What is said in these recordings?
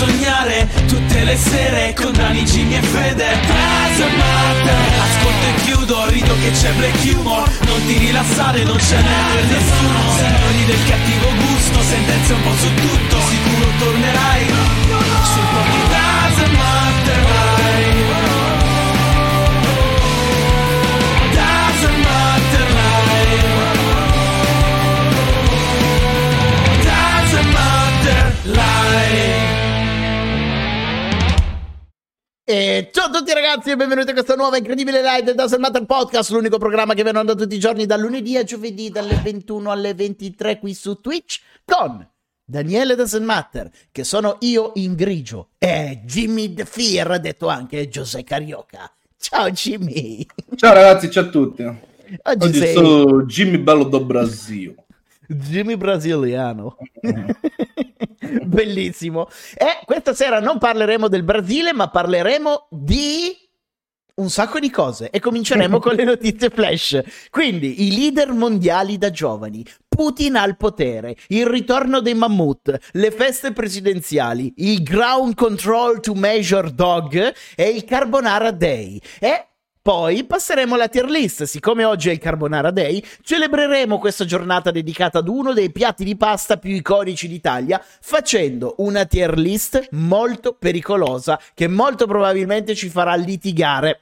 sognare tutte le sere con Dani, Jimmy e Fede. Doesn't matter Ascolto e chiudo, rido che c'è black humor. Non ti rilassare, non ce n'è per nessuno. Signori del cattivo gusto, sentenze un po' su tutto Sicuro tornerai. Sul pochi Doesn't matter mai E ciao a tutti ragazzi e benvenuti a questa nuova incredibile live del Doesn't Matter Podcast, l'unico programma che viene onda tutti i giorni dal lunedì a giovedì dalle 21 alle 23 qui su Twitch con Daniele Doesn't Matter, che sono io in grigio, e Jimmy The Fear, detto anche Giuseppe Carioca. Ciao Jimmy! Ciao ragazzi, ciao a tutti. Oggi, Oggi sei sono Jimmy Bello do Brasil. Jimmy brasiliano. Bellissimo. E questa sera non parleremo del Brasile, ma parleremo di un sacco di cose e cominceremo con le notizie flash. Quindi i leader mondiali da giovani, Putin al potere, il ritorno dei mammut, le feste presidenziali, il ground control to measure dog e il Carbonara Day. E poi passeremo alla tier list. Siccome oggi è il Carbonara Day, celebreremo questa giornata dedicata ad uno dei piatti di pasta più iconici d'Italia, facendo una tier list molto pericolosa che molto probabilmente ci farà litigare.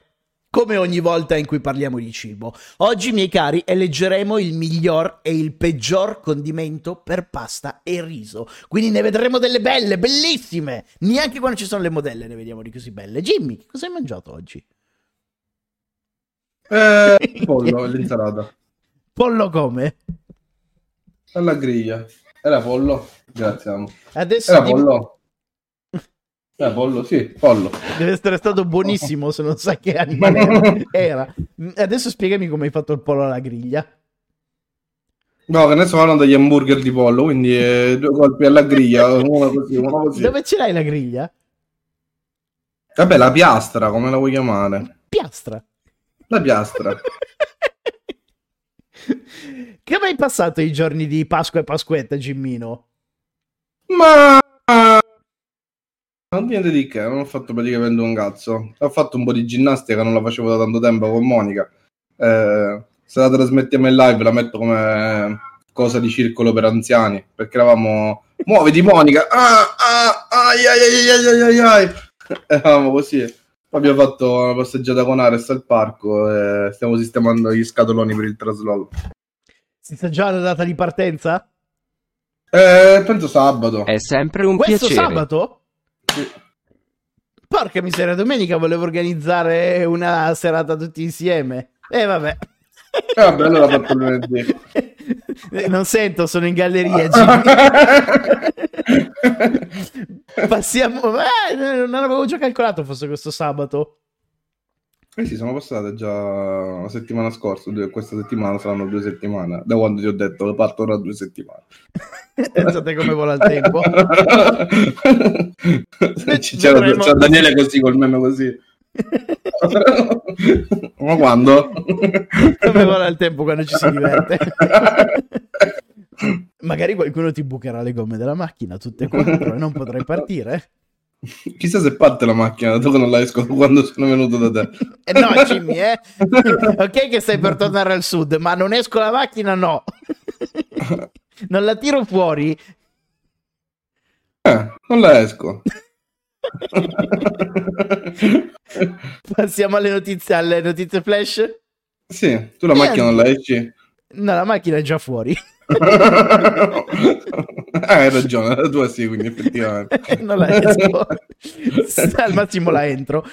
Come ogni volta in cui parliamo di cibo. Oggi, miei cari, eleggeremo il miglior e il peggior condimento per pasta e riso. Quindi ne vedremo delle belle, bellissime. Neanche quando ci sono le modelle ne vediamo di così belle. Jimmy, cosa hai mangiato oggi? Eh, pollo, l'insalata. Pollo come? Alla griglia. Era pollo? Grazie, amo. Adesso Era di- pollo? Era pollo? Sì, pollo. deve essere stato buonissimo se non sai che animale era. Adesso spiegami come hai fatto il pollo alla griglia. No, che ne so, parlando degli hamburger di pollo, quindi eh, due colpi alla griglia, uno così, uno così. Dove ce l'hai la griglia? Vabbè, la piastra, come la vuoi chiamare? Piastra. La piastra. Come hai passato i giorni di Pasqua e Pasquetta, Gimmino? Ma... Non niente di che, non ho fatto praticamente un cazzo. Ho fatto un po' di ginnastica, non la facevo da tanto tempo con Monica. Eh, se la trasmettiamo in live la metto come cosa di circolo per anziani, perché eravamo... Muoviti Monica! Ah, ah, ai, ai, ai, ai, ai, ai, ai. Eravamo così. Abbiamo fatto una passeggiata con Ares al parco e stiamo sistemando gli scatoloni per il trasloco. Si sa già la data di partenza? Eh, penso sabato. È sempre un Questo piacere. sabato? Sì. Porca miseria, domenica volevo organizzare una serata tutti insieme. E vabbè. Eh, vabbè, allora ho fatto lunedì. Eh, Non sento, sono in galleria. Passiamo. Eh, non avevo già calcolato fosse questo sabato. Eh sì, sono passate già una settimana scorsa, due- questa settimana saranno due settimane, da quando ti ho detto parto da due settimane. Pensate come vola il tempo. C'era, Vedremo. c'era Daniele così, col meme così. Ma quando? Come vola il tempo quando ci si diverte. Magari qualcuno ti bucherà le gomme della macchina, tutte e quattro, e non potrai partire. Chissà se parte la macchina, dato che non la esco quando sono venuto da te. Eh no, Jimmy, eh. ok che stai per tornare al sud, ma non esco la macchina, no. non la tiro fuori. Eh, non la esco. Passiamo alle notizie, alle notizie flash. sì, tu la macchina non la esci? No, la macchina è già fuori. Ah, hai ragione, la tua sì, quindi effettivamente. non la esco. Al massimo la entro.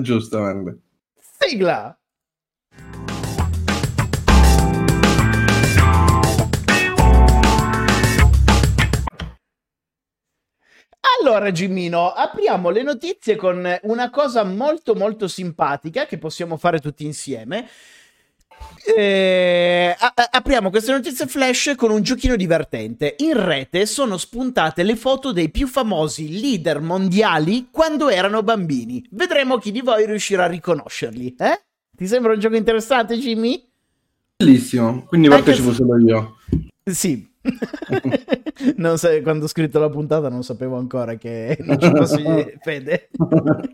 Giustamente. Sigla. Allora, Gimmino, apriamo le notizie con una cosa molto molto simpatica che possiamo fare tutti insieme. Eh, a- a- apriamo queste notizie flash con un giochino divertente. In rete sono spuntate le foto dei più famosi leader mondiali quando erano bambini. Vedremo chi di voi riuscirà a riconoscerli. Eh? Ti sembra un gioco interessante, Jimmy? Bellissimo, quindi Anche partecipo se- solo io. Sì. Non sai, quando ho scritto la puntata non sapevo ancora che non ci fosse Fede.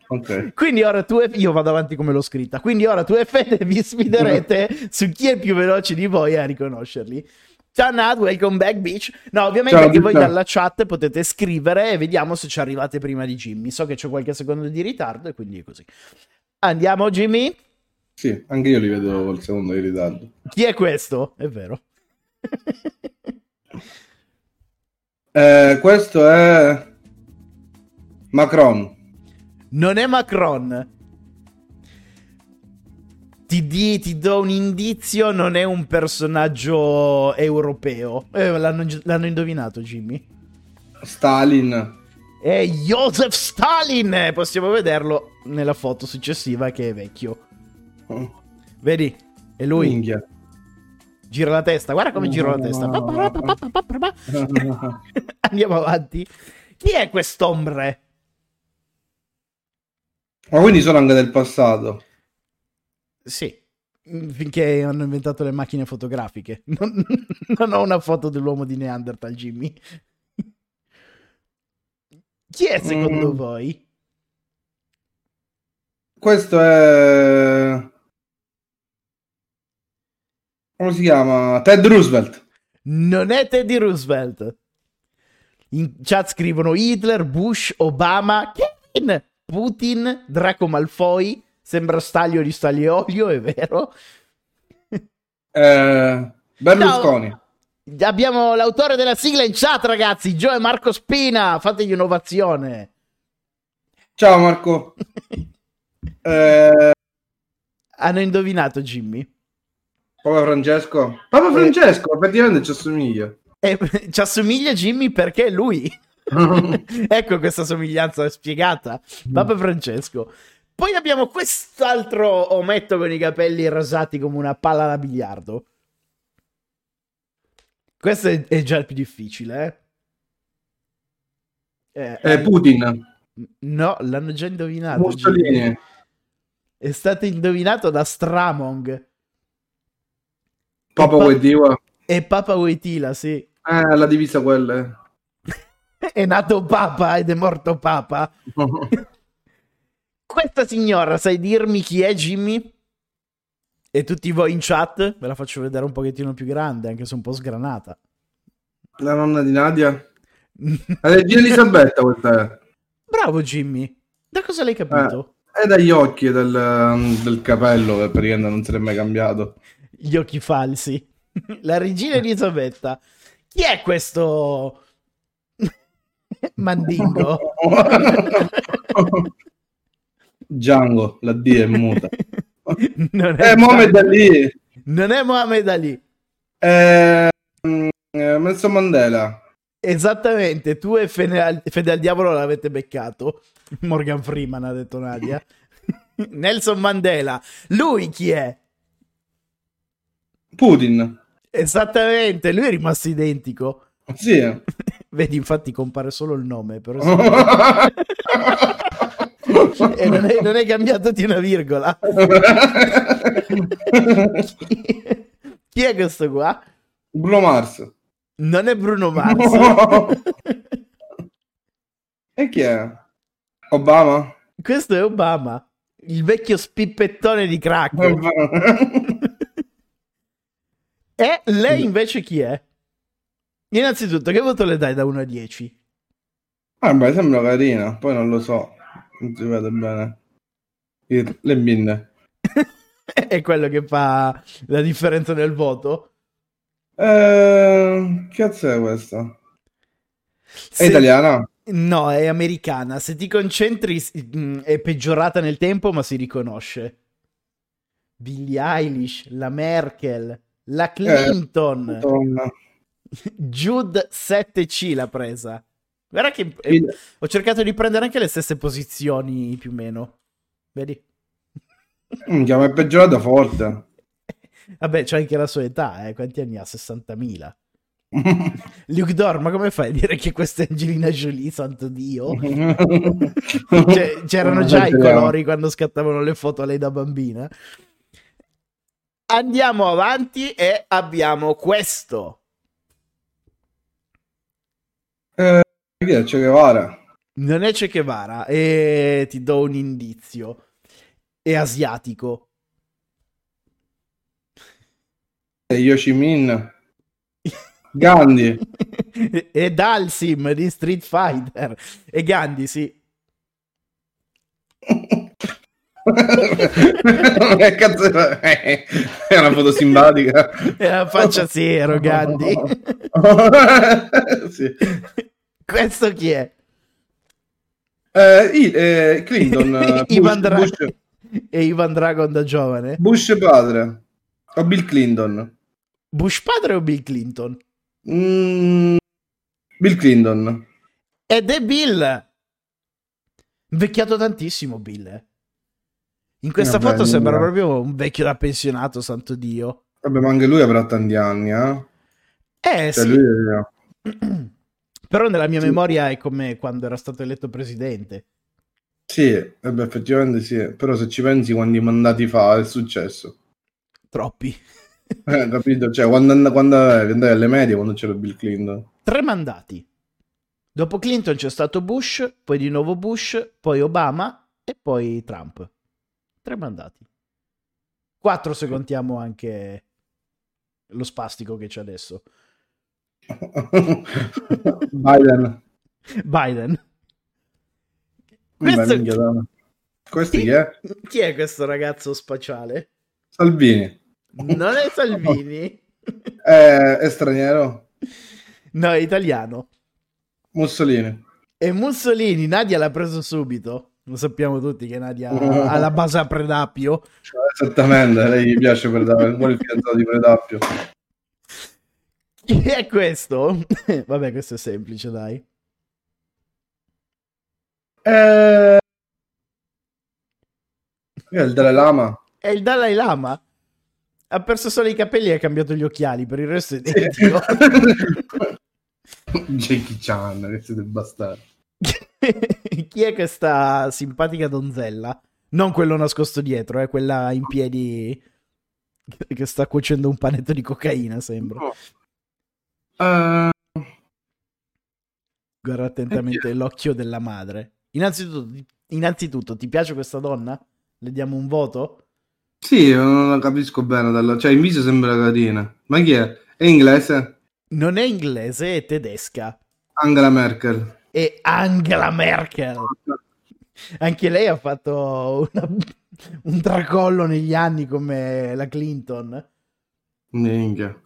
ok. Quindi ora tu e io vado avanti come l'ho scritta. Quindi ora tu e Fede vi sfiderete su chi è più veloce di voi a riconoscerli. Ciao Nad, welcome back bitch. No, ovviamente Ciao, anche voi ciao. dalla chat potete scrivere e vediamo se ci arrivate prima di Jimmy. So che c'è qualche secondo di ritardo e quindi è così. Andiamo Jimmy. Sì, anche io li vedo col secondo di ritardo. Chi è questo? È vero. Eh, questo è Macron. non è Macron. Ti, di- ti do un indizio, non è un personaggio europeo. Eh, l'hanno, l'hanno indovinato, Jimmy. Stalin. È Joseph Stalin! Possiamo vederlo nella foto successiva che è vecchio. Vedi? È lui. Minchia. Gira la testa. Guarda come gira la testa. Andiamo avanti. Chi è quest'ombre? Ma quindi sono anche del passato. Sì. Finché hanno inventato le macchine fotografiche. Non, non ho una foto dell'uomo di Neanderthal, Jimmy. Chi è secondo Mm. voi? Questo è... Come si chiama? Ted Roosevelt. Non è Teddy Roosevelt. In chat scrivono Hitler, Bush, Obama, Kevin, Putin, Draco Malfoy. Sembra staglio di stagliolio, è vero? Eh, Berlusconi. No. Abbiamo l'autore della sigla in chat, ragazzi. Joe Marco Spina. Fategli un'ovazione. Ciao Marco. Eh, Hanno indovinato Jimmy. Papa Francesco. Papa Francesco, effettivamente ci assomiglia. E ci assomiglia Jimmy perché è lui. ecco questa somiglianza spiegata. Papa Francesco. Poi abbiamo quest'altro ometto con i capelli rasati come una palla da biliardo. Questo è, è già il più difficile, eh? Eh, Eh, Putin. No, l'hanno già indovinato. Mussolini. È stato indovinato da Stramong Papa pa- Wojtyła. e Papa Wojtyla, sì. Eh, la divisa quella. È nato Papa ed è morto Papa. Questa signora, sai dirmi chi è Jimmy? E tutti voi in chat? Ve la faccio vedere un pochettino più grande, anche se un po' sgranata. La nonna di Nadia. La regina Elisabetta questa è. Bravo Jimmy. Da cosa l'hai capito? È dagli occhi e del, del capello praticamente non si è mai cambiato. Gli occhi falsi. La regina Elisabetta. Chi è questo mandingo? Django, la D è muta. non Eh, Mohamed Ali. Non è Mohamed Ali. Eh, eh, Nelson Mandela. Esattamente, tu e Fede al, Fede al Diavolo l'avete beccato. Morgan Freeman ha detto Nadia. Nelson Mandela. Lui chi è? Putin. Esattamente, lui è rimasto identico. Sì. Vedi, infatti compare solo il nome, però e non è, non è cambiato di una virgola. chi, chi è questo qua? Bruno Mars. Non è Bruno Mars. E chi è? Obama? questo è Obama, il vecchio spippettone di crack. E lei invece chi è? Innanzitutto, che voto le dai da 1 a 10? Ah, beh, sembra carina, poi non lo so. Non si vede bene. Il- Le minne. è quello che fa la differenza nel voto? Eh, che cazzo è questa? È Se- italiana? No, è americana. Se ti concentri, mm, è peggiorata nel tempo, ma si riconosce. Billie Eilish, la Merkel, la Clinton, Madonna. Jude 7C l'ha presa. Guarda che eh, ho cercato di prendere anche le stesse posizioni, più o meno. Vedi? Minchia, ma è peggiorata forte. Vabbè, c'è anche la sua età, eh. Quanti anni ha? 60.000. Luke Dor, ma come fai a dire che questa è Angelina Jolie, santo Dio? Cioè, c'erano già i colori quando scattavano le foto a lei da bambina. Andiamo avanti e abbiamo questo. Eh, chi è? Che Guevara? Non è Che Guevara, e ti do un indizio. È asiatico. È Yoshimin. Gandhi. è Dalsim di Street Fighter. E Gandhi, sì. cazzo è? Una foto simpatica. È la faccia zero, Gandhi. sì. Questo chi è? Eh, eh, Clinton. Ivan Dra- Bush, e Ivan Dragon da giovane. Bush padre. O Bill Clinton. Bush padre o Bill Clinton? Mm, Bill Clinton. Ed è Bill. Invecchiato tantissimo, Bill. eh. In questa Vabbè, foto sembra nulla. proprio un vecchio da pensionato, santo Dio. Vabbè, ma anche lui avrà tanti anni, eh? Eh Cioè, sì, lui... però nella mia Sì. memoria è come quando era stato eletto presidente. Sì, vabbè, effettivamente sì. Però se ci pensi quanti mandati fa è successo. Troppi. Eh, capito? Cioè, quando, and- quando andai alle medie, quando c'era Bill Clinton. Tre mandati. Dopo Clinton c'è stato Bush, poi di nuovo Bush, poi Obama e poi Trump. Tre mandati. Quattro se contiamo anche lo spastico che c'è adesso. Biden. Biden. Questo- minchia. Questo chi è? Chi è questo ragazzo spaziale? Salvini. Non è Salvini? È, è straniero? No, è italiano. Mussolini. E Mussolini, Nadia l'ha preso subito. Lo sappiamo tutti che Nadia ha la base a Predappio. Cioè, esattamente, lei gli piace Predappio. Vuole il fidanzato di Predappio. Chi è questo? Vabbè, questo è semplice, dai. Eh... È il Dalai Lama? È il Dalai Lama. Ha perso solo i capelli e ha cambiato gli occhiali, per il resto è identico. Jackie Chan, che siete bastardi. Chi è questa simpatica donzella? Non quello nascosto dietro, è quella in piedi che sta cuocendo un panetto di cocaina, sembra. Eh, Guarda attentamente l'occhio della madre. Innanzitutto, innanzitutto, ti piace questa donna? Le diamo un voto? sì, non la capisco bene. dalla- Cioè, in viso sembra carina. Ma chi è? È inglese? Non è inglese, è tedesca. Angela Merkel. È Angela Merkel. Anche lei ha fatto una- un tracollo negli anni come la Clinton. Minchia.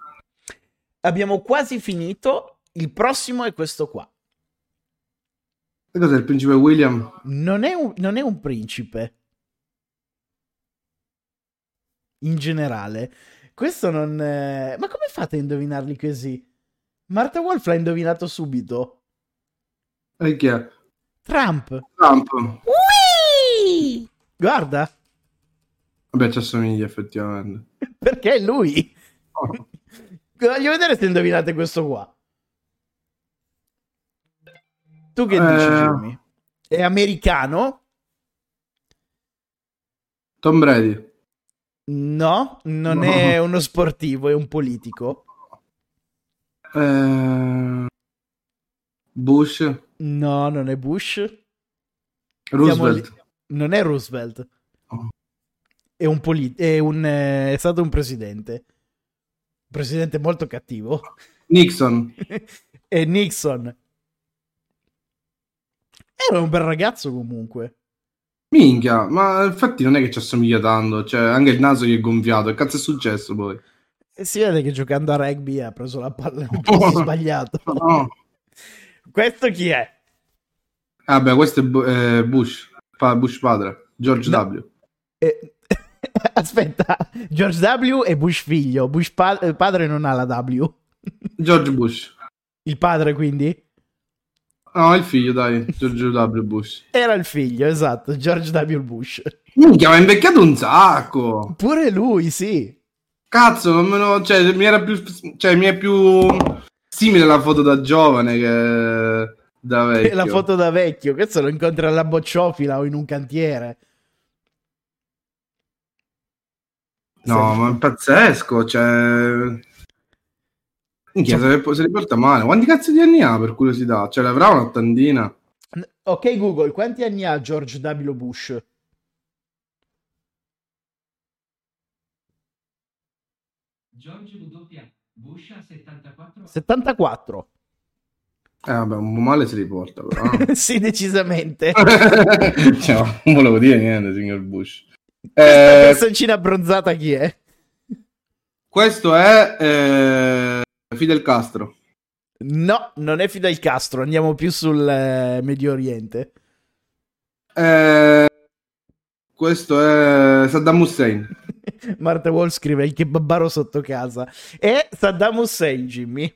Abbiamo quasi finito. Il prossimo è questo qua. E cos'è il principe William? Non è un, non è un principe. In generale. Questo non... eh, Ma come fate a indovinarli così? Marta Wolf l'ha indovinato subito. E chi è? Trump. Trump. Ui! Guarda, Vabbè, ci assomiglia effettivamente. perché è lui. Oh. Voglio vedere se indovinate questo qua. Tu che Eh. dici, Jimmy? È americano? Tom Brady. No, non No. è uno sportivo, è un politico. Eh, Bush. No, non è Bush. Roosevelt. Non è Roosevelt. Oh. È un poli- è, un, eh, è stato un presidente. Un presidente molto cattivo. Nixon. è Nixon. Era un bel ragazzo comunque. Minchia, ma infatti non è che ci assomiglia tanto. Cioè, anche il naso gli è gonfiato. Che cazzo è successo poi? E si vede che giocando a rugby ha preso la palla nel posto sbagliato. No. Questo chi è? Vabbè, questo è eh, Bush. Bush padre. George No. W. Eh, aspetta, George W e Bush figlio. Bush pa- eh, padre non ha la W. George Bush. Il padre quindi? No, il figlio, dai. George W. Bush. Era il figlio, esatto, George W. Bush. Minchia, ma è invecchiato un sacco. Pure lui, sì. Cazzo, non me lo... Cioè, mi era più... Cioè, mi è più simile la foto da giovane che da vecchio. La foto da vecchio, questo lo incontri alla bocciofila o in un cantiere. No, ma è pazzesco, cioè... Minchia, se, se li porta male. Quanti cazzo di anni ha per curiosità? Cioè, l'avrà un'ottantina? Ok, Google, quanti anni ha George W. Bush? George W. Bush ha 74 74. Eh, vabbè, un male se li porta, però. sì, decisamente. cioè, non volevo dire niente, signor Bush. Questa Eh, personcina abbronzata chi è? questo è eh, Fidel Castro. No, non è Fidel Castro, andiamo più sul eh, Medio Oriente. Eh, questo è Saddam Hussein. Marta Wall scrive il kebabaro sotto casa. È Saddam Hussein, Jimmy.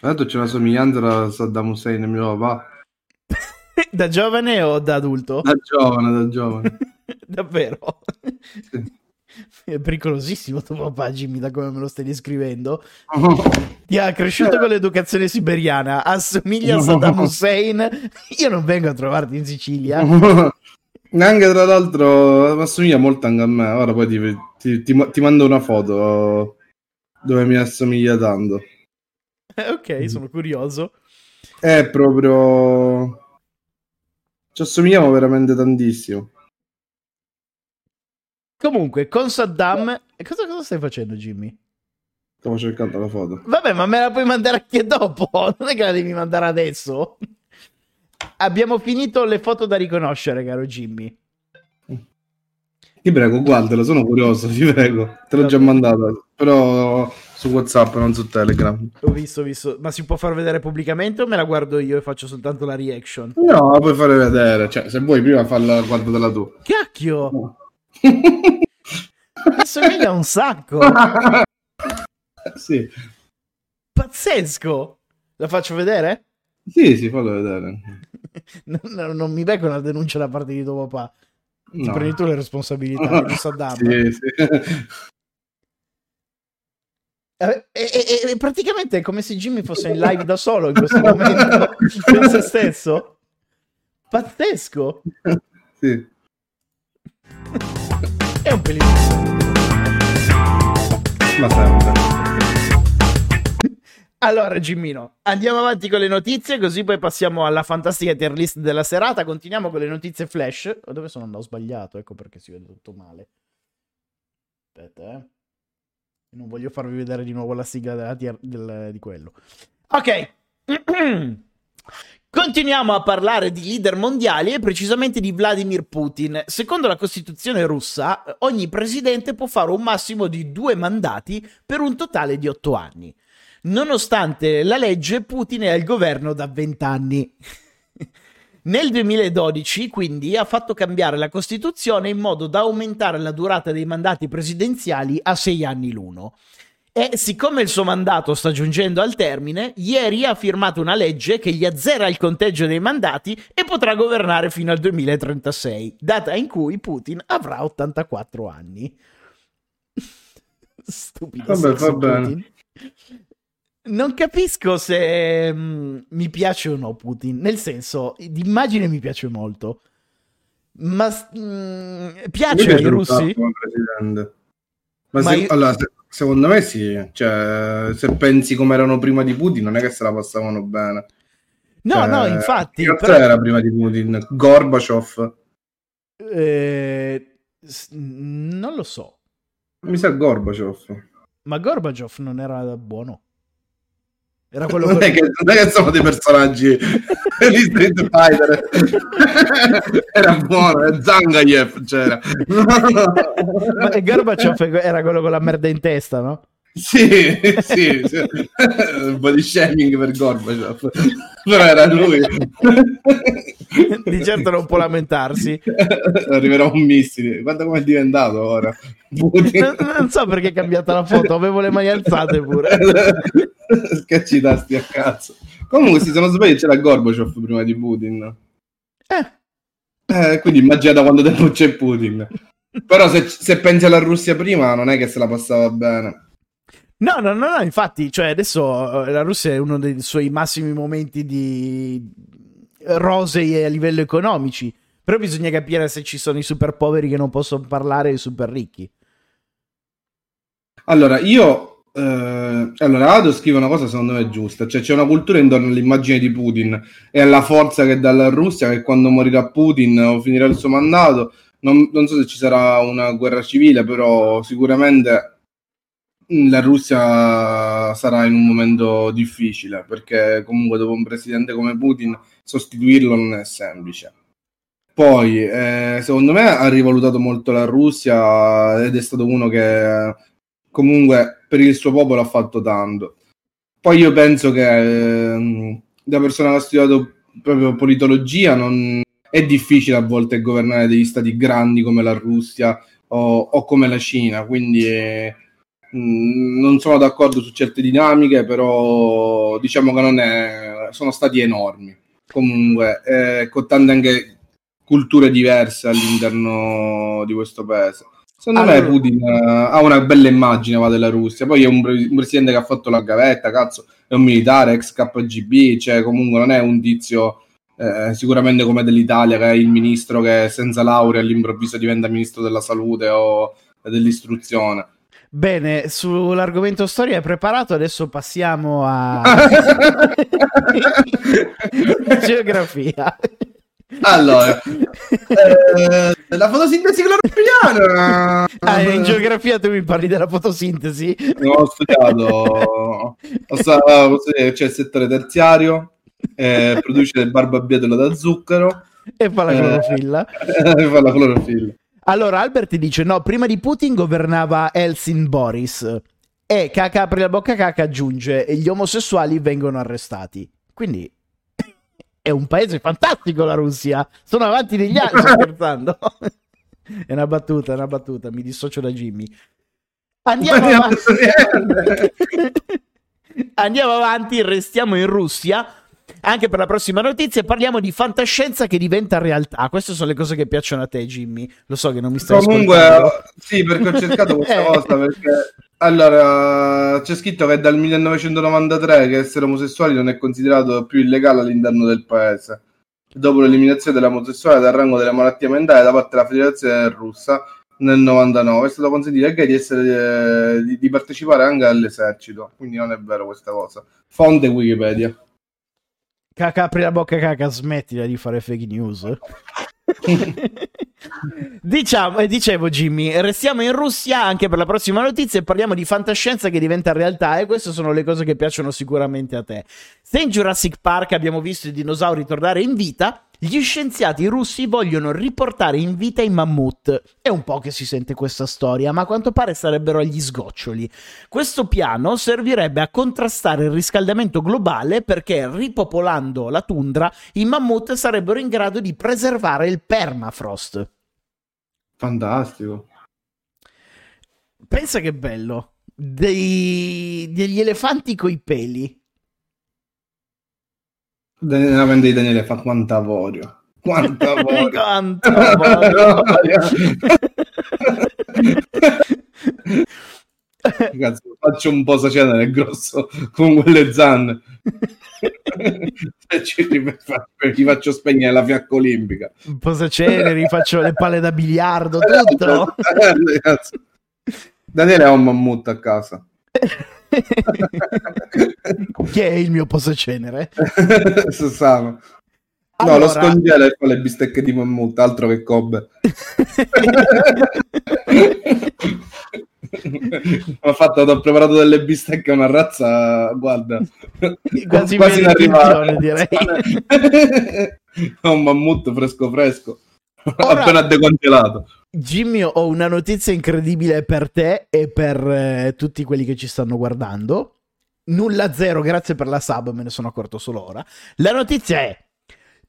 L'altro c'è una somiglianza tra Saddam Hussein e mio papà. da giovane o da adulto? Da giovane, da giovane. Davvero? Sì. È pericolosissimo tuo papà, Jimmy, da come me lo stai descrivendo. Ti ha cresciuto con l'educazione siberiana, assomiglia a Saddam Hussein. Io non vengo a trovarti in Sicilia. Anche tra l'altro assomiglia molto anche a me. Ora poi ti, ti- ti- ti mando una foto dove mi assomiglia tanto. Ok, sono curioso. È proprio. Ci assomigliamo veramente tantissimo. Comunque, con Saddam... Cosa, cosa stai facendo, Jimmy? Stavo cercando la foto. Vabbè, ma me la puoi mandare anche dopo. Non è che la devi mandare adesso. Abbiamo finito le foto da riconoscere, caro Jimmy. Ti prego, guardalo, sono curioso, ti prego. Te l'ho già mandata, però su WhatsApp, non su Telegram. Ho visto, ho visto. Ma si può far vedere pubblicamente o me la guardo io e faccio soltanto la reaction? No, la puoi fare vedere. Cioè, se vuoi prima farla, guardatela tu. Cacchio! Mi somiglia un sacco! sì. Pazzesco! La faccio vedere? Sì, sì, fallo vedere. Non, non- mi becco una denuncia da parte di tuo papà. Ti No. prendi tu le responsabilità di Saddam. Sì, sì. Eh, E, e- e praticamente è come se Jimmy fosse in live da solo in questo momento con se stesso. Pazzesco! sì. È un pelino. Ma sempre. Allora, Gimmino, andiamo avanti con le notizie, così poi passiamo alla fantastica tier list della serata. Continuiamo con le notizie flash. Oh, Dove sono andato? Ho sbagliato, ecco perché si vede tutto male. Aspetta, eh. Non voglio farvi vedere di nuovo la sigla della tier- del- di quello. Ok. Continuiamo a parlare di leader mondiali e precisamente di Vladimir Putin. Secondo la Costituzione russa, ogni presidente può fare un massimo di due mandati per un totale di otto anni. Nonostante la legge, Putin è al governo da 20 anni. Nel 2012, quindi, ha fatto cambiare la Costituzione in modo da aumentare la durata dei mandati presidenziali a sei anni l'uno. E siccome il suo mandato sta giungendo al termine, ieri ha firmato una legge che gli azzera il conteggio dei mandati e potrà governare fino al 2036, data in cui Putin avrà 84 anni. Stupido. Vabbè, va bene. Non capisco se mm, mi piace o no Putin, nel senso, d'immagine mi piace molto. Ma mm, Mi piace ai russi? Ma, Ma se- io- allora, se- secondo me sì. Cioè, se pensi come erano prima di Putin, non è che se la passavano bene. No, Cioè, no, infatti. Chi però- era prima di Putin? Gorbaciov? Eh, non lo so. Mi sa Gorbaciov. Ma Gorbaciov non era buono. Era quello Non è, che... non è che sono dei personaggi di Street Fighter. era buono, è Zangayev c'era. Ma Gorbaciov era quello con la merda in testa, no? Sì, sì, sì. body shaming per Gorbaciov. Però era lui. Di certo non può lamentarsi. Arriverà un missile. Guarda come è diventato ora. Non, non so perché è cambiata la foto, avevo le mani alzate pure. Schiacci i tasti a cazzo. Comunque, se non sbaglio, c'era Gorbaciov prima di Putin. Eh, Eh, quindi immagina da quanto tempo c'è Putin. Però se, se pensi alla Russia prima, non è che se la passava bene. No, no, no, no, infatti, cioè adesso eh, la Russia è uno dei suoi massimi momenti di rosei a livello economici. Però bisogna capire se ci sono i super poveri che non possono parlare e i super ricchi. Allora, io Eh, allora, Ado scrive una cosa secondo me giusta, cioè c'è una cultura intorno all'immagine di Putin e alla forza che dà la Russia che quando morirà Putin o finirà il suo mandato, non, non so se ci sarà una guerra civile, però sicuramente la Russia sarà in un momento difficile perché comunque dopo un presidente come Putin sostituirlo non è semplice. Poi, eh, secondo me, ha rivalutato molto la Russia ed è stato uno che comunque per il suo popolo ha fatto tanto. Poi io penso che eh, da persona che ha studiato proprio politologia non è difficile a volte governare degli stati grandi come la Russia o, o come la Cina, quindi eh, non sono d'accordo su certe dinamiche, però diciamo che non è, sono stati enormi comunque eh, con tante anche culture diverse all'interno di questo paese. Secondo allora... me Putin uh, ha una bella immagine va, della Russia, poi è un, un, presidente che ha fatto la gavetta, cazzo, è un militare, ex KGB, cioè comunque non è un tizio eh, sicuramente come dell'Italia che è il ministro che senza laurea all'improvviso diventa ministro della salute o dell'istruzione. Bene, sull'argomento storia è preparato, adesso passiamo a geografia. Allora, eh, la fotosintesi clorofiliana. Ah, in geografia tu mi parli della fotosintesi? Non ho studiato, ho studiato c'è il settore terziario, eh, produce del barbabietola da zucchero e fa la clorofilla. Eh, fa la clorofilla. Allora, Albert dice: No, prima di Putin governava Elsin Boris. E caca apre la bocca caca aggiunge: E gli omosessuali vengono arrestati. Quindi è un paese fantastico la Russia. Sono avanti negli anni, sto scherzando. è una battuta, è una battuta. Mi dissocio da Jimmy. Andiamo avanti. Andiamo avanti, restiamo in Russia anche per la prossima notizia parliamo di fantascienza che diventa realtà. Queste sono le cose che piacciono a te, Jimmy. Lo so che non mi stai Comunque, ascoltando. sì, perché ho cercato questa cosa. Perché allora c'è scritto che è dal 1993 che essere omosessuali non è considerato più illegale all'interno del paese. Dopo l'eliminazione dell'omosessuale dal rango delle malattie mentali da parte della federazione russa nel 99 è stato consentito ai gay di, essere, eh, di, di partecipare anche all'esercito. Quindi non è vero questa cosa. Fonte Wikipedia. Caca, apri la bocca, caca, smettila di fare fake news. diciamo, eh, dicevo Jimmy, restiamo in Russia anche per la prossima notizia e parliamo di fantascienza che diventa realtà e queste sono le cose che piacciono sicuramente a te. Se in Jurassic Park abbiamo visto i dinosauri tornare in vita, gli scienziati russi vogliono riportare in vita i mammut. È un po' che si sente questa storia, ma a quanto pare sarebbero agli sgoccioli. Questo piano servirebbe a contrastare il riscaldamento globale perché ripopolando la tundra i mammut sarebbero in grado di preservare il permafrost. Fantastico. Pensa che bello. Dei... degli elefanti coi peli. La vende di Daniele fa quanta avorio. Quanta avorio. quanta avorio. Cazzo, faccio un po' cenere grosso con quelle zanne. gli faccio spegnere la fiacca olimpica. Un po' cenere, faccio le palle da biliardo, tutto. Daniele ha un mammut a casa. Chi è il mio posacenere? Susano. No, allora... lo scongela e fa le bistecche di mammut, altro che Kobe. ho, fatto, ho preparato delle bistecche a una razza, guarda, quasi, quasi in arrivare, direi. un mammut fresco fresco, Ora... appena decongelato. Jimmy, ho una notizia incredibile per te e per eh, tutti quelli che ci stanno guardando. Nulla zero, grazie per la sub, me ne sono accorto solo ora. La notizia è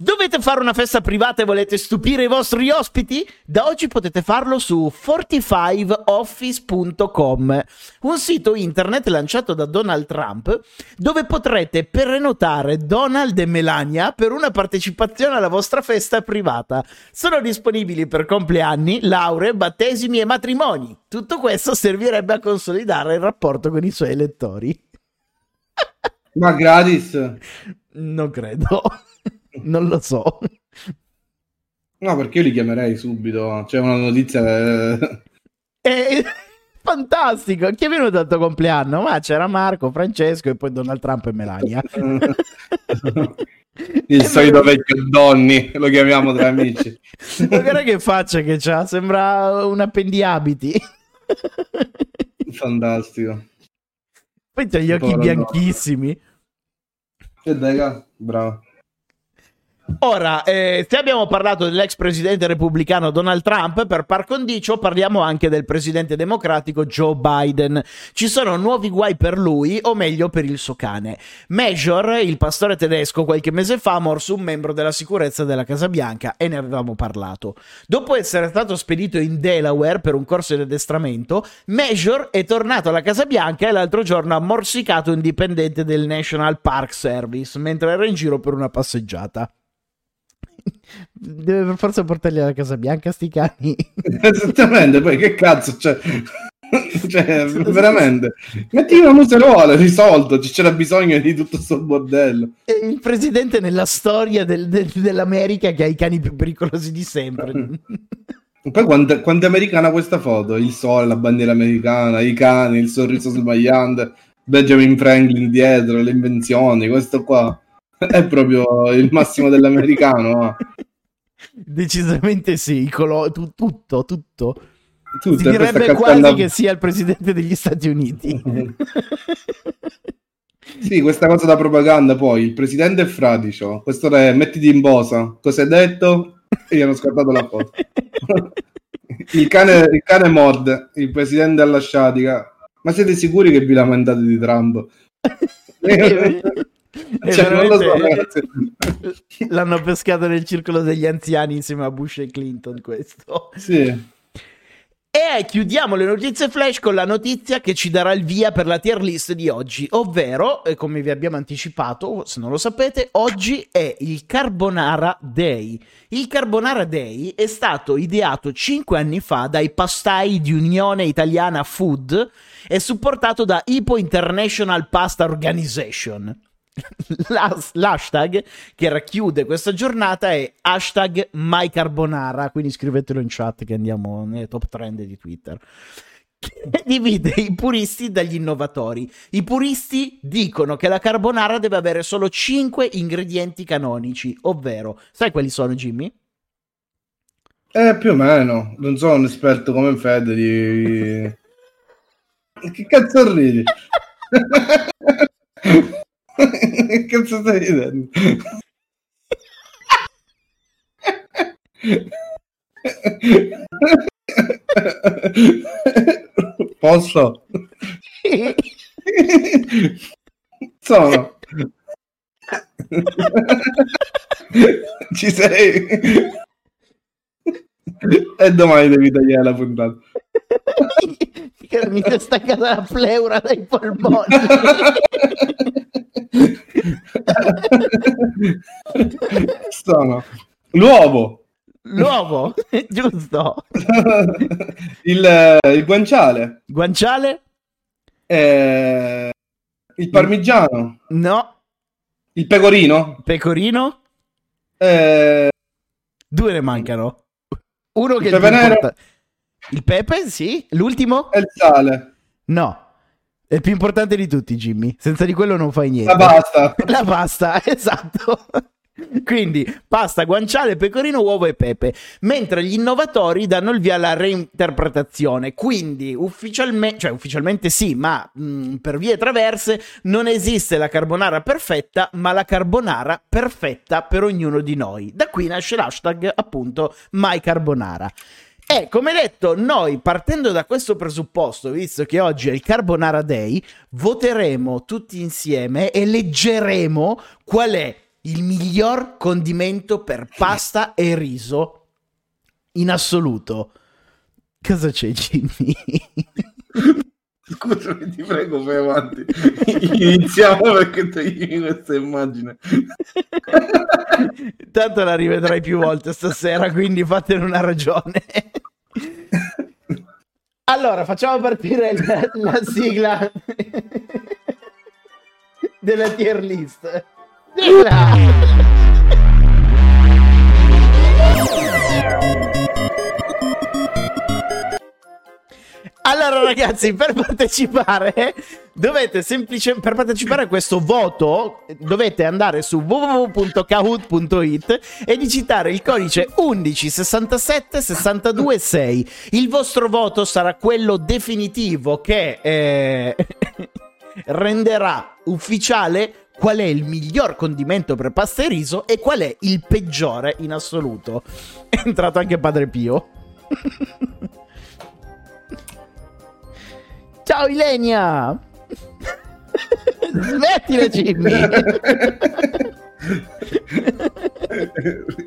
Dovete fare una festa privata e volete stupire i vostri ospiti? Da oggi potete farlo su 45office.com, un sito internet lanciato da Donald Trump dove potrete prenotare Donald e Melania per una partecipazione alla vostra festa privata. Sono disponibili per compleanni, lauree, battesimi e matrimoni. Tutto questo servirebbe a consolidare il rapporto con i suoi elettori. Ma gratis? Non credo non lo so. No, perché io li chiamerei subito. C'è una notizia. Eh, Fantastico, chi è venuto al tuo compleanno? Ma c'era Marco, Francesco e poi Donald Trump e Melania. Il solito vecchio Donny, lo chiamiamo tra amici. Guarda che faccia che c'ha, sembra un appendiabiti. Fantastico. Poi c'ha gli occhi bianchissimi. E dai, ca- bravo. Ora, eh, se abbiamo parlato dell'ex presidente repubblicano Donald Trump, per par condicio parliamo anche del presidente democratico Joe Biden. Ci sono nuovi guai per lui, o meglio per il suo cane. Major, il pastore tedesco, qualche mese fa ha morso un membro della sicurezza della Casa Bianca e ne avevamo parlato. Dopo essere stato spedito in Delaware per un corso di addestramento, Major è tornato alla Casa Bianca e l'altro giorno ha morsicato un dipendente del National Park Service mentre era in giro per una passeggiata. Deve per forza portarli alla Casa Bianca sti cani. Esattamente, poi che cazzo c'è? cioè, veramente. Metti una museruola, risolto, c'era bisogno di tutto sto bordello. È il presidente nella storia del- del- dell'America che ha i cani più pericolosi di sempre. Poi quanto, quanto è americana questa foto? Il sole, la bandiera americana, i cani, il sorriso sbagliante, Benjamin Franklin dietro, le invenzioni, questo qua è proprio il massimo dell'americano. ma. Decisamente sì, colo- tu- tutto, tutto. Tu Si direbbe quasi che sia il presidente degli Stati Uniti. Sì, questa cosa da propaganda poi, il presidente è fradicio, questo è mettiti in bosa, cosa hai detto? E gli hanno scattato la foto. il, cane, il cane mod, il presidente alla sciatica. Ma siete sicuri che vi lamentate di Trump? Cioè, non lo so. L'hanno pescato nel circolo degli anziani insieme a Bush e Clinton questo. Sì. E chiudiamo le notizie flash con la notizia che ci darà il via per la tier list di oggi, ovvero, eh, come vi abbiamo anticipato, se non lo sapete, oggi è il Carbonara Day. Il Carbonara Day è stato ideato 5 anni fa dai pastai di Unione Italiana Food e supportato da Ipo International Pasta Organization. L'has- L'hashtag che racchiude questa giornata è hashtag MyCarbonara, quindi scrivetelo in chat che andiamo nelle top trend di Twitter. Che divide i puristi dagli innovatori. I puristi dicono che la carbonara deve avere solo 5 ingredienti canonici, ovvero, sai quali sono Jimmy? Eh, più o meno, non sono un esperto come Fede di... Che cazzo ridi? Che cazzo stai ridendo? Posso? Sono. Ci sei? E domani devi tagliare la puntata. Mi si è staccata la pleura dai polmoni. Sono l'uovo, L'uovo, giusto. il, il guanciale, Guanciale? eh, il parmigiano, No. il pecorino, Pecorino? eh, Due ne mancano. Uno che Il pepe nero? importa- Il pepe, sì. L'ultimo? e il sale. No. È il più importante di tutti, Jimmy. Senza di quello non fai niente. La pasta. La pasta, esatto. Quindi pasta, guanciale, pecorino, uovo e pepe. Mentre gli innovatori danno il via alla reinterpretazione. Quindi ufficialmente, cioè ufficialmente sì, ma mh, per vie traverse non esiste la carbonara perfetta, ma la carbonara perfetta per ognuno di noi. Da qui nasce l'hashtag appunto MyCarbonara. E come detto, noi partendo da questo presupposto, visto che oggi è il Carbonara Day, voteremo tutti insieme e leggeremo qual è il miglior condimento per pasta e riso in assoluto. Cosa c'è, Jimmy? Scusami, ti prego, fai avanti. Iniziamo perché togli questa immagine. Tanto la rivedrai più volte stasera, quindi fatene una ragione. Allora, facciamo partire la, la sigla della tier list. Allora, ragazzi, per partecipare dovete semplicemente per partecipare a questo voto dovete andare su www.kahoot.it e digitare il codice 1167 62 6. Il vostro voto sarà quello definitivo che eh, renderà ufficiale qual è il miglior condimento per pasta e riso e qual è il peggiore in assoluto. È entrato anche Padre Pio. Ciao Ilenia! Smettila Jimmy!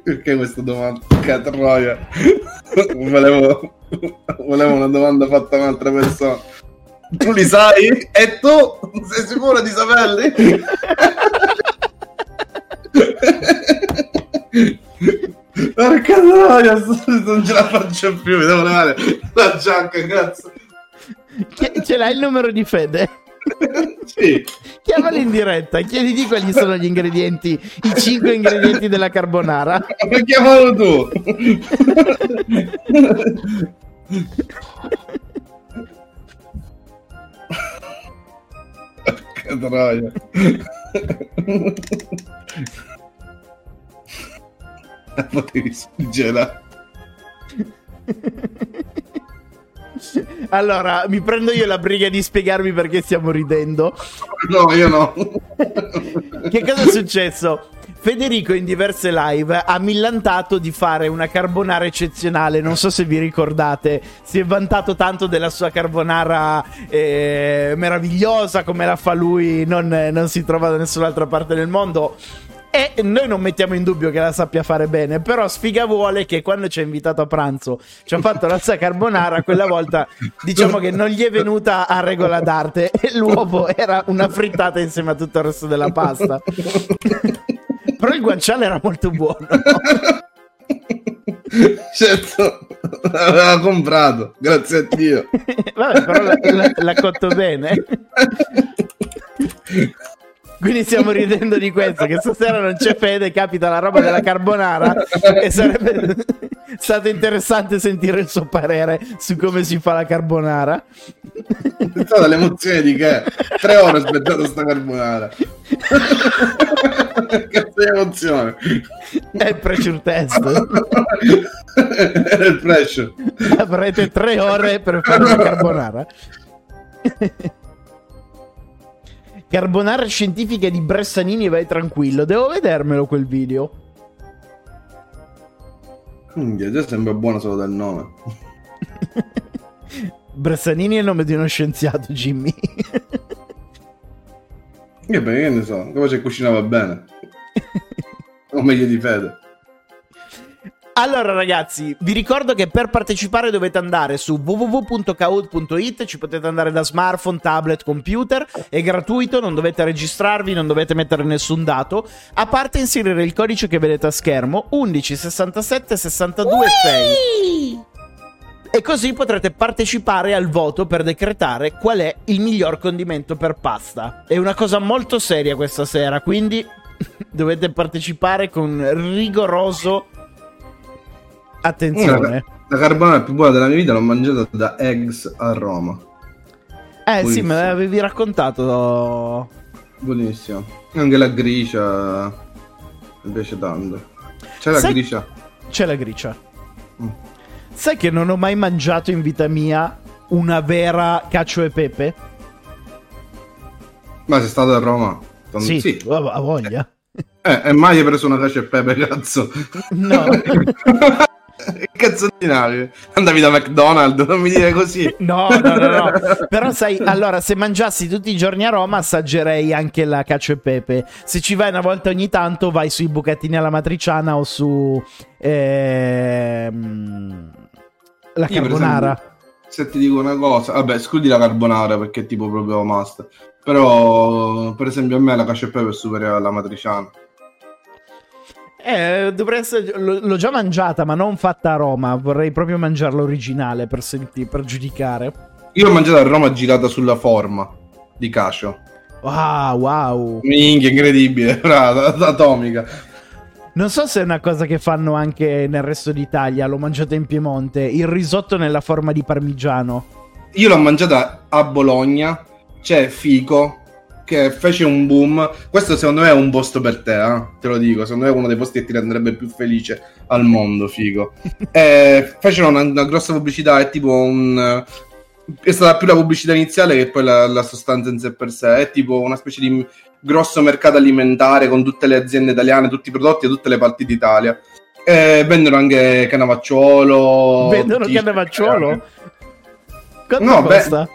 Perché questa domanda? Che troia. Volevo, volevo una domanda fatta a un'altra persona. Tu li sai? E tu? Sei sicuro di saperli? Porca troia, non ce la faccio più, mi devo levare la giacca, cazzo. Ce l'hai il numero di Fede? Sì. Chiamalo in diretta, chiediti quali sono gli ingredienti, i 5 ingredienti della carbonara. Ma chiamalo tu. Che troia. Potevi suggerire. Allora, mi prendo io la briga di spiegarvi perché stiamo ridendo. No, io no. Che cosa è successo? Federico in diverse live ha millantato di fare una carbonara eccezionale, non so se vi ricordate, si è vantato tanto della sua carbonara eh, meravigliosa come la fa lui, non, non si trova da nessun'altra parte del mondo. E noi non mettiamo in dubbio che la sappia fare bene, però sfiga vuole che quando ci ha invitato a pranzo ci ha fatto la sua carbonara, quella volta diciamo che non gli è venuta a regola d'arte e l'uovo era una frittata insieme a tutto il resto della pasta. Però il guanciale era molto buono. Certo, l'aveva comprato, grazie a Dio. Vabbè, però l'ha, l'ha- l'ha cotto bene. Quindi stiamo ridendo di questo, che stasera non c'è fede, capita la roba della carbonara e sarebbe stato interessante sentire il suo parere su come si fa la carbonara. È stata l'emozione di che? Tre ore aspettato sta carbonara. Di emozione. È il pressure test. Era il pressure. Avrete tre ore per fare la carbonara. Carbonara scientifica di Bressanini, vai tranquillo. Devo vedermelo quel video. Minchia, già sembra buono solo dal nome. Bressanini è il nome di uno scienziato, Jimmy. Io perché che ne so, capace che cucinava bene. O meglio di fede. Allora ragazzi, vi ricordo che per partecipare dovete andare su www.kahoot.it, ci potete andare da smartphone, tablet, computer, è gratuito, non dovete registrarvi, non dovete mettere nessun dato, a parte inserire il codice che vedete a schermo 11 67 62 6. E così potrete partecipare al voto per decretare qual è il miglior condimento per pasta. È una cosa molto seria questa sera, quindi dovete partecipare con rigoroso attenzione. La carbonara più buona della mia vita l'ho mangiata da Eggs a Roma. Eh sì, Buonissimo. me l'avevi raccontato. Buonissimo. Anche la gricia mi piace tanto. C'è la Sai- gricia? C'è la gricia. Mm. Sai che non ho mai mangiato in vita mia una vera cacio e pepe? Ma sei stato a Roma? Sì, sì. ho voglia. Eh, e mai hai preso una cacio e pepe, cazzo? No. cazzo di navi? Andavi da McDonald's, non mi dire così. No, no, no, no. Però sai, allora, se mangiassi tutti i giorni a Roma, assaggerei anche la cacio e pepe. Se ci vai una volta ogni tanto, vai sui bucatini alla matriciana o su ehm, la Io, carbonara. esempio, se ti dico una cosa, vabbè, escludi la carbonara perché è tipo proprio must. Però, per esempio, a me la cacio e pepe è superiore alla matriciana. Eh, dovrei essere. L'ho già mangiata, ma non fatta a Roma. Vorrei proprio mangiarla originale per, senti- per giudicare. Io l'ho mangiata a Roma girata sulla forma di cacio. Wow, wow. Minchia, incredibile, brava, atomica. Non so se è una cosa che fanno anche nel resto d'Italia. L'ho mangiata in Piemonte. Il risotto nella forma di parmigiano. io l'ho mangiata a Bologna, c'è Fico che fece un boom. Questo secondo me è un posto per te, eh? te lo dico, secondo me è uno dei posti che ti renderebbe più felice al mondo, Fico. e fecero una, una grossa pubblicità, è tipo un... È stata più la pubblicità iniziale che poi la, la sostanza in sé per sé, è tipo una specie di grosso mercato alimentare con tutte le aziende italiane, tutti i prodotti da tutte le parti d'Italia. E vendono anche Canavacciuolo. Vendono t-shirt, Cannavacciuolo? eh. Quanto No, beh, costa?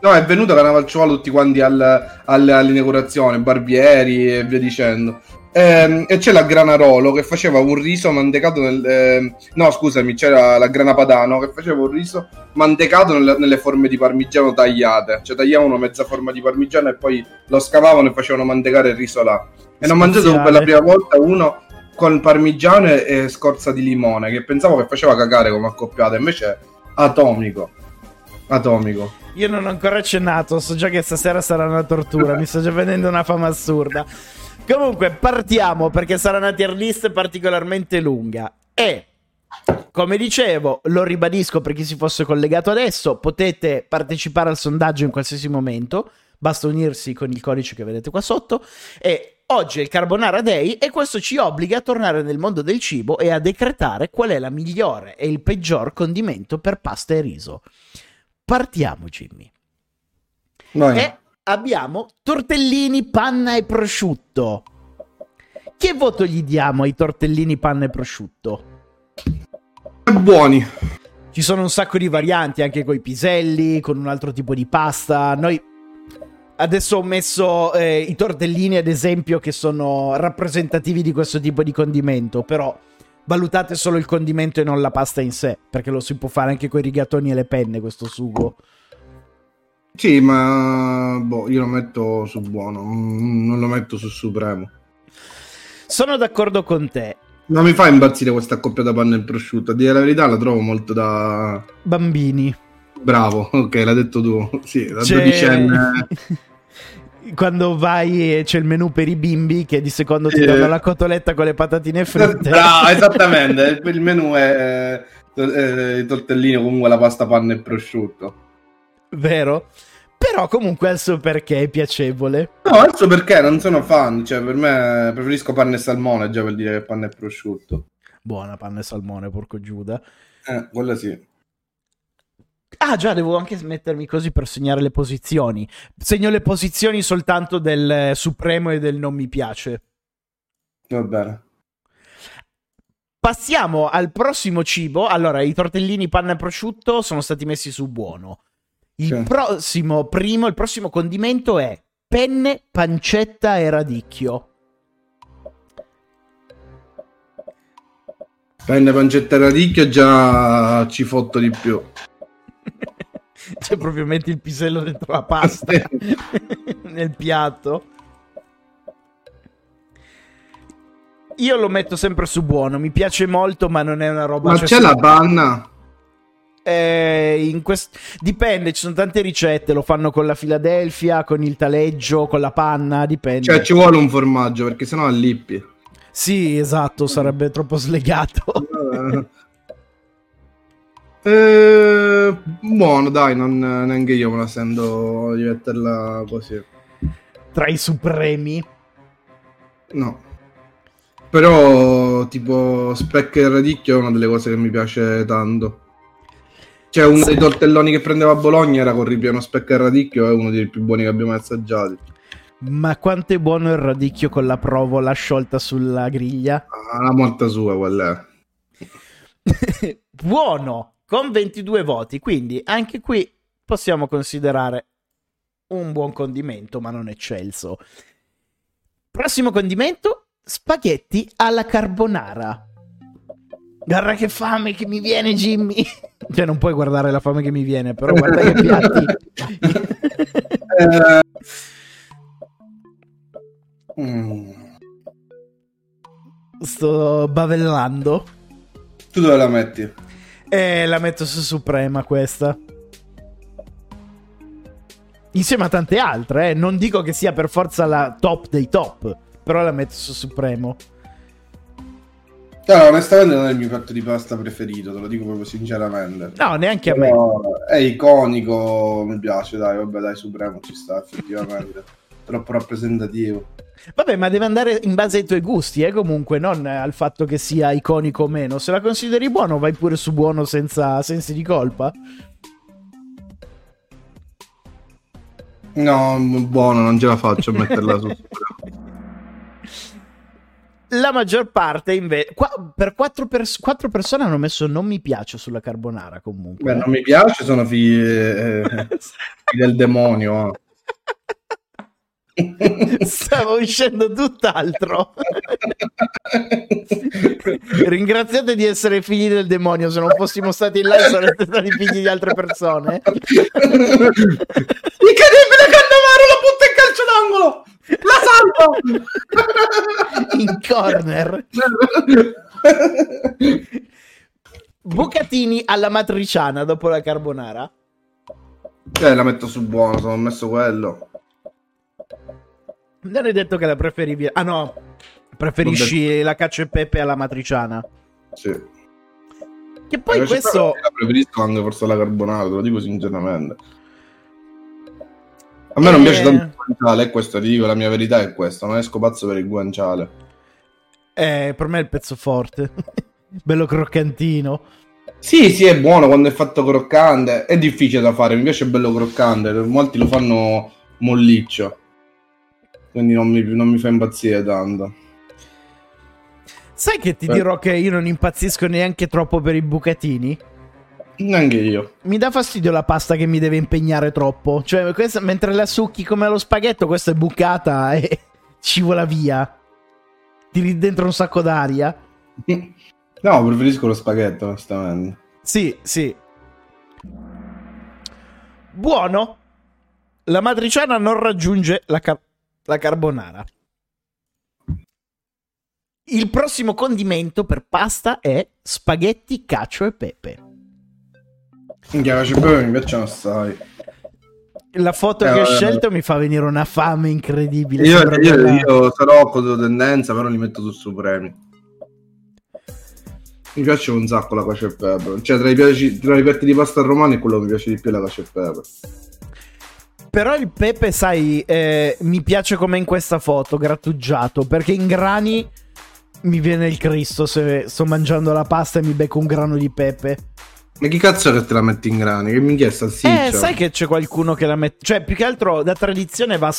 No, è venuto Canavacciuolo tutti quanti al- al- all'inaugurazione, Barbieri e via dicendo. Ehm, e c'è la Granarolo che faceva un riso mantecato nel... ehm, no, scusami, c'era la Grana Padano che faceva un riso mantecato nelle, nelle forme di parmigiano tagliate. Cioè tagliavano mezza forma di parmigiano e poi lo scavavano e facevano mantecare il riso là. E ho mangiato per la prima volta uno con parmigiano e, e scorza di limone, che pensavo che faceva cagare come accoppiata, invece è atomico. Atomico. Io non ho ancora accennato, so già che stasera sarà una tortura, mi sto già vedendo una fama assurda. Comunque, partiamo perché sarà una tier list particolarmente lunga. E, come dicevo, lo ribadisco per chi si fosse collegato adesso, potete partecipare al sondaggio in qualsiasi momento, basta unirsi con il codice che vedete qua sotto. E oggi è il Carbonara Day e questo ci obbliga a tornare nel mondo del cibo e a decretare qual è la migliore e il peggior condimento per pasta e riso. Partiamo, Jimmy. Vai. E abbiamo tortellini, panna e prosciutto. Che voto gli diamo ai tortellini, panna e prosciutto? buoni. Ci sono un sacco di varianti anche con i piselli, con un altro tipo di pasta. Noi adesso ho messo eh, i tortellini, ad esempio, che sono rappresentativi di questo tipo di condimento, però valutate solo il condimento e non la pasta in sé, perché lo si può fare anche con i rigatoni e le penne, questo sugo. Sì, ma boh, io lo metto su buono, mm, non lo metto su supremo. Sono d'accordo con te. Non mi fa impazzire questa coppia da panna e prosciutto. A dire la verità, la trovo molto da. Bambini. Bravo, ok, l'hai detto tu. Sì, da C'è- dodicenne. Quando vai e c'è il menù per i bimbi che di secondo ti danno la cotoletta con le patatine fritte. Bravo, esattamente. Il menù è eh, i tortellini, comunque la pasta, panna e prosciutto. Vero? Però comunque ha il suo perché è piacevole. No, adesso perché non sono fan. Cioè, per me preferisco panna e salmone già per dire che panna e prosciutto. Buona panna e salmone, porco Giuda. Eh, quella sì. Ah già, devo anche mettermi così per segnare le posizioni. Segno le posizioni soltanto del eh, supremo e del non mi piace. Va bene. Passiamo al prossimo cibo. Allora, i tortellini panna e prosciutto sono stati messi su buono. Il Sì. prossimo primo, il prossimo condimento è penne, pancetta e radicchio. Penne, pancetta e radicchio già ci fotto di più. Cioè, proprio metti il pisello dentro la pasta nel piatto. Io lo metto sempre su buono. Mi piace molto, ma non è una roba. Ma cioè, c'è la panna? Eh, in quest- Dipende, ci sono tante ricette. Lo fanno con la Philadelphia, con il taleggio, con la panna. Dipende. Cioè, ci vuole un formaggio perché sennò allippi. Sì, esatto, sarebbe troppo slegato. Eh, buono, dai, non, neanche io me la sento di metterla così. Tra i supremi. No. Però, tipo, specca e radicchio è una delle cose che mi piace tanto. Cioè, uno dei tortelloni che prendeva a Bologna era con ripieno specca e radicchio, è uno dei più buoni che abbiamo assaggiati. Ma quanto è buono il radicchio con la provola sciolta sulla griglia? Ha la morta sua, quella è. buono con 22 voti quindi anche qui possiamo considerare un buon condimento ma non eccelso prossimo condimento spaghetti alla carbonara guarda che fame che mi viene Jimmy cioè non puoi guardare la fame che mi viene però guarda che piatti Eh, mm. sto bavellando Tu dove la metti? E la metto su Suprema questa. Insieme a tante altre, eh. non dico che sia per forza la top dei top, però la metto su Supremo. Allora, onestamente non è il mio piatto di pasta preferito, te lo dico proprio sinceramente. No, neanche a me. È iconico, mi piace, dai, vabbè, dai, Supremo ci sta effettivamente. Troppo rappresentativo. Vabbè, ma deve andare in base ai tuoi gusti, eh, comunque, non al fatto che sia iconico o meno. Se la consideri buono, vai pure su buono senza sensi di colpa. No, buono, non ce la faccio a metterla su Supremo. La maggior parte, invece, per quattro, pers- quattro persone hanno messo non mi piace sulla carbonara comunque. Beh, non mi piace, sono figli, eh, figli del demonio. Stavo uscendo tutt'altro. Ringraziate di essere figli del demonio. Se non fossimo stati là, sareste stati figli di altre persone. Incredibile Cannavaro la butta in calcio d'angolo! La salva! In corner. Bucatini alla matriciana dopo la carbonara. Eh, la metto su buono, sono messo quello. Non hai detto che la preferivi. Ah no, preferisci la cacio e pepe alla matriciana. Sì. Che poi Eh, questo. La preferisco anche forse alla carbonara, te lo dico sinceramente. A me non Eh. piace tanto il guanciale, è questo, ti dico, la mia verità è questa, non esco pazzo per il guanciale. Eh, per me è il pezzo forte. Bello croccantino. Sì, sì, è buono quando è fatto croccante, è difficile da fare, mi piace bello croccante, molti lo fanno molliccio, quindi non mi, non mi fa impazzire tanto. Sai che ti Eh. dirò che io non impazzisco neanche troppo per i bucatini? Neanche io. Mi dà fastidio la pasta che mi deve impegnare troppo. Cioè, questa, mentre la succhi come lo spaghetto, questa è bucata e scivola via. Tiri dentro un sacco d'aria. No, preferisco lo spaghetto, onestamente. Sì, sì. Buono. La matriciana non raggiunge la, car- la carbonara. Il prossimo condimento per pasta è spaghetti, cacio e pepe. Minchia, cacio e pepe mi piacciono assai. La foto Eh, che ho scelto mi fa venire una fame incredibile. Io, io, quella- io sarò con tendenza, però li metto su Supremi. Mi piace un sacco la cacio e pepe. Cioè, tra i, piaci- tra i piatti di pasta romani, quello che mi piace di più è la cacio e pepe. Però il pepe, sai, eh, mi piace come in questa foto, grattugiato, perché in grani mi viene il Cristo se sto mangiando la pasta e mi becco un grano di pepe. Ma chi cazzo è che te la metti in grani? Che minchia è salsiccia? Eh, sai che c'è qualcuno che la mette. Cioè, più che altro da tradizione va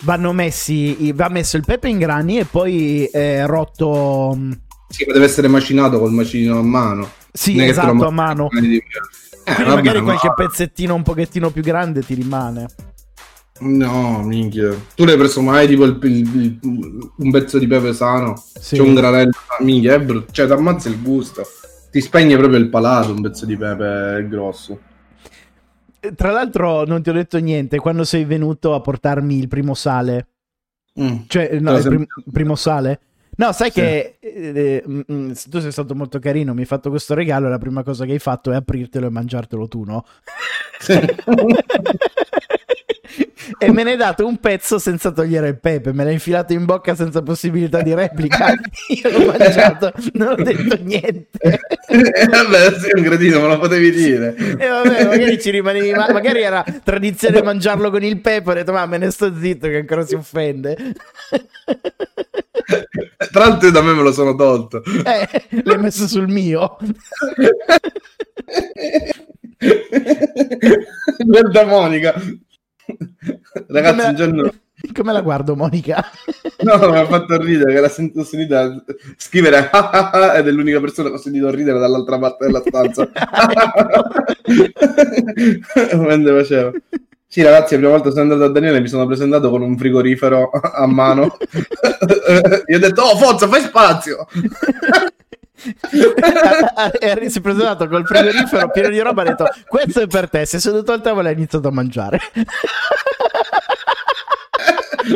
vanno messi. Va messo il pepe in grani e poi eh, rotto. mm, Sì, ma deve essere macinato col macino a mano. Sì, esatto, a mano. di- Eh, Quindi magari ma- qualche pezzettino un pochettino più grande ti rimane. No, minchia. Tu l'hai preso mai tipo il- il- il- un pezzo di pepe sano? Sì. C'è un granello, minchia, è brutto. Cioè, ti ammazza il gusto. Ti spegne proprio il palato un pezzo di pepe grosso. Tra l'altro, non ti ho detto niente. Quando sei venuto a portarmi il primo sale, Mm. Cioè, no, il prim- primo sale? No, sai Sì. che eh, mm, mm, tu sei stato molto carino, mi hai fatto questo regalo e la prima cosa che hai fatto è aprirtelo e mangiartelo tu, no? Sì. e me ne hai dato un pezzo senza togliere il pepe, me l'hai infilato in bocca senza possibilità di replica. Io l'ho mangiato, non ho detto niente. Eh, vabbè, sei un cretino, me lo potevi dire. E vabbè, magari ci rimanevi, ma magari era tradizione mangiarlo con il pepe, ho detto ma me ne sto zitto che ancora si offende. Tra l'altro da me me lo sono tolto. Eh, l'hai messo sul mio. Guarda Monica. Ragazzi, Come- un giorno... Come la guardo, Monica? No, mi ha fatto ridere che la sento sentita scrivere ed è l'unica persona che ho sentito ridere dall'altra parte della stanza. Mentre faceva. Sì, ragazzi, la prima volta sono andato a Daniele mi sono presentato con un frigorifero a mano. Gli ho detto, oh, Forza, fai spazio! Eri si è presentato col frigorifero pieno di roba e ha detto questo è per te, sei seduto al tavolo e hai iniziato a mangiare.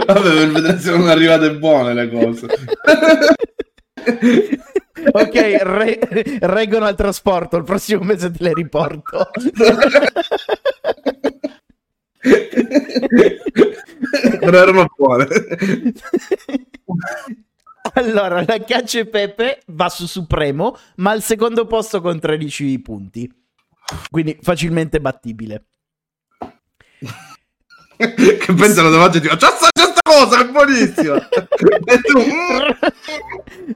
Vabbè, per vedere se sono arrivate buone le cose. ok, re- reggono al trasporto, il prossimo mese te le riporto. Però erano buone. Allora, la cacio e pepe va su Supremo, ma al secondo posto con 13 punti. Quindi facilmente battibile. che pensano davanti e c'è sta cosa, è buonissima. e tu,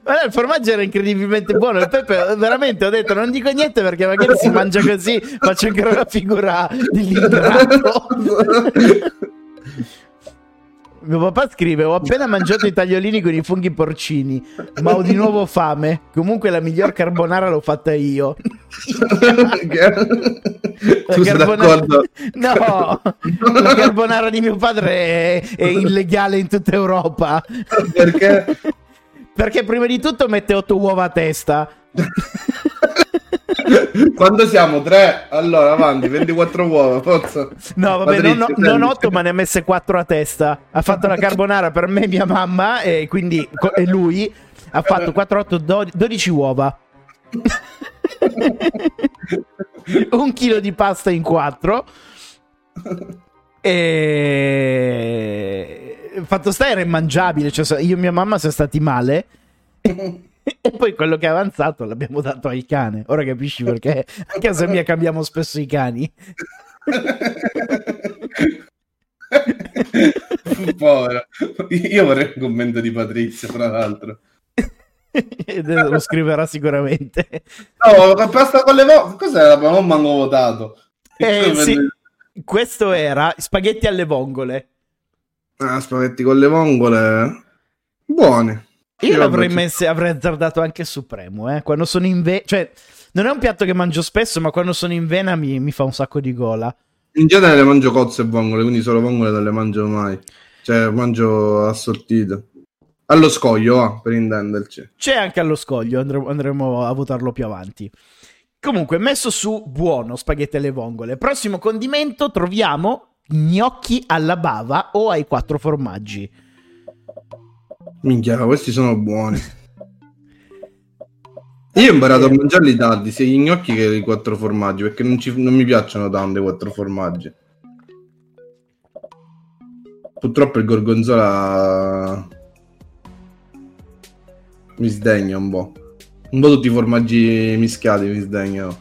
Guarda, il formaggio era incredibilmente buono. Il pepe, veramente, ho detto, non dico niente perché magari si mangia così, faccio ancora una figura di l'idrato. Mio papà scrive: Ho appena mangiato i tagliolini con i funghi porcini, ma ho di nuovo fame. Comunque la miglior carbonara l'ho fatta io. Tu sei carbonara- d'accordo? No, la carbonara di mio padre è, è illegale in tutta Europa. Perché? Perché prima di tutto mette otto uova a testa. Quando siamo tre, allora avanti, 24 uova, forza. No, vabbè, Patrizio, non, non otto, ma ne ha messe quattro a testa. Ha fatto la carbonara per me e mia mamma, e quindi e lui ha fatto 4, 8, 12 uova. Un chilo di pasta in quattro. E fatto sta era immangiabile. Cioè, io e mia mamma siamo stati male. E poi quello che è avanzato l'abbiamo dato al cane. Ora capisci perché a casa mia cambiamo spesso i cani. Povero. Io vorrei un commento di Patrizio, tra l'altro. Lo scriverà sicuramente. No, la pasta con le uova, cos'era? Non manco votato. Eh, sì, questo era spaghetti alle vongole. Ah, spaghetti con le vongole. Buoni. Io l'avrei messo, avrei azzardato anche supremo, eh. Quando sono in vena, cioè, non è un piatto che mangio spesso, ma quando sono in vena mi, mi fa un sacco di gola. In genere le mangio cozze e vongole, quindi solo vongole non le mangio mai. Cioè, mangio assortite. Allo scoglio, va, per intenderci. C'è anche allo scoglio, andremo, andremo a votarlo più avanti. Comunque, messo su buono spaghetti alle vongole. Prossimo condimento troviamo gnocchi alla bava o ai quattro formaggi. Minchia, questi sono buoni. Io ho imparato a mangiarli tardi, sia gli gnocchi che i quattro formaggi, perché non, ci- non mi piacciono tanto i quattro formaggi. Purtroppo il gorgonzola mi sdegna un po'. Un po' tutti i formaggi mischiati mi sdegnano.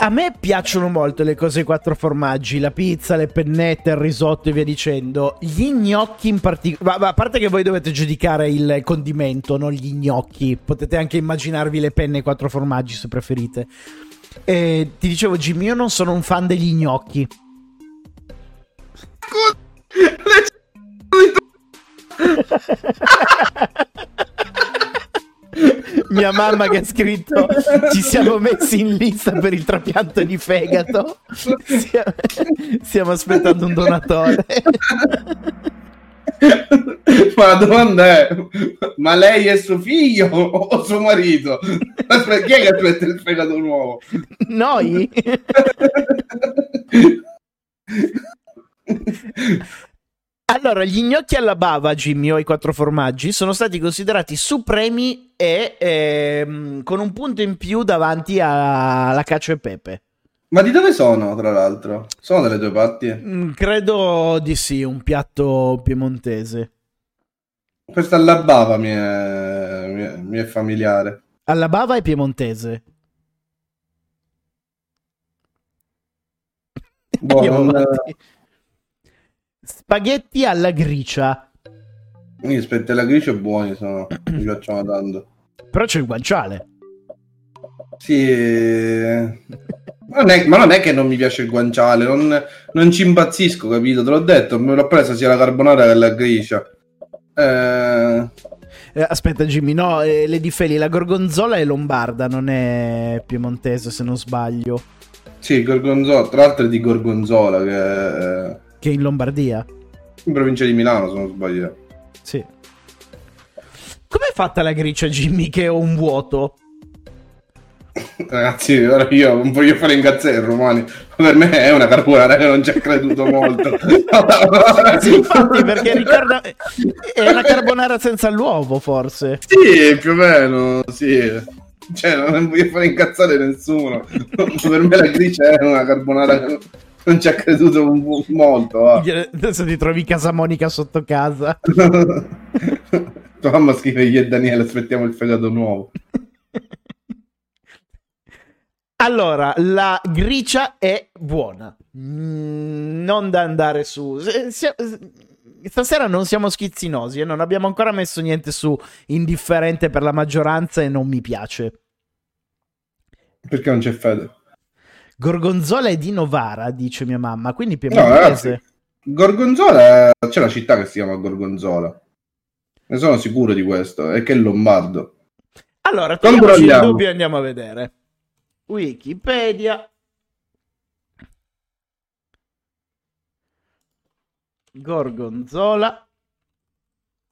A me piacciono molto le cose quattro formaggi, la pizza, le pennette, il risotto e via dicendo. Gli gnocchi in particolare, a parte che voi dovete giudicare il condimento, non gli gnocchi. Potete anche immaginarvi le penne ai quattro formaggi se preferite. E ti dicevo, Jimmy, io non sono un fan degli gnocchi. Mia mamma che ha scritto ci siamo messi in lista per il trapianto di fegato. Stiamo, stiamo aspettando un donatore. Ma la domanda è: ma lei è suo figlio o suo marito? Aspetta, chi è che aspetta il fegato nuovo? Noi? Allora, gli gnocchi alla bava, Jimmy, o i quattro formaggi, sono stati considerati supremi e ehm, con un punto in più davanti alla cacio e pepe. Ma di dove sono, tra l'altro? Sono delle tue parti? Mm, credo di sì, un piatto piemontese. Questa alla bava mi è, mi è- mi è familiare. Alla bava è piemontese. Boh, Andiamo non- avanti. Spaghetti alla gricia. Gli aspetti alla gricia buoni sono, mi piacciono tanto. Però c'è il guanciale. Sì, ma non, è, ma non è che non mi piace il guanciale, non, non ci impazzisco, capito? Te l'ho detto, me l'ho presa sia la carbonara che la gricia. Eh, Eh, aspetta, Jimmy, no, eh, Lady Feli, la gorgonzola è lombarda, non è piemontese se non sbaglio. sì, gorgonzola, tra l'altro è di Gorgonzola, che è Che in Lombardia. in provincia di Milano, se non sbaglio. Sì. Com'è fatta la gricia, Jimmy, che ho un vuoto? Ragazzi, ora io non voglio fare incazzare i romani, ma per me è una carbonara che non ci ha creduto molto. Sì, infatti, perché ricorda... È una carbonara senza l'uovo, forse. Sì, più o meno, sì. Cioè, non voglio fare incazzare nessuno. per me la gricia è una carbonara non ci ha creduto molto. va. Adesso ti trovi casa Monica sotto casa. Tua mamma scrive io e Daniele aspettiamo il fegato nuovo. Allora, la gricia è buona. Mm, non da andare su. Se- se- Stasera non siamo schizzinosi e non abbiamo ancora messo niente su indifferente per la maggioranza e non mi piace. Perché non c'è fede? Gorgonzola è di Novara, dice mia mamma, quindi No, piemontese. ragazzi, Gorgonzola, c'è una città che si chiama Gorgonzola. Ne sono sicuro di questo, e che è Lombardo. allora, togliamoci il dubbio andiamo a vedere. Wikipedia. Gorgonzola.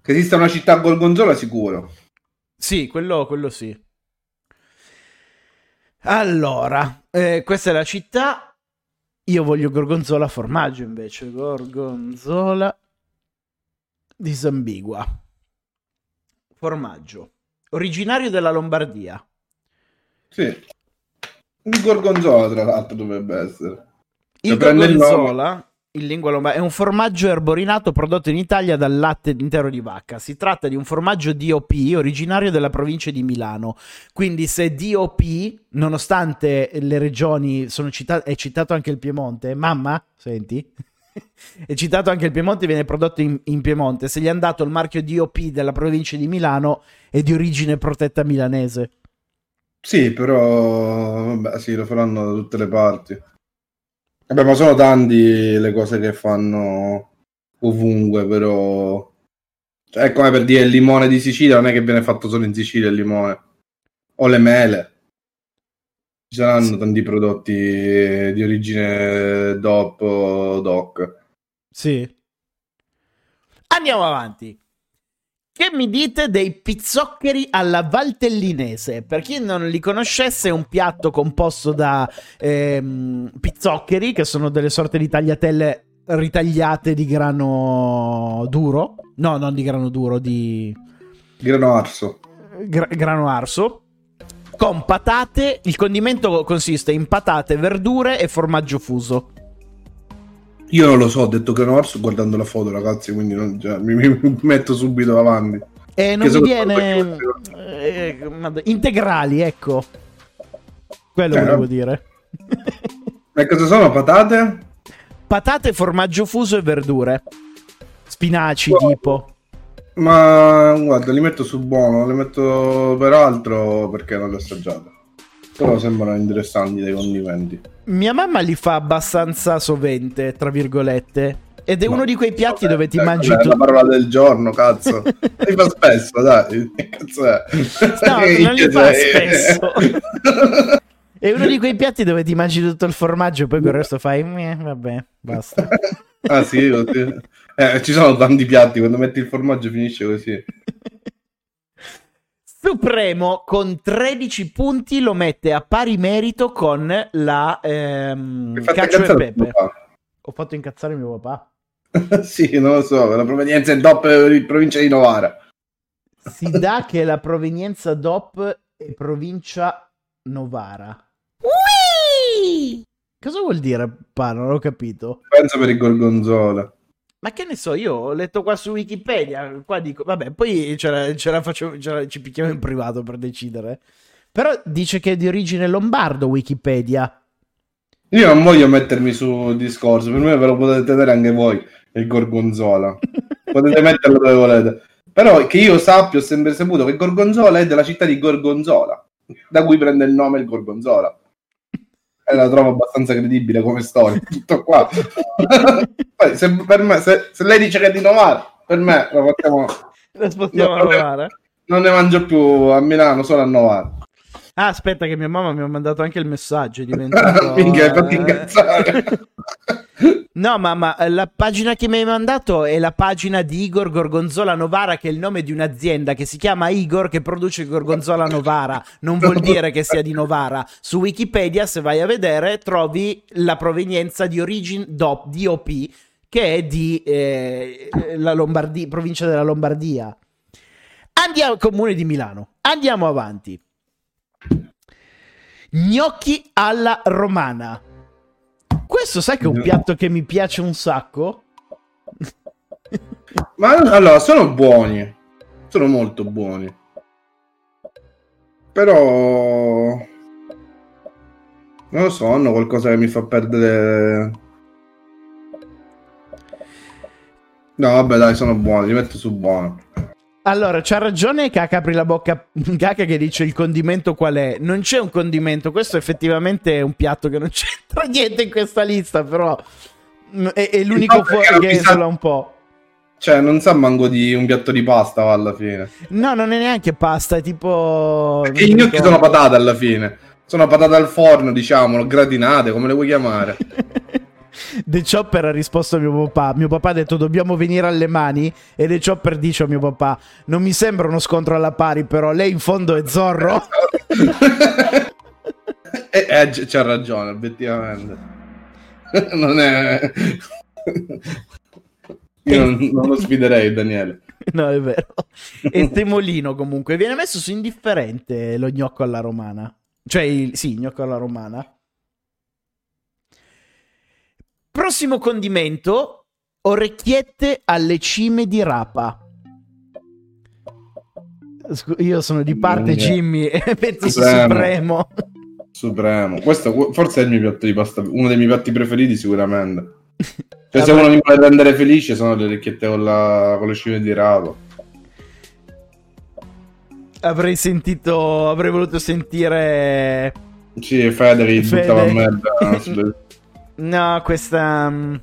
Che esista una città a Gorgonzola sicuro. Sì, quello, quello sì. Allora, eh, questa è la città. Io voglio gorgonzola formaggio invece. Gorgonzola disambigua. Formaggio. Originario della Lombardia. Sì. Il Gorgonzola, tra l'altro, dovrebbe essere. Il Cioè, gorgonzola, in lingua lombarda, è un formaggio erborinato prodotto in Italia dal latte intero di vacca. Si tratta di un formaggio DOP originario della provincia di Milano. Quindi se DOP, nonostante le regioni citate, è citato anche il Piemonte, mamma, senti? è citato anche il Piemonte, viene prodotto in, in Piemonte. Se gli hanno dato il marchio DOP della provincia di Milano, è di origine protetta milanese. Sì, però vabbè, sì, lo faranno da tutte le parti. Vabbè, ma sono tanti le cose che fanno ovunque, però cioè, è come per dire il limone di Sicilia, non è che viene fatto solo in Sicilia il limone. O le mele. Ci saranno Sì. tanti prodotti di origine DOP o DOC. Sì. Andiamo avanti. Che mi dite dei pizzoccheri alla valtellinese? Per chi non li conoscesse, è un piatto composto da ehm, pizzoccheri, che sono delle sorte di tagliatelle ritagliate di grano duro. No, non di grano duro, di Grano arso. gra- grano arso. Con patate. Il condimento consiste in patate, verdure e formaggio fuso. Io non lo so, ho detto grano arso guardando la foto, ragazzi, quindi non- cioè, mi, mi metto subito avanti. E non mi viene. eh, integrali, ecco. Quello Eh, volevo dire. E cosa sono patate? Patate, formaggio fuso e verdure. Spinaci, Wow. tipo. Ma guarda, li metto su buono, li metto per altro perché non li ho assaggiati. Però sembrano interessanti dei condimenti. Mia mamma li fa abbastanza sovente, tra virgolette. Ed è Ma- uno di quei piatti dove ti mangi quella è la parola del giorno, cazzo. li fa spesso, dai. Che cazzo è? No, non li fa spesso. È uno di quei piatti dove ti mangi tutto il formaggio e poi con il resto fai. "Meh, vabbè, basta. ah sì, così. Eh, ci sono tanti piatti, quando metti il formaggio finisce così. Supremo con 13 punti lo mette a pari merito con la ehm, cacio e pepe. Ho fatto incazzare mio papà. sì, non lo so, la provenienza è DOP in provincia di Novara. Si dà che la provenienza DOP è provincia Novara. Cosa vuol dire, pa? Non ho capito. Penso per il gorgonzola. Ma che ne so, io ho letto qua su Wikipedia, qua dico, vabbè, poi ce la, ce la faccio, ce la- ci picchiamo in privato per decidere. Però dice che è di origine lombardo Wikipedia. Io non voglio mettermi su discorso, per me ve lo potete tenere anche voi, il gorgonzola. potete metterlo dove volete. Però che io sappia, ho sempre saputo che Gorgonzola è della città di Gorgonzola, da cui prende il nome il Gorgonzola. E la trovo abbastanza credibile come storia. Tutto qua. Poi, se, per me, se, se lei dice che è di Novara, per me lo facciamo. La spostiamo a No, vabbè. Novara. Non ne mangio più a Milano, solo a Novara. Ah, aspetta, che mia mamma mi ha mandato anche il messaggio. È diventato. Minchia, hai fatto eh, incazzare. No, mamma, eh, la pagina che mi hai mandato è la pagina di Igor Gorgonzola Novara, che è il nome di un'azienda che si chiama Igor che produce Gorgonzola Novara. Non vuol dire che sia di Novara. Su Wikipedia, se vai a vedere, trovi la provenienza di origine DOP, DOP che è di eh, la Lombardia, provincia della Lombardia. Andiamo, comune di Milano. Andiamo avanti. Gnocchi alla romana. Questo sai che è un piatto che mi piace un sacco? Ma allora, sono buoni. sono molto buoni. Però non lo so, hanno qualcosa che mi fa perdere. No, vabbè, dai, sono buoni, li metto su buono. Allora, c'ha ragione Caca apri la bocca Caca che dice il condimento qual è. Non c'è un condimento, questo effettivamente è un piatto che non c'entra niente in questa lista, però mm, è, è l'unico No, fuori che sa- esola un po'. Cioè, non sa manco di un piatto di pasta alla fine. No, non è neanche pasta, è tipo... Perché i gnocchi sono patate alla fine. Sono patate al forno, diciamolo, gratinate, come le vuoi chiamare. The Chopper ha risposto a mio papà. Mio papà ha detto dobbiamo venire alle mani. E The Chopper dice a mio papà: Non mi sembra uno scontro alla pari, però lei in fondo è Zorro. e, eh, c'ha ragione, obiettivamente. non è... Io non, non lo sfiderei, Daniele. no, è vero. E Temolino comunque. Viene messo su indifferente lo gnocco alla romana. Cioè, il, sì, gnocco alla romana. Prossimo condimento: orecchiette alle cime di rapa. Io sono di parte Mm. Jimmy e su Supremo. Supremo. Questo forse è il mio piatto di pasta, uno dei miei piatti preferiti sicuramente. Cioè, se uno mi vuole rendere felice sono le orecchiette con, la, con le cime di rapa. Avrei sentito, avrei voluto sentire. Sì, Fede che gli Fede. buttava merda sulle... No, questa. mm,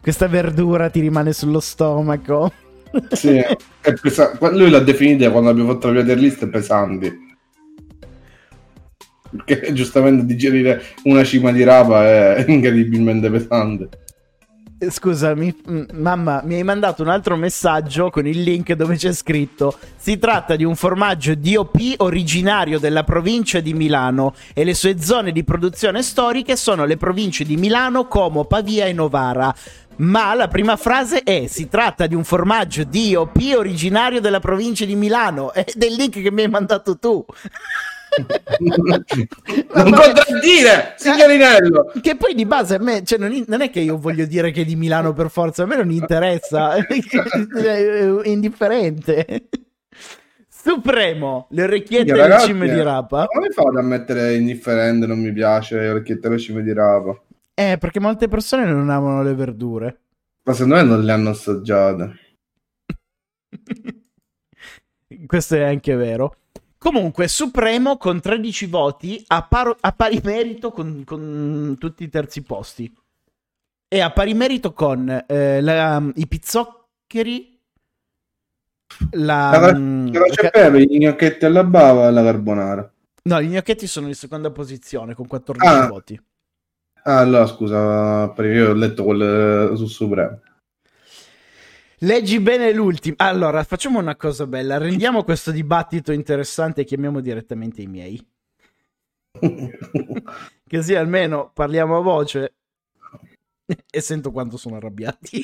Questa verdura ti rimane sullo stomaco. Sì, è pesa- lui l'ha definita quando abbiamo fatto la Peter List pesanti. Perché giustamente digerire una cima di rapa è incredibilmente pesante. Eh, Scusa, mi- mm, mamma, mi hai mandato un altro messaggio con il link dove c'è scritto: Si tratta di un formaggio DOP originario della provincia di Milano e le sue zone di produzione storiche sono le province di Milano, Como, Pavia e Novara. Ma la prima frase è: Si tratta di un formaggio DOP originario della provincia di Milano. È il link che mi hai mandato tu. Non contraddire, signorinello! Che poi di base a me, cioè non, non è che io voglio dire che è di Milano per forza, a me non interessa, è indifferente. Supremo, le orecchiette alle ragazzi, cime di rapa. Come fate a mettere indifferente, non mi piace, le orecchiette alle cime di rapa? Eh, perché molte persone non amano le verdure. Ma secondo me non le hanno assaggiate. Questo è anche vero. Comunque, Supremo con 13 voti a, paro- a pari merito con, con tutti i terzi posti. E a pari merito con eh, la- i pizzoccheri, la, La, mm, la pepe, i gnocchetti alla bava e la carbonara. no, gli gnocchetti sono in seconda posizione con 14 Ah. voti. Ah, allora scusa, perché io ho letto quelle su Supremo. Leggi bene l'ultimo. Allora, facciamo una cosa bella. Rendiamo questo dibattito interessante e chiamiamo direttamente i miei. Così almeno parliamo a voce e sento quanto sono arrabbiati.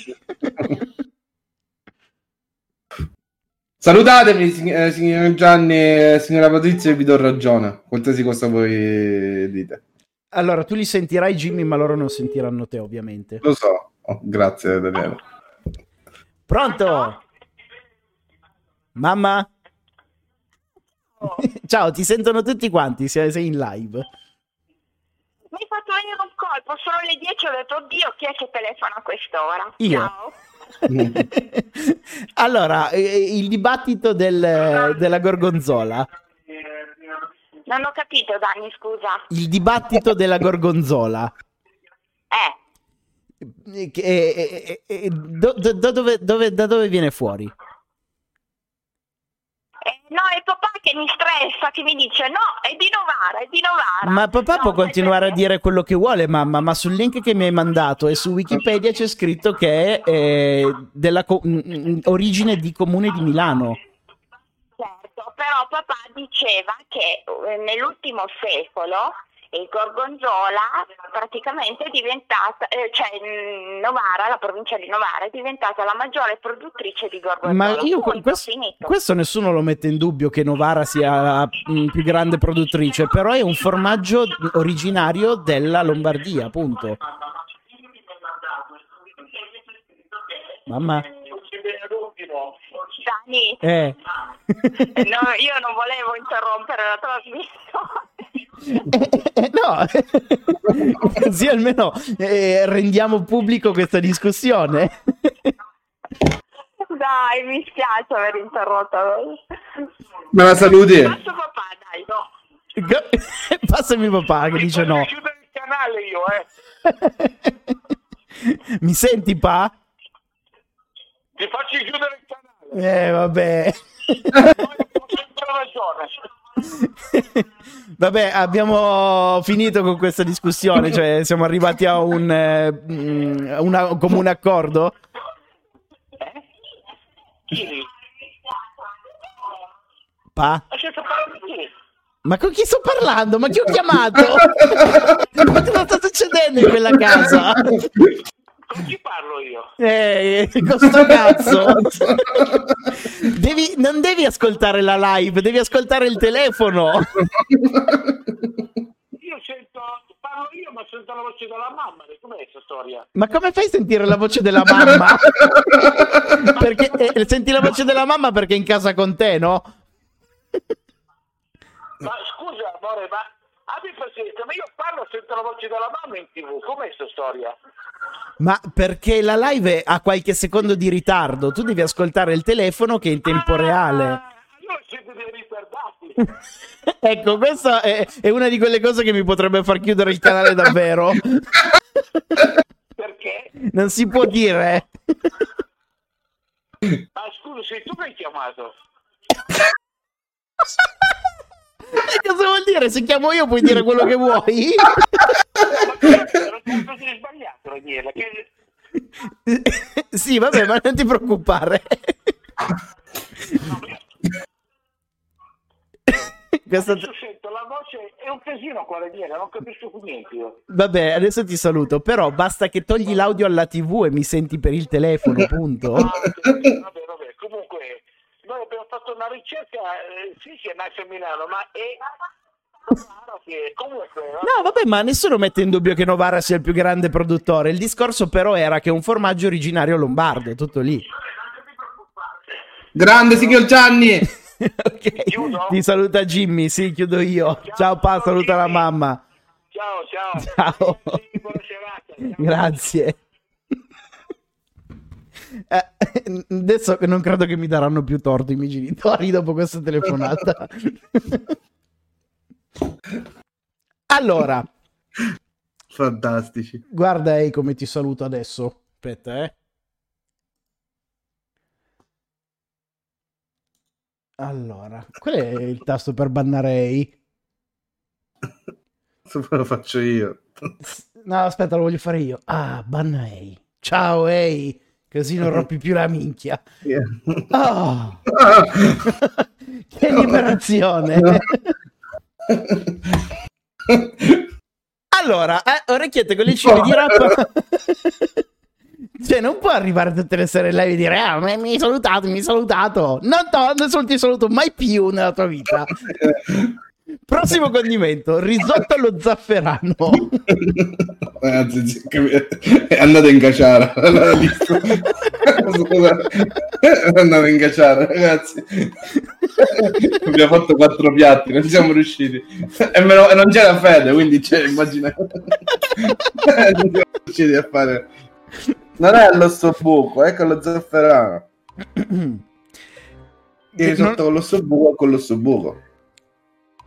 Salutatemi, eh, signor Gianni e signora Patrizia, e vi do ragione. Qualsiasi cosa voi dite. Allora, tu li sentirai Jimmy, ma loro non sentiranno te, ovviamente. Lo so. Oh, grazie, Daniele. Pronto? Mamma? Ciao, ti sentono tutti quanti, sei, sei in live. Mi hai fatto venire un colpo, sono le 10 ho detto oddio chi è che telefona a quest'ora? Io. Ciao. allora, eh, il dibattito del- della gorgonzola. Non ho capito Dani, scusa. Il dibattito della gorgonzola. Eh, Eh, eh, eh, do- do- da dove, dove- da dove viene fuori? eh, no, è papà che mi stressa, che mi dice no, è di Novara, è di Novara. Ma papà No, può continuare a dire quello che vuole, mamma, ma sul link che mi hai mandato e su Wikipedia c'è scritto che è eh, della co- mm, mm, origine di comune di Milano. Certo, però papà diceva che eh, nell'ultimo secolo il Gorgonzola praticamente è diventata, eh, cioè mm, Novara, la provincia di Novara, è diventata la maggiore produttrice di Gorgonzola. Ma io Punto, questo, questo nessuno lo mette in dubbio che Novara sia la mm, più grande produttrice, però è un formaggio originario della Lombardia, appunto. Mamma, Dani, Eh. no, io non volevo interrompere la trasmissione. No, così almeno eh, rendiamo pubblico questa discussione. Dai, mi spiace aver interrotto. Me la saluti? Passo papà, dai, no. Passami papà che dice no. chiudere il canale io, eh. Mi senti, pa? Ti faccio chiudere il canale. Eh, vabbè. Ho sempre ragione. Vabbè, abbiamo finito con questa discussione, cioè siamo arrivati a un, eh, mm, una- un comune accordo. Pa? Ma con chi sto parlando? Ma chi ho chiamato? Ma cosa sta succedendo in quella casa? Con chi parlo io? Eh, con sto cazzo. Devi- non devi ascoltare la live, devi ascoltare il telefono. Io sento, parlo io, ma sento la voce della mamma. Com'è questa storia? Ma come fai a sentire la voce della mamma? Perché eh, senti la voce della mamma perché è in casa con te, no? Ma scusa, amore, ma abbi pazienza, ma io parlo, sento la voce della mamma in tv. Com'è questa storia? Ma perché la live ha qualche secondo di ritardo, tu devi ascoltare il telefono che è in tempo reale. Ah, Allora siete dei ritardati. Ecco, questa è, è una di quelle cose che mi potrebbe far chiudere il canale davvero. Perché? Non si può dire. Ah, scusa, sei tu che hai chiamato? Cosa vuol dire? Se chiamo io puoi dire quello che vuoi? Era qualcosa di sbagliato, Daniela. Che... sì, vabbè, ma non ti preoccupare. Questa- Adesso sento la voce, è un casino qua, Daniela, non capisco più niente io. Vabbè, adesso ti saluto, però basta che togli l'audio alla TV e mi senti per il telefono, punto. Ah, vabbè, vabbè, comunque noi abbiamo fatto una ricerca, eh, sì che nasce a Milano, ma è comunque No, vabbè, ma nessuno mette in dubbio che Novara sia il più grande produttore. Il discorso però era che è un formaggio originario lombardo, tutto lì. Grande Signor Gianni! ok. Chiudo? Ti saluta Jimmy, sì, chiudo io. Ciao, pa, saluta la mamma. ciao ciao. Ciao. Ciao. Grazie. Eh, adesso non credo che mi daranno più torto i miei genitori dopo questa telefonata. allora, Fantastici. guarda Ehi come ti saluto adesso. Aspetta, eh. Allora, qual è il tasto per bannare Ehi? Se lo faccio io. No, aspetta, lo voglio fare io. Ah, banna Ehi. Ciao Ehi, così non rompi più la minchia. Oh, che liberazione! Allora, eh, orecchiette con le cime di rap. cioè, non può arrivare tutte le sere live e dire: Ah, mi mi hai salutato, mi hai salutato. No, no, nessuno ti saluto mai più nella tua vita. Prossimo condimento: risotto allo zafferano. Ragazzi, è andato in caciara. È andato in caciara, ragazzi. Abbiamo fatto quattro piatti, non siamo riusciti. E, meno- e non c'era fede, quindi c'è, immagina. non siamo riusciti a fare. Non è l'osso buco, è con lo zafferano. Il risotto con l'osso buco con l'osso buco.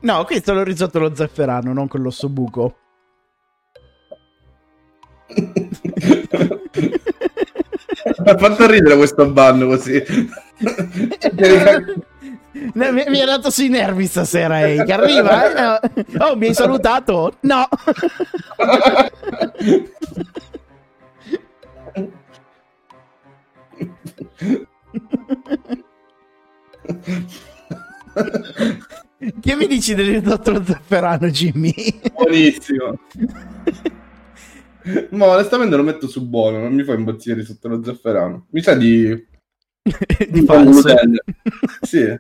No, questo è lo risotto allo zafferano, non con l'osso buco. Mi ha fatto ridere questo ban così. No, mi, mi ha dato sui nervi stasera, ehi, che arriva. eh? Oh, mi hai salutato? No. Che mi dici del allo zafferano, Jimmy? Buonissimo. Ma onestamente lo metto su buono, non mi fa impazzire sotto lo zafferano. Mi sa di, Di falso. Sì.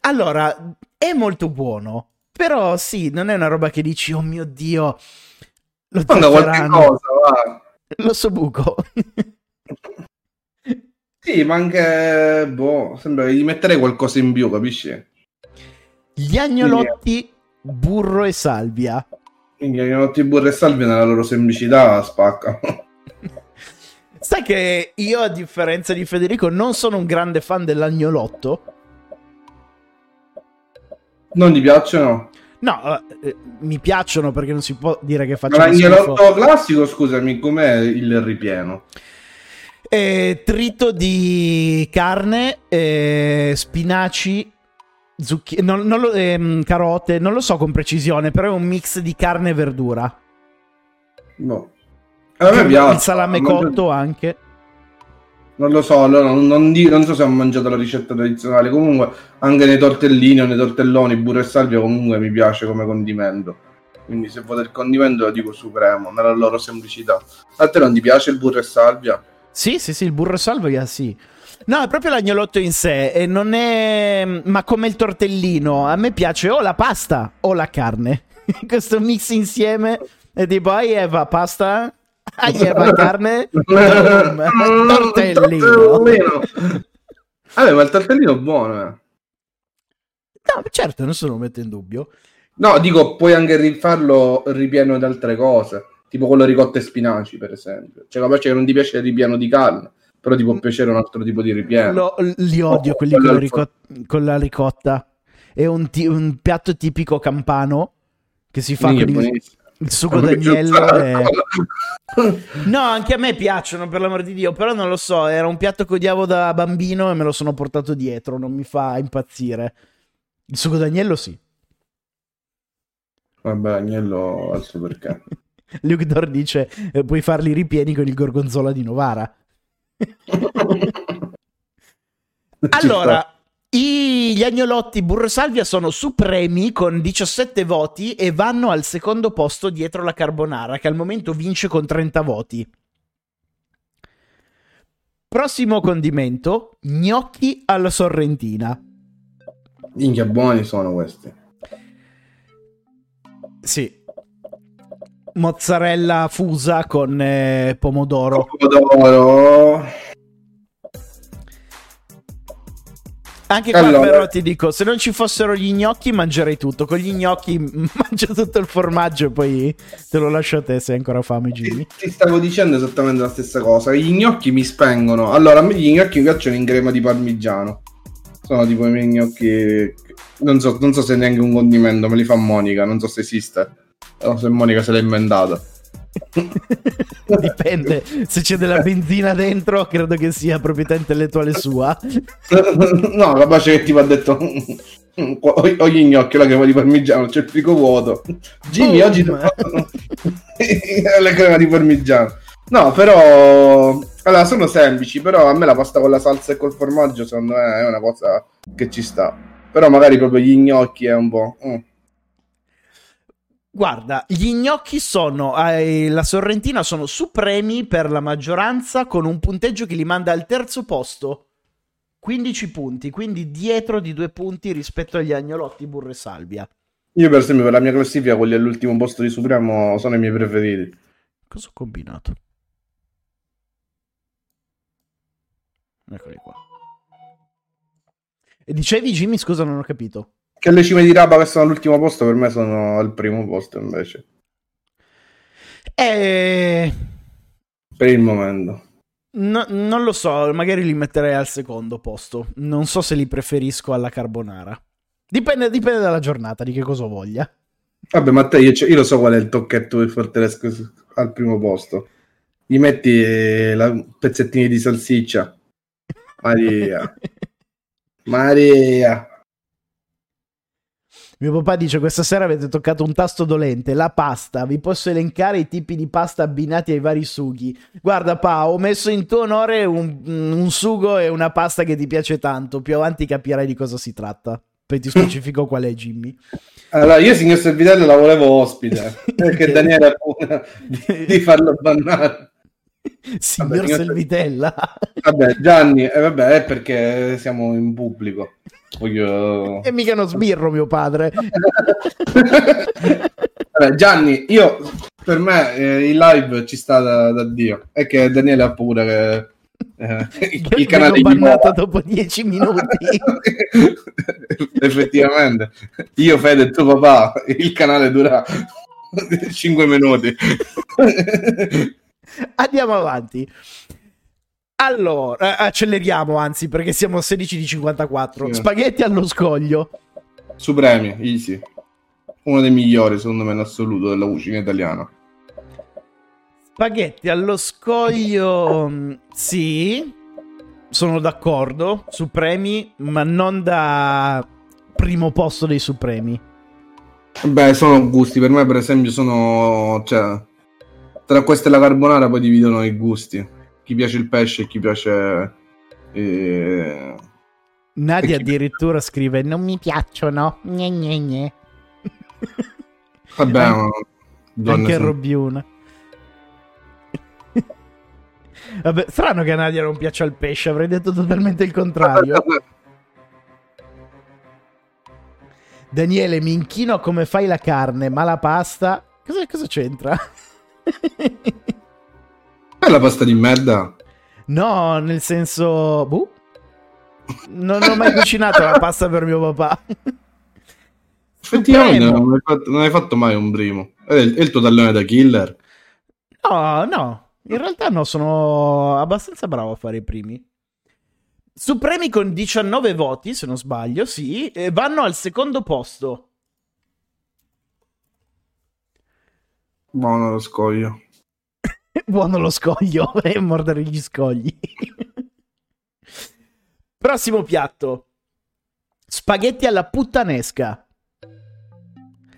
Allora, è molto buono, però sì, non è una roba che dici, oh mio Dio, lo zafferano, cosa, va. l'osso buco. Sì, ma anche, boh, sembra che gli metterei qualcosa in più, capisci? Gli agnolotti, burro e salvia. Quindi gli notti burro e salvia nella loro semplicità spaccano. Sai che io, a differenza di Federico, non sono un grande fan dell'agnolotto? Non ti piacciono? No, eh, mi piacciono perché non si può dire che Ma facciano schifo. l'agnolotto classico, scusami, com'è il ripieno? Eh, trito di carne, eh, spinaci, zucchine, non- non lo- ehm, carote, non lo so con precisione, però è un mix di carne e verdura. No. A me piace. Il salame Ho mangiato- cotto anche. Non lo so, allora non, non di- non so se ho mangiato la ricetta tradizionale. Comunque, anche nei tortellini o nei tortelloni, burro e salvia comunque mi piace come condimento. Quindi se vuoi del condimento lo dico supremo, nella loro semplicità. A te non ti piace il burro e salvia? Sì, sì, sì, il burro e salvia, sì. No, è proprio l'agnolotto in sé e non è... Ma come il tortellino, a me piace o la pasta o la carne. Questo mix insieme è tipo, ai Eva, pasta? Ai Eva, carne? Tortellino. Vabbè, ma il tortellino è buono, eh. No, certo, nessuno lo mette in dubbio. No, dico, puoi anche rifarlo ripieno di altre cose, tipo quello ricotta e spinaci, per esempio. Cioè, capace che non ti piace il ripieno di carne, però ti può piacere un altro tipo di ripieno. Lo- li odio Oh, quelli con, la al ricot- con la ricotta. È un, ti- un piatto tipico campano che si fa è con il, me d'agnello. e-. No, anche a me piacciono, per l'amor di Dio, però non lo so, era un piatto che odiavo da bambino e me lo sono portato dietro, non mi fa impazzire. Il succo d'agnello sì. Vabbè, agnello al perché. Luke Dor dice, eh, puoi farli ripieni con il gorgonzola di Novara. Allora, i- gli agnolotti burro salvia sono supremi con 17 voti e vanno al secondo posto dietro la carbonara, che al momento vince con 30 voti. Prossimo condimento, gnocchi alla sorrentina. Minchia, buoni sono questi. Sì. Mozzarella fusa con eh, pomodoro. Pomodoro. Anche qua Allora. però ti dico, se non ci fossero gli gnocchi mangerei tutto. Con gli gnocchi mangio tutto il formaggio e poi te lo lascio a te se hai ancora fame, Jimmy. Ti, ti stavo dicendo esattamente la stessa cosa. Gli gnocchi mi spengono. Allora, a me gli gnocchi mi piacciono in crema di parmigiano. Sono tipo i miei gnocchi. Non so, non so se è neanche un condimento, me li fa Monica. Non so se esiste. Non so se Monica se l'ha inventata. Dipende, se c'è della benzina dentro, credo che sia proprietà intellettuale sua. no, capace che tipo ha detto. Ho, gli gnocchi, la crema di parmigiano, c'è il frigo vuoto. Jimmy, Boom. oggi ti fatto la crema di parmigiano. No, però allora sono semplici, però a me la pasta con la salsa e col formaggio secondo me è una cosa che ci sta. Però magari proprio gli gnocchi è un po'. mm. Guarda, gli gnocchi sono, eh, la Sorrentina sono supremi per la maggioranza con un punteggio che li manda al terzo posto. 15 punti, quindi dietro di due punti rispetto agli agnolotti burro e salvia. Io, per esempio, per la mia classifica, quelli all'ultimo posto di Supremo sono i miei preferiti. Cosa ho combinato? Eccoli qua. E dicevi, Jimmy, scusa, non ho capito. Che le cime di Raba che sono all'ultimo posto, per me sono al primo posto invece. Eh, Per il momento. no- non lo so, magari li metterei al secondo posto. Non so se li preferisco alla carbonara. Dipende, dipende dalla giornata, di che cosa voglia. Vabbè, ma te, io, io lo so qual è il tocchetto del fortesco al primo posto. Gli metti la, pezzettini di salsiccia. Maria. Maria. Mio papà dice: Questa sera avete toccato un tasto dolente, la pasta. Vi posso elencare i tipi di pasta abbinati ai vari sughi. Guarda, Pa, ho messo in tuo onore un, un sugo e una pasta che ti piace tanto. Più avanti capirai di cosa si tratta. Poi ti specifico qual è, Jimmy. Allora, io signor Servitello la volevo ospite, perché Daniele ha paura di, di farlo bannare. Signor Vabbè, Selvitella. Vabbè, Gianni, eh, vabbè, è perché siamo in pubblico. Voglio... e mica uno sbirro, mio padre. Vabbè, Gianni, io per me eh, il live ci sta da, da Dio. È che Daniele ha paura che eh, il canale di bannato dopo 10 minuti. Effettivamente, io, Fede e tuo papà, il canale dura 5 minuti. Andiamo avanti. Allora, eh, acceleriamo anzi perché siamo a 16 di 54. Sì. Spaghetti allo scoglio. Supremi, easy. Uno dei migliori, secondo me, in assoluto della cucina italiana. Spaghetti allo scoglio, mm, sì, sono d'accordo. Supremi, ma non da primo posto dei supremi. Beh, sono gusti. Per me, per esempio, sono. Cioè, tra questa e la carbonara poi dividono i gusti. Chi piace il pesce e chi piace. eh, Nadia chi- addirittura scrive: Non mi piacciono. Gne, gne, gne. Vabbè, ma- Anche sono- Robbiuna. Vabbè, strano che a Nadia non piaccia il pesce, avrei detto totalmente il contrario. Daniele, mi inchino come fai la carne, ma la pasta. Cosa, cosa c'entra? È la pasta di merda. no, nel senso. Boh. Non ho mai cucinato la pasta per mio papà. Effettivamente non hai, fatto, non hai fatto mai un primo. È il, è il tuo tallone da killer. No, no. In realtà no, sono abbastanza bravo a fare i primi. Supremi con 19 voti, se non sbaglio, sì, vanno al secondo posto. Buono lo scoglio. Buono lo scoglio e mordere gli scogli. Prossimo piatto. Spaghetti alla puttanesca.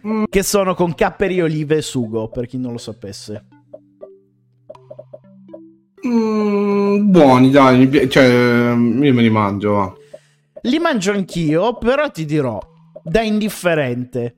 Mm. Che sono con capperi, olive e sugo, per chi non lo sapesse. Mm, buoni, dai. mi pi- cioè, io me li mangio. va. Li mangio anch'io, però ti dirò, da indifferente.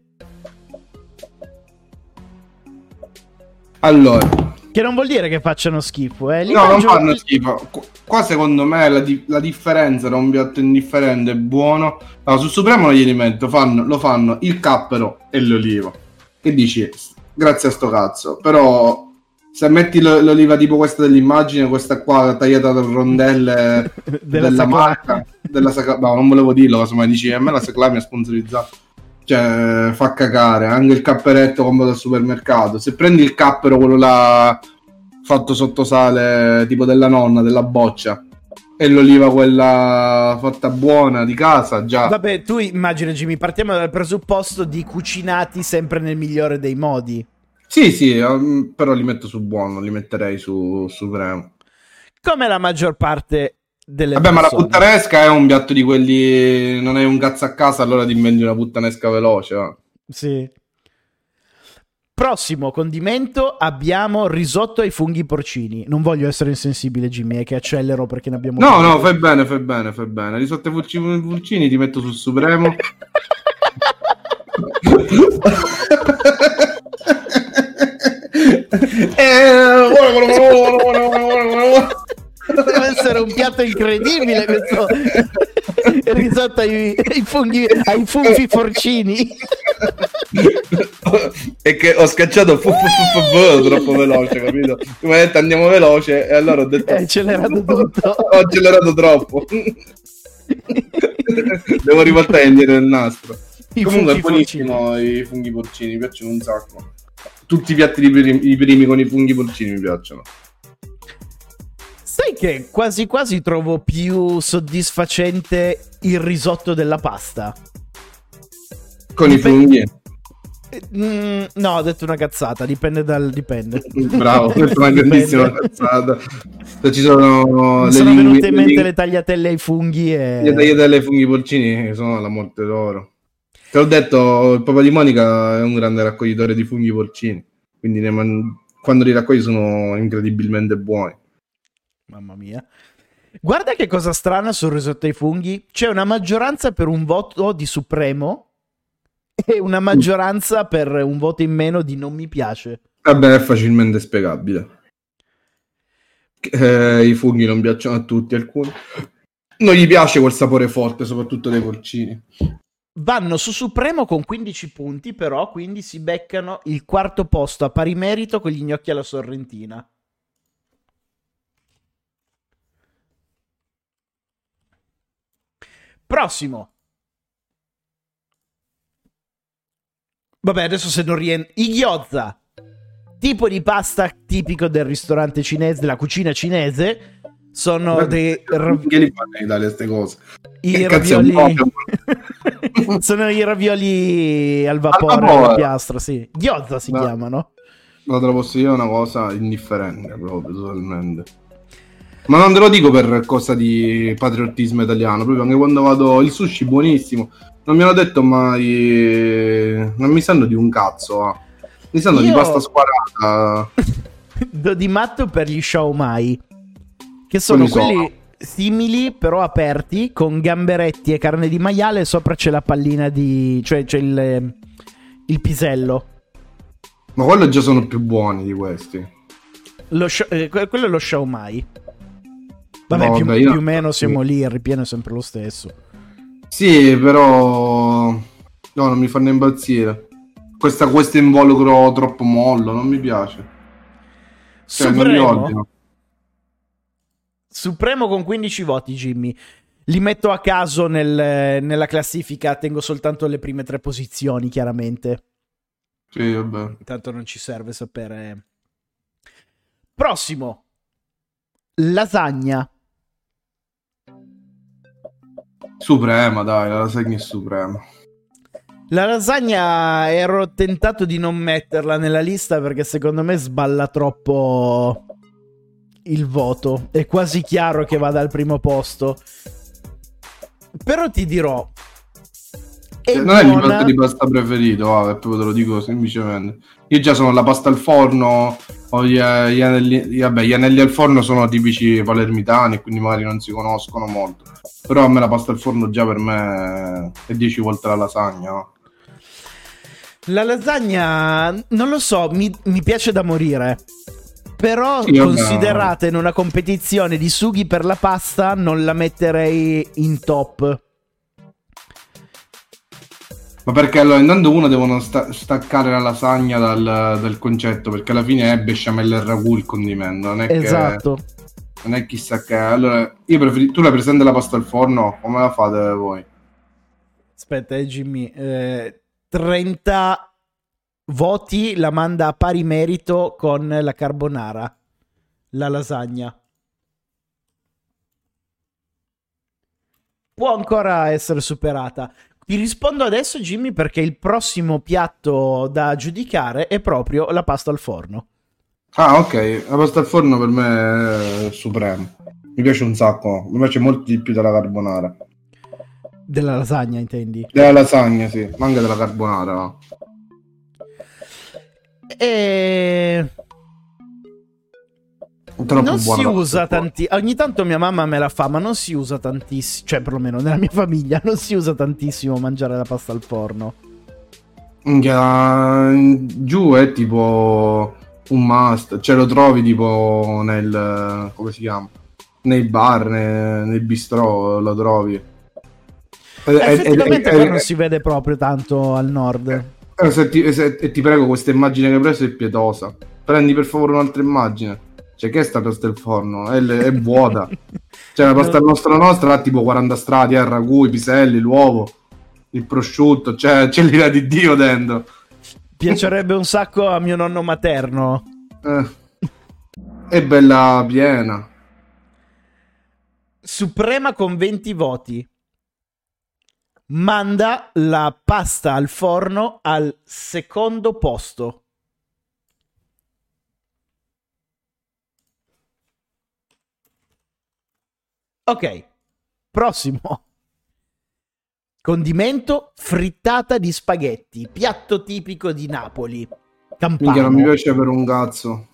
Allora, Che non vuol dire che facciano schifo, eh. Li no, non fanno schifo. Qu- Qua secondo me la, di- la differenza tra un piatto indifferente e buono. Allora, sul Supremo non glieli metto, fanno- lo fanno il cappero e l'oliva. Che dici? Grazie a sto cazzo. Però se metti lo- l'oliva tipo questa dell'immagine, questa qua tagliata a rondelle Della della, marca, della Sacla- no, non volevo dirlo, casomai dici a me la Sacla mi ha sponsorizzato. Cioè, fa cagare. Anche il capperetto comprato al supermercato. Se prendi il cappero, quello là fatto sotto sale, tipo della nonna, della boccia, e l'oliva quella fatta buona di casa, già. Vabbè, tu immagina, Jimmy, partiamo dal presupposto di cucinati sempre nel migliore dei modi. Sì, sì, um, però li metto su buono, li metterei su Supremo. Come la maggior parte delle Vabbè, ma la persone. puttanesca è un piatto di quelli. Non hai un cazzo a casa, allora ti inventi una puttanesca veloce. va. Sì. Prossimo condimento abbiamo risotto ai funghi porcini. Non voglio essere insensibile, Jimmy, è che accelero perché ne abbiamo No, no, fai bene, fai bene, fai bene. Risotto ai pulcini ti metto sul Supremo. Eh, buono, buono, buono, buono. Deve essere un piatto incredibile questo il risotto ai, ai funghi ai funfi porcini. è che ho scacciato fu, fu, fu, fu, troppo veloce, capito? Tu mi hai detto andiamo veloce e allora ho detto È accelerato tutto. ho accelerato troppo. Devo rivoltare indietro il nastro. I Comunque è funghi buonissimo i funghi porcini, mi piacciono un sacco. Tutti i piatti di primi, i primi con i funghi porcini mi piacciono. Sai che quasi quasi trovo più soddisfacente il risotto della pasta. Con i Dipende- funghi. Eh, mm, no, ho detto una cazzata, dipende dal dipende. Bravo, questa è una grandissima cazzata. Se ci sono Mi le sono lingue- venute in mente lingue- le tagliatelle ai funghi e Le tagliatelle ai funghi porcini che sono la morte d'oro. Te l'ho detto, il papà di Monica è un grande raccoglitore di funghi porcini. Quindi man- quando li raccogli sono incredibilmente buoni. Mamma mia. Guarda che cosa strana sul risotto ai funghi. C'è una maggioranza per un voto di Supremo e una maggioranza per un voto in meno di non mi piace. Vabbè, è facilmente spiegabile. Eh, I funghi non piacciono a tutti, alcuni. Non gli piace quel sapore forte, soprattutto dei porcini. Vanno su Supremo con 15 punti, però, quindi si beccano il quarto posto a pari merito con gli gnocchi alla sorrentina. Prossimo. Vabbè, adesso se non rientra... I gyoza. Tipo di pasta tipico del ristorante cinese, della cucina cinese. Sono dei... ra- Che li fanno in Italia queste cose? I ravioli... Sono i ravioli al vapore, vapore. alla piastra, sì. Gyoza si No. chiamano. Ma te lo posso dire una cosa indifferente proprio totalmente. Ma non te lo dico per cosa di patriottismo italiano, proprio anche quando vado il sushi buonissimo. Non mi hanno detto mai non mi sanno di un cazzo, ah. Mi sanno di Io- pasta squarata. Do di matto per gli shaomai. Che sono quelli simili però aperti con gamberetti e carne di maiale e sopra c'è la pallina di... cioè c'è il, il pisello. Ma quello già sono più buoni di questi. Sha- eh, que- quello è lo shaomai. Vabbè, No, più, vabbè, io- più o meno siamo lì, il ripieno è sempre lo stesso. Sì, però no, non mi fanno impazzire. Questa, questo involucro troppo mollo, non mi piace. Cioè, Supremo. Supremo con 15 voti, Jimmy. Li metto a caso nel- nella classifica, tengo soltanto le prime tre posizioni, chiaramente. Sì, vabbè. Tanto non ci serve sapere. Prossimo. Lasagna. Suprema, dai, la lasagna è suprema. La lasagna ero tentato di non metterla nella lista perché secondo me sballa troppo il voto. È quasi chiaro che vada al primo posto. Però ti dirò. È Cioè, non è il mio buona- piatto di pasta preferito, ah, proprio te lo dico semplicemente. Io già sono la pasta al forno, o gli, gli anelli, vabbè, gli anelli al forno sono tipici palermitani, quindi magari non si conoscono molto. Però a me la pasta al forno già per me è 10 volte la lasagna. no? La lasagna, non lo so, mi, mi piace da morire. Però Sì, vabbè. considerata in una competizione di sughi per la pasta, non la metterei in top. Ma perché allora intanto uno devono sta- staccare la lasagna dal, dal concetto, perché alla fine è besciamella e ragù il condimento, non è che... Esatto. Non è chissà che. Allora, io preferi... tu la presente la pasta al forno? Come la fate voi? Aspetta, eh, Jimmy. eh, 30 voti la manda a pari merito con la carbonara. La lasagna. Può ancora essere superata. Ti rispondo adesso, Jimmy, perché il prossimo piatto da giudicare è proprio la pasta al forno. Ah, ok. La pasta al forno per me è supremo. Mi piace un sacco. Mi piace molto di più della carbonara. Della lasagna, intendi? Della lasagna, sì. Ma anche della carbonara. no? E... Troppo non si usa al forno. tanti. Ogni tanto mia mamma me la fa, ma non si usa tantissimo. Cioè, perlomeno nella mia famiglia non si usa tantissimo mangiare la pasta al forno. Giù è tipo un must. Cioè lo trovi tipo nel... come si chiama? Nei bar, nei, nei bistrò lo trovi. Ed- ed- Effettivamente ed- qua ed- non si vede proprio tanto al nord. Eh, se ti, se- e ti prego, questa immagine che hai preso è pietosa. Prendi per favore un'altra immagine. Cioè, che è sta pasta al forno? È, è vuota. Cioè, la pasta nostra nostra ha tipo 40 strati, eh, il ragù, i piselli, l'uovo, il prosciutto. Cioè, c'è l'ira di Dio dentro. Piacerebbe un sacco a mio nonno materno. Eh. È bella piena. Suprema con 20 voti. Manda la pasta al forno al secondo posto. Ok, prossimo. Condimento frittata di spaghetti, piatto tipico di Napoli. Campano. Minchia, non mi piace per un cazzo.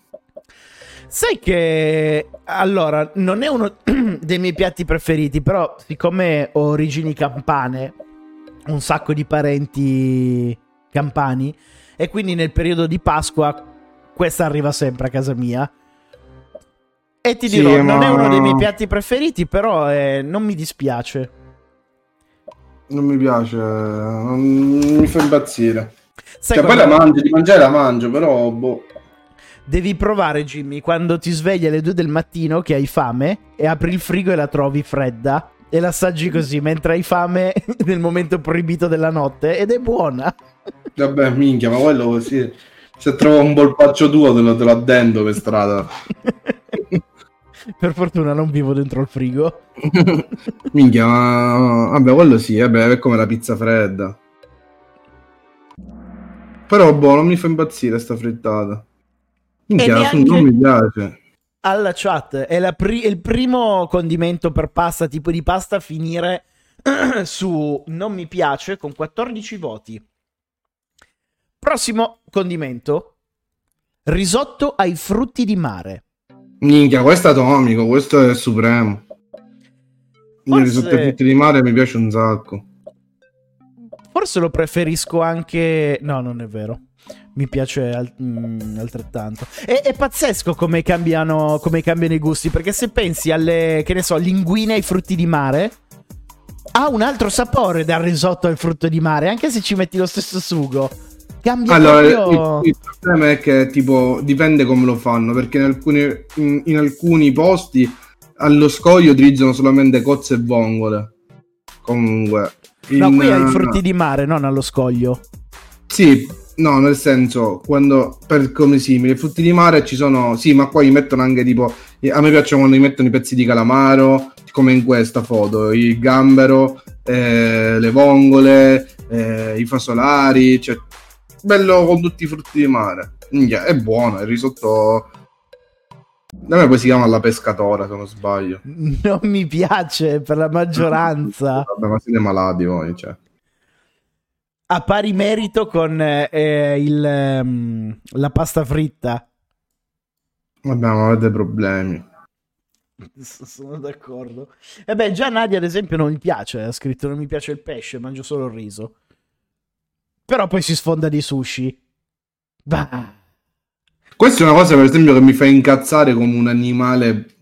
Sai che allora non è uno dei miei piatti preferiti, però siccome ho origini campane, un sacco di parenti campani e quindi nel periodo di Pasqua questa arriva sempre a casa mia. E ti Sì, dirò, non ma- è uno dei miei piatti preferiti, però eh, non mi dispiace. Non mi piace, non mi fa impazzire. Sai Cioè, poi la mangio, di mangiare la mangio, però boh. Devi provare, Jimmy, quando ti svegli alle 2 del mattino che hai fame e apri il frigo e la trovi fredda. e l'assaggi così mentre hai fame nel momento proibito della notte ed è buona. Vabbè, minchia, ma quello così. Se trovo un polpaccio tuo te lo, te lo addendo per strada. per fortuna non vivo dentro il frigo. minchia, ma... Vabbè, quello sì, vabbè, è come la pizza fredda. Però, boh, non mi fa impazzire sta frittata. Minchia, neanche- non mi piace. Alla chat è, la pri- è il primo condimento per pasta, tipo di pasta, a finire su non mi piace con 14 voti. Prossimo condimento: risotto ai frutti di mare. Minchia, questo è atomico, questo è supremo. Il Forse- risotto ai frutti di mare mi piace un sacco. Forse lo preferisco anche. No, non è vero. Mi piace al- mm, altrettanto. È, è pazzesco come cambiano, come cambiano i gusti. Perché se pensi alle, che ne so, linguine ai frutti di mare, ha un altro sapore dal risotto al frutto di mare, anche se ci metti lo stesso sugo. Cambia Allora, proprio. il, il problema è che tipo dipende come lo fanno, perché in alcuni, in, in alcuni posti allo scoglio utilizzano solamente cozze e vongole. Comunque, No, in- qui hai i frutti di mare, non allo scoglio. Sì, no, nel senso, quando per come simili, i frutti di mare ci sono, sì, ma qua gli mettono anche tipo, a me piacciono quando gli mettono i pezzi di calamaro, come in questa foto, il gambero, eh, le vongole, eh, i fasolari, cioè, bello con tutti i frutti di mare. Minchia, è buono, il risotto... Da me poi si chiama la pescatora, se non sbaglio. Non mi piace per la maggioranza. Vabbè, ma siete malati voi, cioè. a pari merito con eh, eh, il, ehm, la pasta fritta. Vabbè, ma avete problemi. Sono d'accordo. E beh, già Nadia, ad esempio, non gli piace. Ha scritto: Non mi piace il pesce, mangio solo il riso. Però poi si sfonda di sushi. Bah. Questa è una cosa, per esempio, che mi fa incazzare come un animale.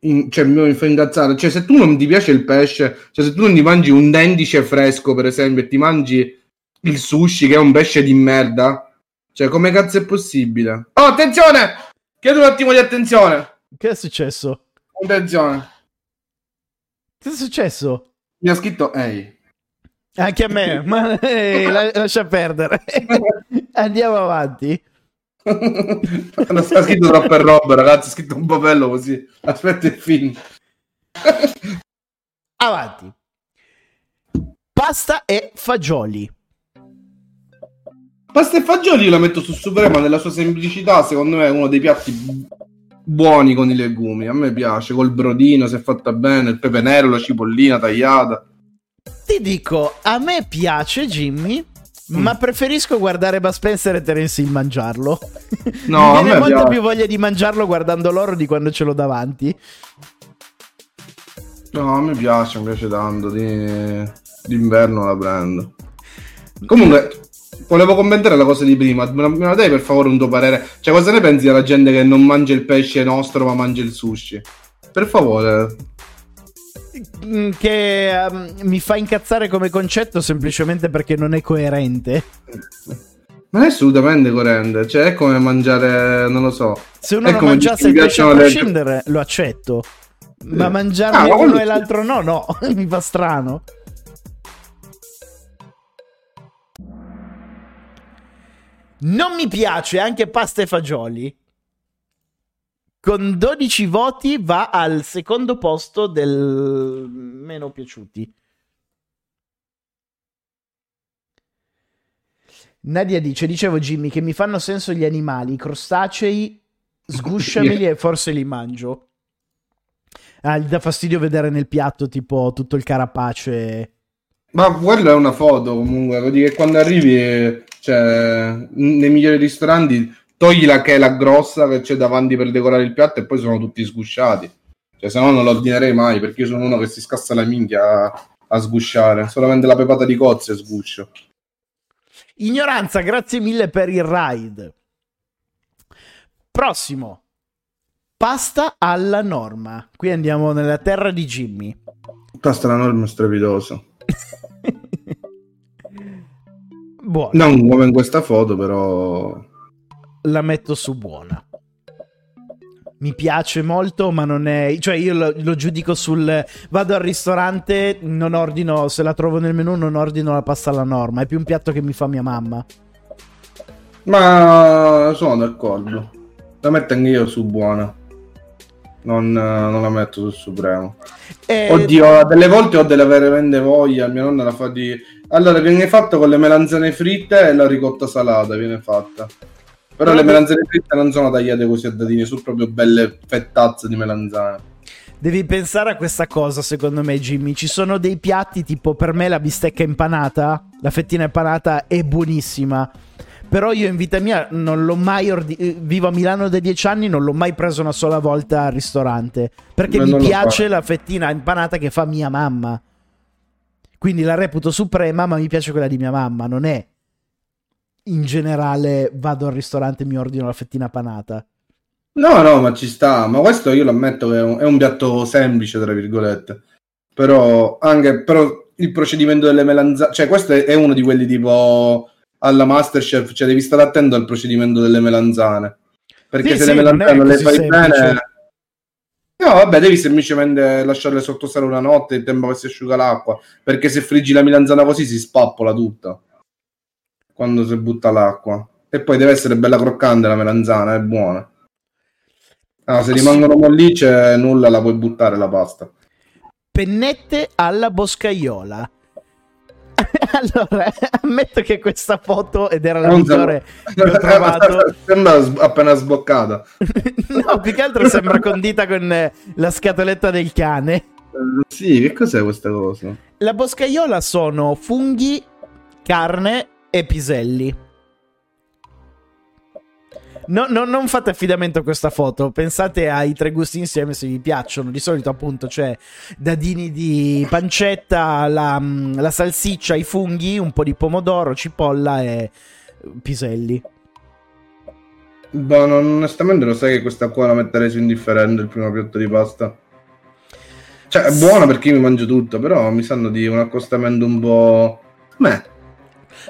in- cioè, mi fa incazzare. Cioè, se tu non ti piace il pesce, cioè, se tu non ti mangi un dendice fresco, per esempio, e ti mangi il sushi, che è un pesce di merda, cioè, come cazzo è possibile? Oh, attenzione! Chiedo un attimo di attenzione. Che è successo? Attenzione. Che è successo? Mi ha scritto ehi. Anche a me, ma eh, la- lascia perdere. Andiamo avanti. non sta scritto troppe robe, ragazzi. È scritto un po' bello così. Aspetta il film. Avanti. Pasta e fagioli. Pasta e fagioli io la metto su Suprema nella sua semplicità, secondo me è uno dei piatti bu- buoni con i legumi. A me piace, col brodino se è fatta bene, il pepe nero, la cipollina tagliata. Ti dico, a me piace Jimmy, Mm. ma preferisco guardare Bud Spencer e Terence Hill mangiarlo. No, Mi viene molto piace. più voglia di mangiarlo guardando loro di quando ce l'ho davanti. No, a me piace, mi piace tanto. Di... D'inverno la prendo. Comunque, volevo commentare la cosa di prima. Me la dai per favore un tuo parere? Cioè, cosa ne pensi della gente che non mangia il pesce nostro ma mangia il sushi? Per favore. Mm, Che ehm, mi fa incazzare come concetto semplicemente perché non è coerente. Non è assolutamente coerente. Cioè, è come mangiare, non lo so. Se uno come mangiasse il pesce a le- prescindere, lo accetto. Ma Eh. mangiarne Ah, ma uno e l'altro no, no, mi fa strano. Non mi piace anche pasta e fagioli. Con 12 voti va al secondo posto del meno piaciuti. Nadia dice, dicevo Jimmy, che mi fanno senso gli animali, i crostacei, sgusciameli e forse li mangio. Ah, gli dà fastidio vedere nel piatto tipo tutto il carapace. Ma quella è una foto comunque, vuol dire che quando arrivi, cioè, nei migliori ristoranti, togli la che è la grossa che c'è davanti per decorare il piatto e poi sono tutti sgusciati. Cioè, se no non lo ordinerei mai, perché io sono uno che si scassa la minchia a, a sgusciare. Solamente la pepata di cozze sguscio. Ignoranza, grazie mille per il ride. Prossimo. Pasta alla norma. Qui andiamo nella terra di Jimmy. Pasta la norma è strepitoso. Buona. Non come in questa foto, però... La metto su buona. mi piace molto, ma non è. Cioè, io lo, lo giudico sul. Vado al ristorante, non ordino. Se la trovo nel menù, non ordino la pasta alla norma. È più un piatto che mi fa mia mamma. Ma sono d'accordo. La metto anche io su buona. Non, non la metto sul supremo. E- Oddio, delle volte ho della veramente voglia. Mia nonna la fa di. Allora, viene fatto con le melanzane fritte e la ricotta salata. Viene fatta. Però le melanzane fritte non sono tagliate così a dadini, sono proprio belle fettazze di melanzane. Devi pensare a questa cosa, secondo me, Jimmy. Ci sono dei piatti, tipo per me la bistecca impanata, la fettina impanata è buonissima. Però io in vita mia non l'ho mai ordi- eh, vivo a Milano da dieci anni, non l'ho mai preso una sola volta al ristorante. Perché Ma mi piace la fettina impanata che fa mia mamma. Quindi la reputo suprema, ma mi piace quella di mia mamma. Non è in generale vado al ristorante e mi ordino la fettina panata. No, no, ma ci sta. Ma questo io lo ammetto che è un, è un piatto semplice, tra virgolette. Però anche però il procedimento delle melanzane, cioè questo è, è uno di quelli tipo alla Masterchef, cioè devi stare attento al procedimento delle melanzane. Perché Sì, se sì, le melanzane non le fai semplice. bene... No, vabbè, devi semplicemente lasciarle sottosale una notte in tempo che si asciuga l'acqua. Perché se friggi la melanzana così si spappola tutta. Quando si butta l'acqua. E poi deve essere bella croccante la melanzana, è buona. Ah, se rimangono mollicce, nulla la puoi buttare la pasta. pennette alla boscaiola. allora, ammetto che questa foto, ed era la migliore che ho trovato. Sembra appena sboccata. no, più che altro sembra condita con eh, la scatoletta del cane. Eh, Sì, che cos'è questa cosa? La boscaiola sono funghi, carne e piselli. No, no, non fate affidamento a questa foto, pensate ai tre gusti insieme se vi piacciono. Di solito, appunto, c'è dadini di pancetta, la, mm, la salsiccia, i funghi, un po' di pomodoro, cipolla e piselli. Boh, non- onestamente lo sai che questa qua la metterei su indifferente il primo piatto di pasta. Cioè, è buona perché io mi mangio tutto, però mi sanno di un accostamento un po'... Meh.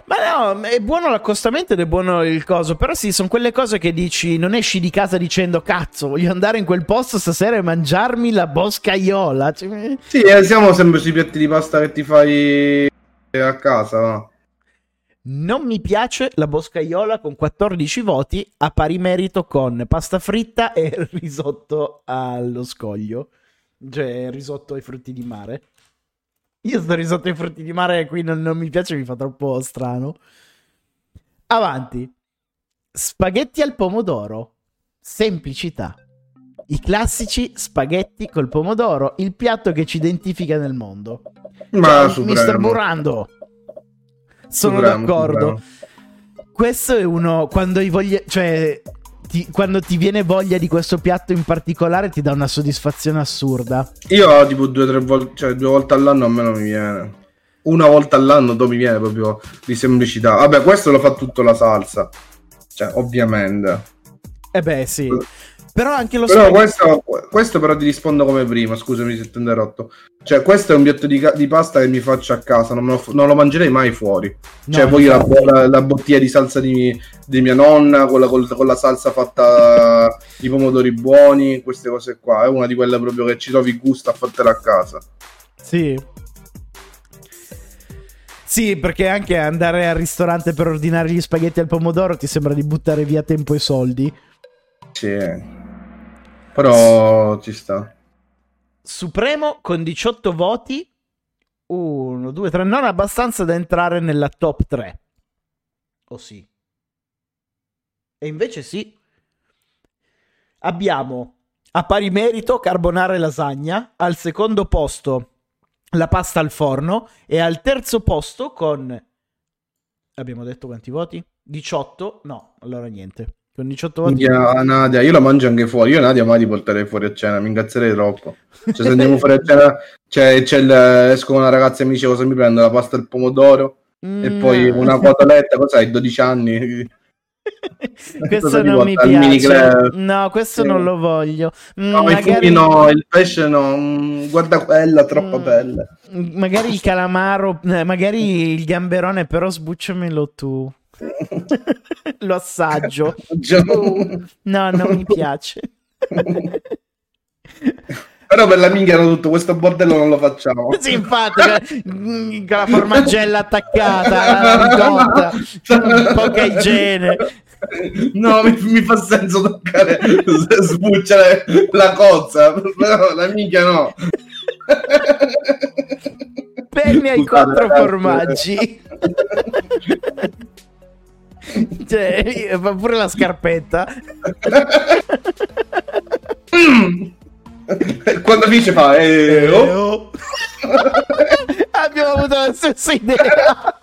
Ma no, è buono l'accostamento ed è buono il coso. Però sì, sono quelle cose che dici: non esci di casa dicendo cazzo, voglio andare in quel posto stasera e mangiarmi la boscaiola. Cioè, Sì, eh, siamo sempre sui piatti di pasta che ti fai a casa, va. Non mi piace la boscaiola con 14 voti, a pari merito con pasta fritta e risotto allo scoglio. Cioè, risotto ai frutti di mare. Io sto risotto ai frutti di mare qui non, non mi piace, mi fa troppo strano. Avanti. Spaghetti al pomodoro. Semplicità. I classici spaghetti col pomodoro, il piatto che ci identifica nel mondo. Ma Ciao, supremo. Mr. Burrando. Sono Supremo, d'accordo. Questo è uno quando hai voglia, cioè ti- quando ti viene voglia di questo piatto in particolare ti dà una soddisfazione assurda. Io tipo due o tre volte, cioè due volte all'anno a me non mi viene. Una volta all'anno dopo mi viene proprio di semplicità. Vabbè, questo lo fa tutto la salsa. Cioè, ovviamente. Eh beh, sì. Però anche lo Però questo, questo però ti rispondo come prima, scusami se ti ho interrotto. Cioè, questo è un piatto di, di pasta che mi faccio a casa, non, lo, non lo mangerei mai fuori. No, cioè, voglio la, la- la bottiglia di salsa di, di mia nonna, con la, con la salsa fatta di pomodori buoni, queste cose qua. È una di quelle proprio che ci trovi gusto a fartela a casa. Sì. Sì, perché anche andare al ristorante per ordinare gli spaghetti al pomodoro ti sembra di buttare via tempo e soldi. Sì. Però ci sta. Supremo con 18 voti. 1, 2, 3. Non abbastanza da entrare nella top 3. O sì? E invece sì. Abbiamo a pari merito carbonara e lasagna. Al secondo posto la pasta al forno. E al terzo posto con... Abbiamo detto quanti voti? 18? No, allora niente. Con 18 voti... Minchia, Nadia, io la mangio anche fuori. Io Nadia mai ti porterei fuori a cena, mi ingazzerei troppo. Cioè, se andiamo fuori a cena, c'è, c'è il, esco con una ragazza e mi dice cosa mi prendo, la pasta al pomodoro e Mm. poi una cotoletta, cosa hai, 12 anni? questo non mi piace. No, questo Sì. non lo voglio. Mm, No, i magari, funghi no, il pesce no, mm, guarda quella, troppa Mm. pelle. magari il calamaro, eh, magari il gamberone, però sbucciamelo tu. Lo assaggio. No, non mi piace. Però per la minchia no, tutto questo bordello non lo facciamo. Sì, infatti, con la formaggella attaccata, poca igiene. No, mi, mi fa senso toccare, sbucciare la cozza, però la minchia no. Penne ai quattro formaggi. Cioè, fa pure la scarpetta. Quando finisce fa... Eh, oh. Eh, oh. Abbiamo avuto la stessa idea.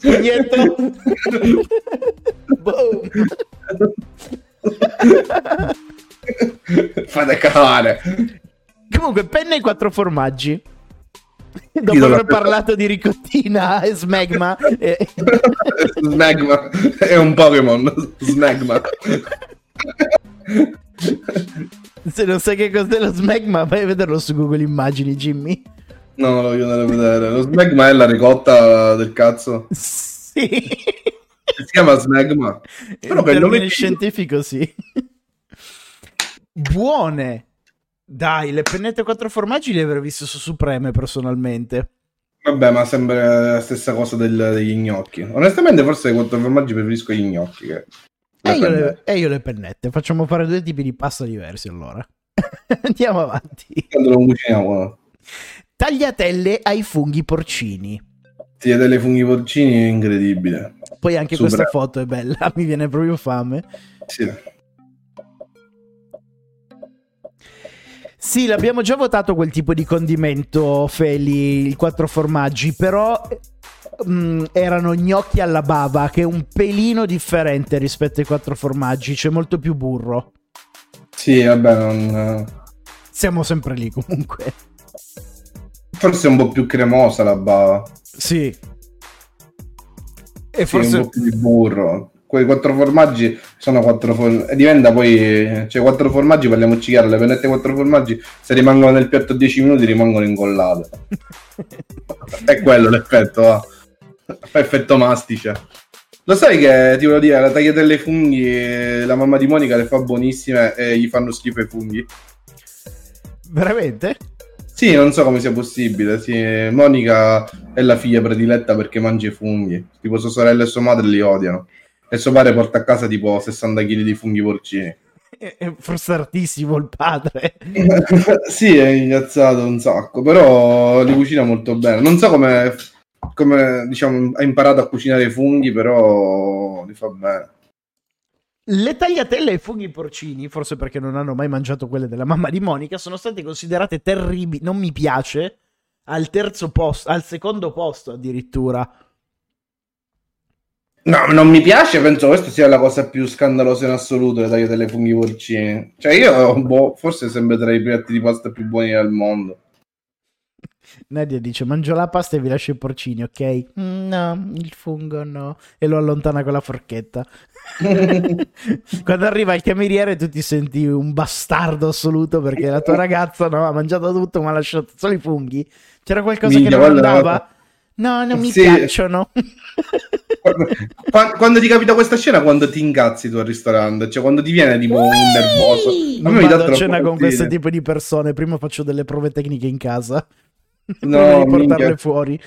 Pugnetto. Boom. Fate cavare. Comunque, penne ai quattro formaggi. Dopo aver parlato di ricottina e smegma, eh, Smegma è un Pokémon. Smegma. se non sai che cos'è lo smegma, vai a vederlo su Google Immagini, Jimmy. No, non lo voglio andare a vedere. Lo Smegma è la ricotta del cazzo. Sì. Si chiama Smegma. Però In che nome scientifico, sì. Buone. Dai, le pennette a quattro formaggi le avrei viste su Supreme personalmente. Vabbè, ma sembra la stessa cosa del- degli gnocchi. Onestamente, forse ai quattro formaggi preferisco gli gnocchi. Che... E io, le, e io le pennette. Facciamo fare due tipi di pasta diversi allora. Andiamo avanti. Quando lo cuciniamo, Tagliatelle ai funghi porcini. ti delle funghi porcini è incredibile. Poi anche Supremo. questa foto è bella, mi viene proprio fame. Sì. Sì, l'abbiamo già votato quel tipo di condimento, Feli, il quattro formaggi, però mm, erano gnocchi alla bava, che è un pelino differente rispetto ai quattro formaggi, c'è molto più burro. Sì, vabbè, non... Siamo sempre lì comunque. forse è un po' più cremosa la bava. Sì. E Sì, forse... un po' più di burro. Quei quattro formaggi sono quattro formaggi. E diventa poi. Cioè, quattro formaggi, parliamoci chiaro. Le pennette quattro formaggi, se rimangono nel piatto 10 minuti, rimangono incollate. è quello l'effetto, va. Effetto mastice. Lo sai che ti volevo dire, la tagliatelle ai funghi, eh, la mamma di Monica le fa buonissime e gli fanno schifo i funghi. Veramente? Sì, non so come sia possibile. Sì, Monica è la figlia prediletta perché mangia i funghi. Tipo sua sorella e sua madre li odiano. E suo padre porta a casa tipo 60 kg di funghi porcini. È frustratissimo il padre. sì, è ingazzato un sacco, però li cucina molto bene. Non so come, come diciamo, ha imparato a cucinare i funghi, però li fa bene. Le tagliatelle ai funghi porcini, forse perché non hanno mai mangiato quelle della mamma di Monica, sono state considerate terribili. Non mi piace. Al terzo posto, al secondo posto addirittura. No, non mi piace, penso questa sia la cosa più scandalosa in assoluto, le tagliatelle ai funghi porcini. Cioè io, boh, forse sempre tra i piatti di pasta più buoni del mondo. Nadia dice: Mangio la pasta e vi lascio i porcini, ok? "Mm, No, il fungo no. E lo allontana con la forchetta. Quando arriva il cameriere, tu ti senti un bastardo assoluto perché la tua ragazza no, ha mangiato tutto, ma ha lasciato solo i funghi. C'era qualcosa Minchia, che non andava? No, non mi Sì. piacciono. Qua- quando ti capita questa scena, quando ti incazzi tu al ristorante, cioè quando ti viene tipo un nervoso. A Non mi dà vado a cena con questo tipo di persone. Prima faccio delle prove tecniche in casa. No, prima di portarle minchia. fuori.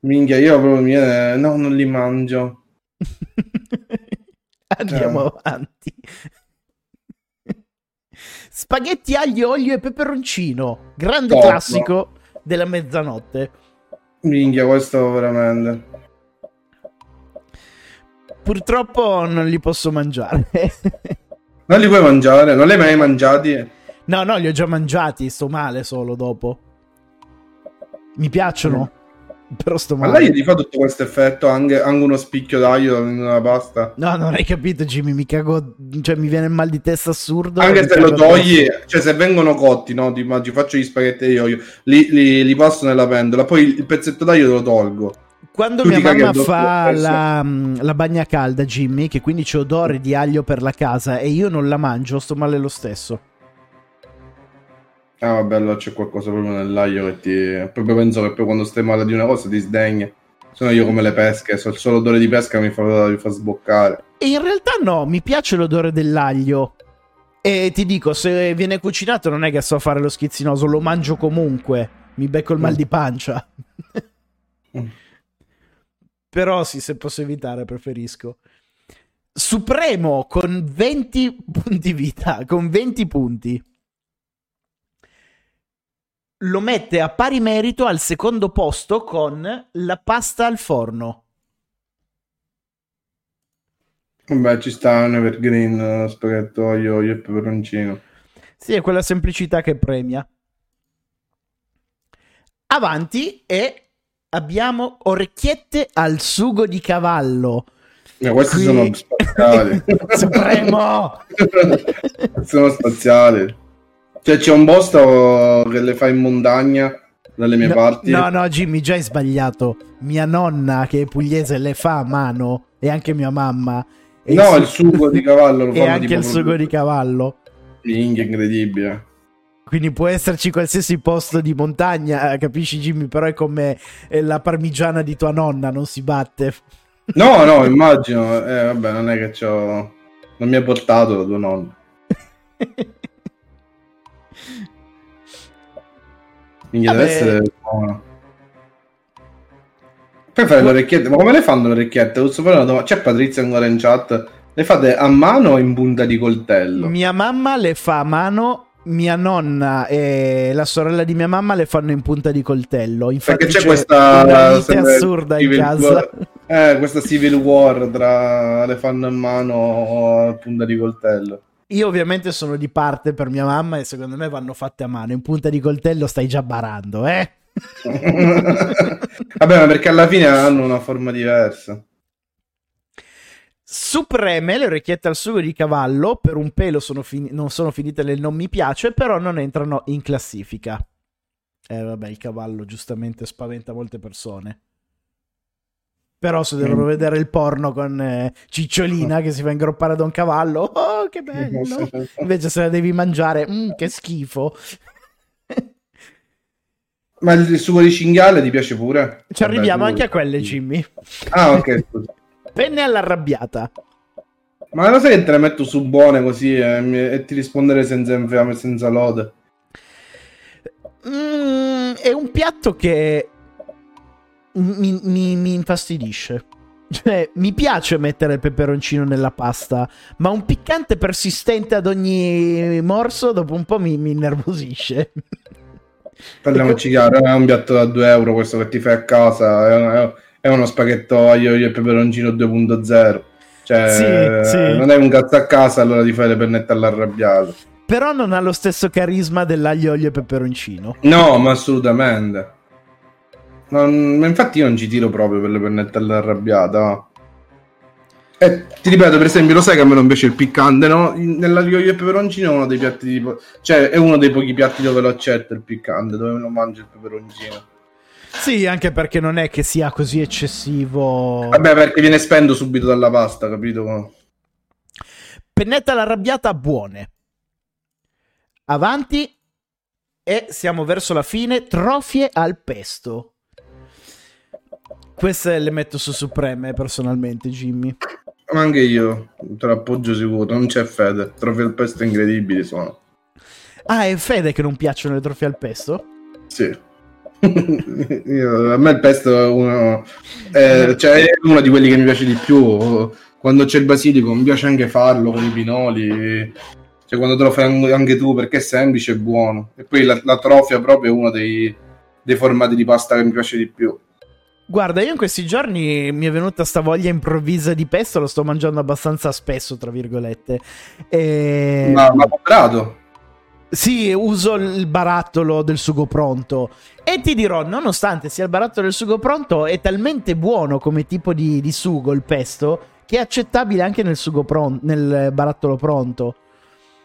Minchia, io proprio mi viene... No, non li mangio. Andiamo Eh. avanti. Spaghetti aglio, olio e peperoncino. Grande Top. classico della mezzanotte. Minchia, questo veramente. Purtroppo non li posso mangiare. Non li puoi mangiare? Non li hai mai mangiati? no, no, li ho già mangiati. Sto male solo dopo. Mi piacciono. Però sto Ma male. lei ti fa tutto questo effetto? Anche, anche uno spicchio d'aglio una pasta? No, non hai capito, Jimmy. Mi cago. Cioè, mi viene mal di testa assurdo. Anche se lo togli, addosso. cioè se vengono cotti, no? Ti immagini, faccio gli spaghetti di olio, li, li, li passo nella pentola, poi il pezzetto d'aglio lo tolgo. Quando Tu mia mamma fa la, mm, la bagna calda, Jimmy, che quindi c'è odore di aglio per la casa e io non la mangio, sto male lo stesso. Ah, vabbè, allora c'è qualcosa proprio nell'aglio che ti. Proprio penso che poi quando stai male di una cosa ti sdegna. Sono io come le pesche, il solo odore di pesca mi fa, mi fa sboccare. E in realtà no, mi piace l'odore dell'aglio. E ti dico, se viene cucinato non è che so fare lo schizzinoso, lo mangio comunque. Mi becco il mal di pancia. Però sì, se posso evitare, preferisco. Supremo con 20 punti vita, con 20 punti. Lo mette a pari merito al secondo posto con la pasta al forno. Vabbè, ci sta un evergreen, spaghetto, olio, olio e peperoncino. Sì, è quella semplicità che premia. Avanti e abbiamo orecchiette al sugo di cavallo. Eh, questi Qui- sono spaziali. Supremo! sono spaziali. Cioè, c'è un posto che le fa in montagna dalle mie no, parti. No, no, Jimmy, già hai sbagliato. Mia nonna, che è pugliese, le fa a mano e anche mia mamma. E No, su- il sugo di cavallo lo e fanno anche tipo il sugo di cavallo. Minchia, incredibile. Quindi può esserci qualsiasi posto di montagna, eh, capisci Jimmy? Però è come eh, la parmigiana di tua nonna, non si batte. No, no, immagino. Eh, vabbè, non è che c'ho... Non mi ha portato da tuo nonno. Minchia, deve Vabbè. essere buono. Poi fai le orecchiette. Ma come le fanno le orecchiette? Posso fare una domanda? C'è Patrizia ancora in chat? Le fate a mano o in punta di coltello? Mia mamma le fa a mano, mia nonna e la sorella di mia mamma le fanno in punta di coltello. Infatti Perché c'è questa una lite sempre assurda in casa. War- eh, questa civil war tra le fanno a mano o a punta di coltello. Io ovviamente sono di parte per mia mamma e secondo me vanno fatte a mano. In punta di coltello stai già barando, eh? Vabbè, ma perché alla fine hanno una forma diversa. Supreme, le orecchiette al sugo di cavallo, per un pelo sono fini- non sono finite nel non mi piace, però non entrano in classifica. Eh vabbè, il cavallo giustamente spaventa molte persone. Però se devono Mm. vedere il porno con eh, Cicciolina che si fa ingroppare da un cavallo, oh che bello! Invece se la devi mangiare, mm, che schifo. Ma il sugo di cinghiale ti piace pure? Ci arriviamo Vabbè, anche a quelle, Jimmy. Ah, ok, scusa. Penne all'arrabbiata. Ma lo sai che te le metto su buone così e, mi- e ti rispondere senza infame, senza lode? Mm, è un piatto che mi, mi- mi infastidisce. Cioè, mi piace mettere il peperoncino nella pasta, ma un piccante persistente ad ogni morso dopo un po' mi, mi innervosisce. Parliamoci chiaro, è un piatto da 2 euro questo che ti fai a casa, è, è- è uno spaghetto aglio e peperoncino 2.0. Cioè, Sì, sì. non hai un cazzo a casa, allora ti fai le pennette all'arrabbiato. Però non ha lo stesso carisma dell'aglio, olio e peperoncino. No, ma assolutamente. Non- ma infatti io non ci tiro proprio per le pennette all'arrabbiata. E ti ripeto, per esempio, lo sai che a me non piace il piccante, no? In- Nell'aglio e peperoncino è uno dei piatti tipo... Cioè, è uno dei pochi piatti dove lo accetto il piccante, dove lo mangio il peperoncino. Sì, anche perché non è che sia così eccessivo. Vabbè, perché viene spento subito dalla pasta, capito? Pennetta all'arrabbiata buone. Avanti e siamo verso la fine. Trofie al pesto. Queste le metto su Supreme personalmente, Jimmy. Ma anche io, te l'appoggio sicuro, non c'è fede. Trofei al pesto incredibili sono. Ah, è Fede che non piacciono le trofie al pesto? Sì. Io- a me il pesto è uno, eh, cioè, è uno di quelli che mi piace di più. Quando c'è il basilico mi piace anche farlo con i pinoli. Cioè, quando te lo fai an- anche tu perché è semplice e buono. E poi la, la trofia proprio è uno dei, dei formati di pasta che mi piace di più. Guarda, io in questi giorni mi è venuta sta voglia improvvisa di pesto, lo sto mangiando abbastanza spesso, tra virgolette. E... Ma, ma comprato? Sì, uso il barattolo del sugo pronto. E ti dirò, nonostante sia il barattolo del sugo pronto, è talmente buono come tipo di, di sugo il pesto che è accettabile anche nel, sugo pron- nel barattolo pronto.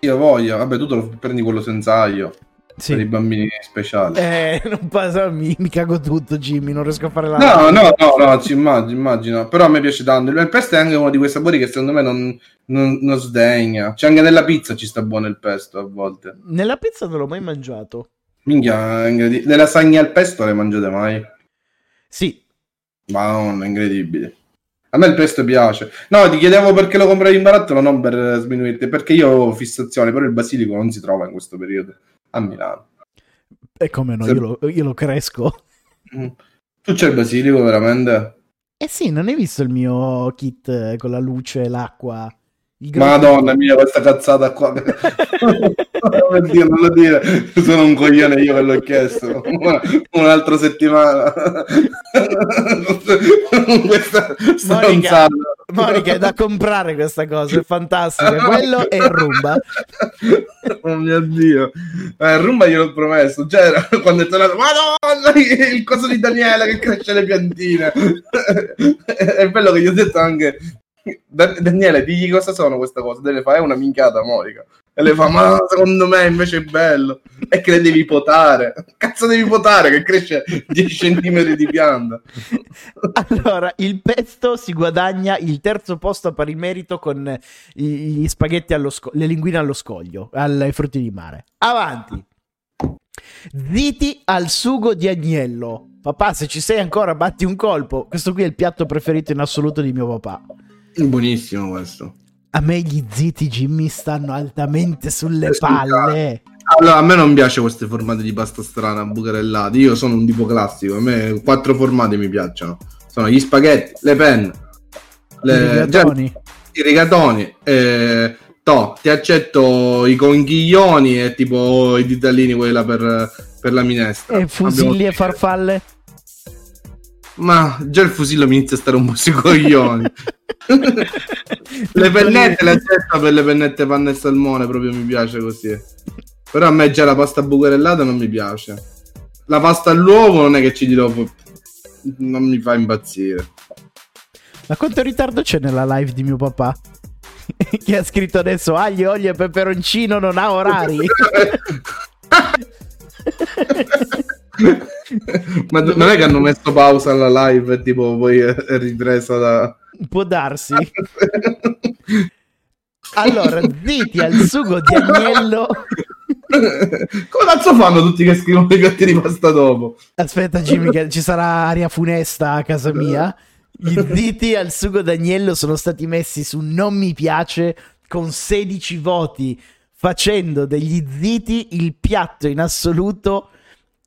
Io voglio. Vabbè, tu te lo prendi quello senza aglio per i Sì. bambini speciali. Eh, non passa, mi, mi cago tutto, Jimmy. Non riesco a fare la. No, no, no, no, ci immagino, immagino. Però a me piace tanto. Il pesto è anche uno di quei sapori che secondo me non, non, non sdegna. C'è anche nella pizza ci sta buono il pesto a volte. Nella pizza non l'ho mai mangiato. Minchia, è incredi- le lasagne al pesto le mangiate mai? Sì, Ma non, è incredibile. A me il pesto piace. No, ti chiedevo perché lo comprai in barattolo, non per sminuirti, perché io ho fissazione, però il basilico non si trova in questo periodo a Milano. E come no, Se- io lo, io lo cresco. Mm. Tu c'hai il basilico veramente? Eh sì, non hai visto il mio kit eh, con la luce, l'acqua? Madonna mia, questa cazzata qua. oh mio Dio, non lo dire. Sono un coglione io che l'ho chiesto. Una- Un'altra settimana. questa Monica. Monica, è da comprare questa cosa, è fantastica. Quello è rumba. Oh mio Dio. Eh, Rumba gliel'ho promesso. Cioè, era- quando è tornato, Madonna, il coso di Daniela che cresce le piantine. è bello che gli ho detto anche, "Da- Daniele, digli cosa sono queste cose. Deve fare una minchiata, Monica. E le fa, ma secondo me invece è bello. È che le devi potare. Cazzo devi potare che cresce 10 cm di pianta. Allora, il pesto si guadagna il terzo posto a pari merito con gli spaghetti allo scoglio, le linguine allo scoglio, ai frutti di mare. Avanti. Ziti al sugo di agnello. Papà, se ci sei ancora, batti un colpo. Questo qui è il piatto preferito in assoluto di mio papà. Buonissimo questo. A me gli ziti Jimmy stanno altamente sulle Eh, sul palle. Allora, a me non piace queste formate di pasta strana, bucarellate. Io sono un tipo classico. A me quattro formati mi piacciono. Sono gli spaghetti, le penne, le, I rigatoni. i rigatoni. eh, to, ti accetto i conchiglioni e tipo i ditalini, quella per, per la minestra. E fusilli Abbiamo- e farfalle. Ma già il fusillo mi inizia a stare un po' sui coglioni. le pennette le accetto per le pennette panna e salmone, proprio mi piace così. Però a me già la pasta bucarellata non mi piace. La pasta all'uovo non è che ci dirò, non mi fa impazzire. Ma quanto ritardo c'è nella live di mio papà? che ha scritto adesso aglio, olio e peperoncino non ha orari. Ma non è che hanno messo pausa alla live e tipo poi è ripresa da... Può darsi. Allora, zitti al sugo di agnello. Come cazzo fanno tutti che scrivono i piatti di pasta dopo? Aspetta, Jimmy, che ci sarà aria funesta a casa mia. Gli zitti al sugo d'agnello sono stati messi su non mi piace con 16 voti, facendo degli ziti il piatto in assoluto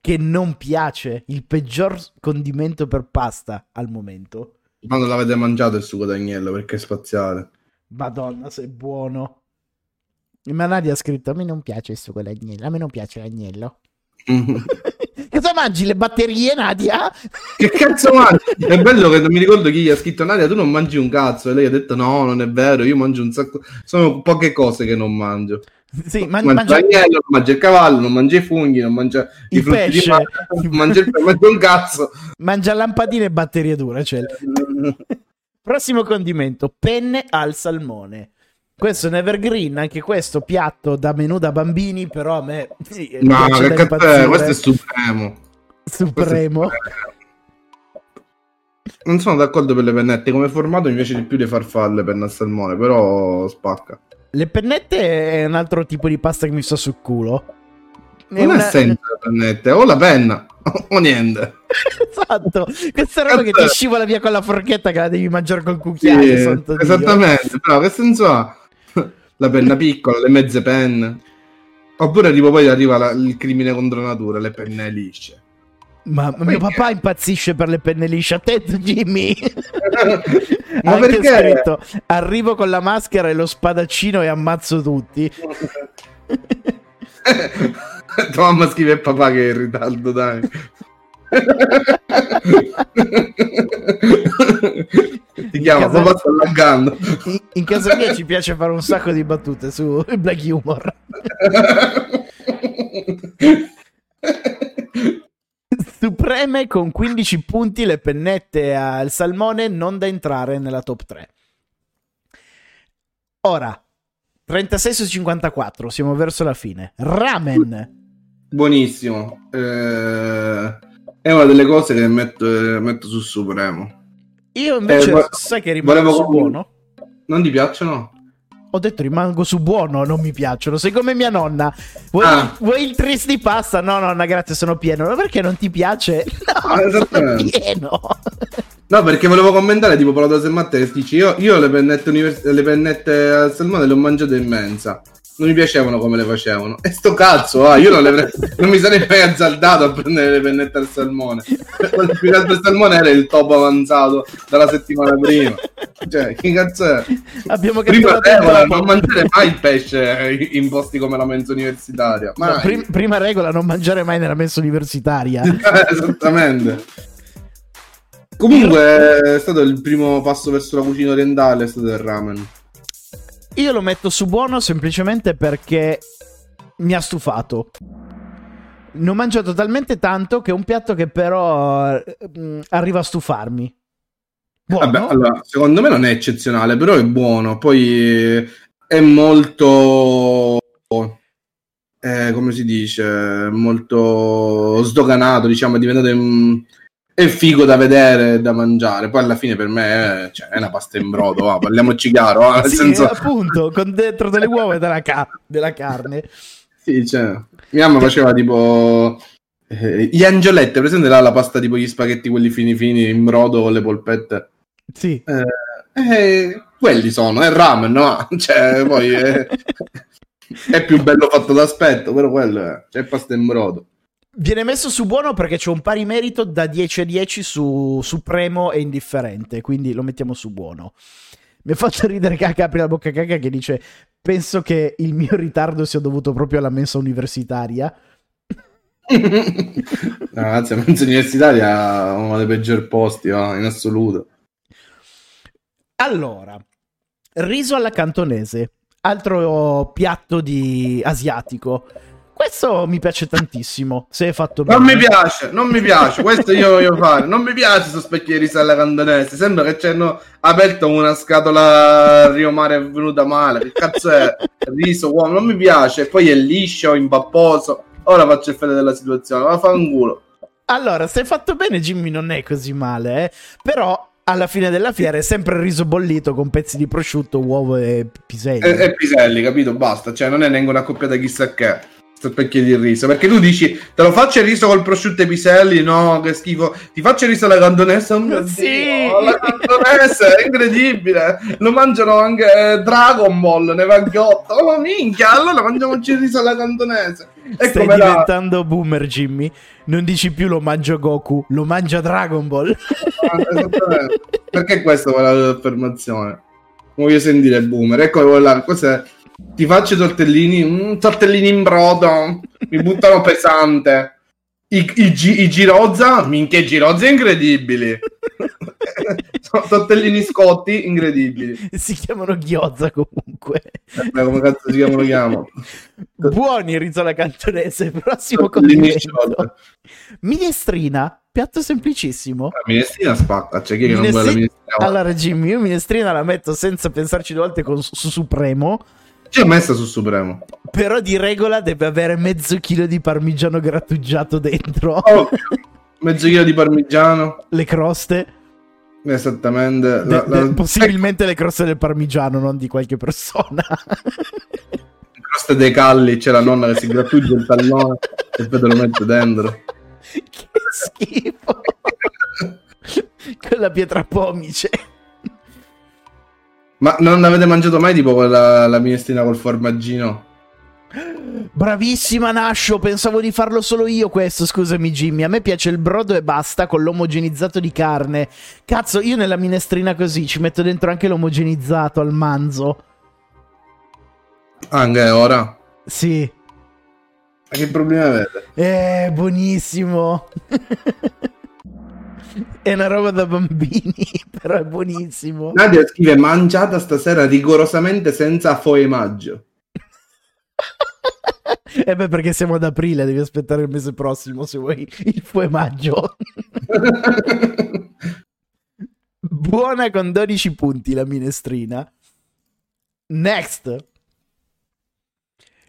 che non piace, il peggior condimento per pasta al momento. Quando l'avete mangiato il sugo d'agnello perché è spaziale. Madonna, sei buono. Ma Nadia ha scritto: A me non piace il sugo d'agnello. A me non piace l'agnello. Cosa mangi? Le batterie, Nadia? Che cazzo mangi? È bello che non mi ricordo chi gli ha scritto Nadia, tu non mangi un cazzo. E lei ha detto no, non è vero, io mangio un sacco. Sono poche cose che non mangio. Sì, man- mangia l'agnello, non mangio il cavallo, non mangio i funghi, non mangio i Il frutti pesce. mare, non mangio, il, mangio un cazzo. mangia lampadine e batterie dure. Cioè. Prossimo condimento: penne al salmone. Questo è un evergreen, anche questo piatto da menù da bambini, però a me sì, Ma piace che da cazzo è? impazzire. Questo è supremo. Supremo. Non sono d'accordo per le pennette, come formato piace di più le farfalle penna al salmone, però spacca. Le pennette è un altro tipo di pasta che mi sta sul culo. È Non una- è senza le pennette, o la penna o niente. esatto, questa roba che ti Cazzo. scivola via con la forchetta che la devi mangiare col cucchiaio. Sì, esattamente, però che senso ha? La penna piccola, le mezze penne. Oppure tipo poi arriva la- il crimine contro natura, le penne lisce. Ma, ma mio papà impazzisce per le penne lisce. Attento, Jimmy. Ma perché? scritto, arrivo con la maschera e lo spadaccino e ammazzo tutti. Tua mamma scrive a papà che è in ritardo, dai. Ti chiama, casa- papà sta laggando. In, in casa mia ci piace fare un sacco di battute su Black Humor. Supreme con 15 punti le pennette al salmone non da entrare nella top 3. Ora, 36 su 54, siamo verso la fine. Ramen. Buonissimo. Eh, è una delle cose che metto, eh, metto su Supremo. Io invece Eh, sai che rimango volevo- buono. Non ti piacciono? Ho detto rimango su buono, non mi piacciono. Sei come mia nonna. Vuoi, Ah. vuoi il tris di pasta? No, nonna, grazie, sono pieno. Ma perché non ti piace? No, Ah, sono pieno. No, perché volevo commentare tipo per la dose matta che dici io, io le pennette univers- le pennette al salmone le ho mangiate in mensa. Non mi piacevano come le facevano. E sto cazzo, ah, io non, avrei- non mi sarei mai azzardato a prendere le pennette al salmone. Quello più che il salmone era il top avanzato dalla settimana prima. Cioè, che cazzo è? Abbiamo Prima il regola, non mangiare mai il pesce in posti come la mensa universitaria. No, prim- prima regola, non mangiare mai nella messa universitaria. Esattamente. Comunque è stato il primo passo verso la cucina orientale, è stato il ramen. Io lo metto su buono semplicemente perché mi ha stufato. Ne ho mangiato talmente tanto che è un piatto che però mh, arriva a stufarmi. Vabbè, allora, secondo me non è eccezionale, però è buono. Poi eh, è molto... eh, come si dice? Molto sdoganato, diciamo, è diventato... È figo da vedere da mangiare. Poi alla fine per me è, cioè, è una pasta in brodo, va, parliamoci chiaro. va, nel Sì, senso... appunto, con dentro delle uova e della, ca- della carne. Sì, cioè, mia mamma faceva tipo eh, gli angioletti, presente là la pasta tipo gli spaghetti quelli fini fini in brodo con le polpette? Sì. Eh, eh, quelli sono, è ramen, no? Cioè, poi è, è più bello fatto d'aspetto, però quello è, c'è pasta in brodo. Viene messo su buono perché c'è un pari merito da 10 a 10 su supremo e indifferente, quindi lo mettiamo su buono. Mi ha fatto ridere Caca, apre la bocca Caca che dice penso che il mio ritardo sia dovuto proprio alla mensa universitaria. No, Ragazzi, la mensa universitaria è uno dei peggiori posti, va, in assoluto. Allora, riso alla cantonese, altro piatto di asiatico. Questo mi piace tantissimo, se è fatto bene. Non mi piace, non mi piace, questo io voglio fare. Non mi piace questo specchio di riso alla cantonese. Sembra che ci hanno aperto una scatola Rio Mare è venuta male. Che cazzo è? Riso, uomo, non mi piace. E poi è liscio, impapposo. Ora faccio il fede della situazione, ma fa un culo. Allora, se è fatto bene, Jimmy non è così male, eh? Però alla fine della fiera è sempre riso bollito con pezzi di prosciutto, uovo e piselli. E, e piselli, capito? Basta. Cioè, non è neanche una accoppiata chissà che. Sto specchio di riso. Perché tu dici, te lo faccio il riso col prosciutto e i piselli? No, che schifo. Ti faccio il riso alla cantonese? Oh Sì. Dio, la cantonese è incredibile. Lo mangiano anche eh, Dragon Ball nei vaghiotto. Oh minchia, allora mangiamoci il riso alla cantonese. E Stai come la... diventando boomer, Jimmy. Non dici più lo mangio Goku, lo mangia Dragon Ball. Ah, esattamente. Perché questa è l'affermazione? Voglio sentire boomer. Ecco quella, cos'è? Ti faccio i tortellini, mm, tortellini in brodo, mi buttano pesante. I, i, i girozza, minchia, girozza incredibili. Sono tortellini scotti incredibili. si chiamano ghiozza comunque. Eh, come cazzo si chiamano? Lo chiamo? Buoni alla cantonese. Prossimo sciolti. Minestrina, piatto semplicissimo. La minestrina spacca, c'è chi che non vuole la Minestri- minestrina. Allora, Jimmy, io minestrina la metto senza pensarci due volte con, su Supremo. C'è messa sul Supremo. Però di regola deve avere mezzo chilo di parmigiano grattugiato dentro. Oh, mezzo chilo di parmigiano. Le croste. Esattamente. De- La- la- possibilmente le croste del parmigiano, non di qualche persona. croste dei calli, c'è la nonna che si grattugia il tallone e poi te lo mette dentro. che schifo. Con la pietra pomice. Ma non avete mangiato mai tipo quella, la minestrina col formaggino? Bravissima Nascio, pensavo di farlo solo io questo, scusami Jimmy. A me piace il brodo e basta con l'omogenizzato di carne. Cazzo, io nella minestrina così ci metto dentro anche l'omogenizzato al manzo. Anche ora? Sì. Ma che problemi avete? Eh, buonissimo. è una roba da bambini, però è buonissimo. Nadia scrive mangiata stasera rigorosamente senza foemaggio. E beh, perché siamo ad aprile, devi aspettare il mese prossimo se vuoi il fuemaggio. Buona con 12 punti la minestrina. Next.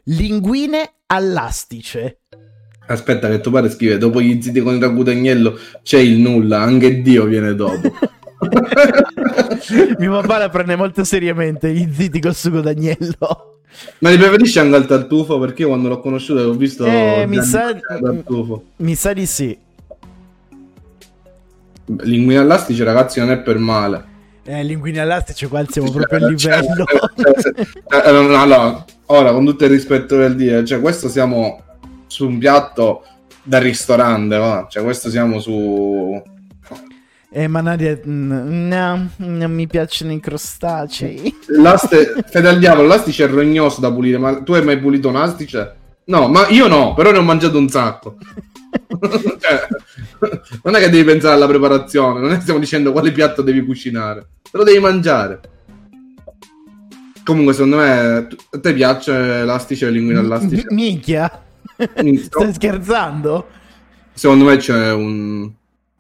Linguine all'astice. Aspetta che tuo padre scrive dopo gli ziti con il ragù d'agnello c'è il nulla, anche Dio viene dopo. Mio papà la prende molto seriamente, gli zitti col sugo d'agnello. Ma li preferisci anche al tartufo? Perché io quando l'ho conosciuto ho visto Eh, mi sa- tartufo. Mi sa di sì. Linguina all'astice, ragazzi, non è per male. Eh, linguini all'astice, qua siamo proprio a Cioè, livello. cioè, se- eh, allora, ora, con tutto il rispetto del dire, cioè, questo siamo su un piatto da ristorante, va? Cioè, questo siamo su... Eh, ma Nadia, no, non mi piacciono i crostacei. L'aste... Fede al diavolo, l'astice è rognoso da pulire, ma tu hai mai pulito un astice? No, ma io no, però ne ho mangiato un sacco. Cioè, non è che devi pensare alla preparazione, non è che stiamo dicendo quale piatto devi cucinare, te lo devi mangiare. Comunque, secondo me, a te piace l'astice e linguina all'astice? M- minchia. Mm, Stai scherzando? Secondo me c'è un...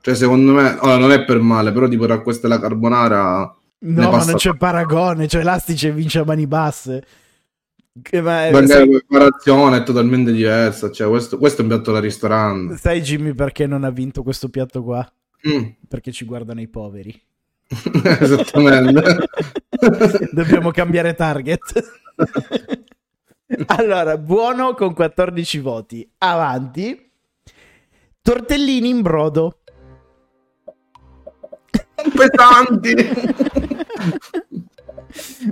Cioè, secondo me... Ora, non è per male, però tipo tra questa e la carbonara... No, ma non c'è paragone. Cioè, l'astice vince a mani basse. Che- ma- Perché sai, la preparazione è totalmente diversa. Cioè, questo, questo è un piatto da ristorante. sai, Jimmy, perché non ha vinto questo piatto qua? Mm. Perché ci guardano i poveri. Esattamente. Dobbiamo cambiare target. allora, buono con 14 voti. Avanti. Tortellini in brodo. Pesanti.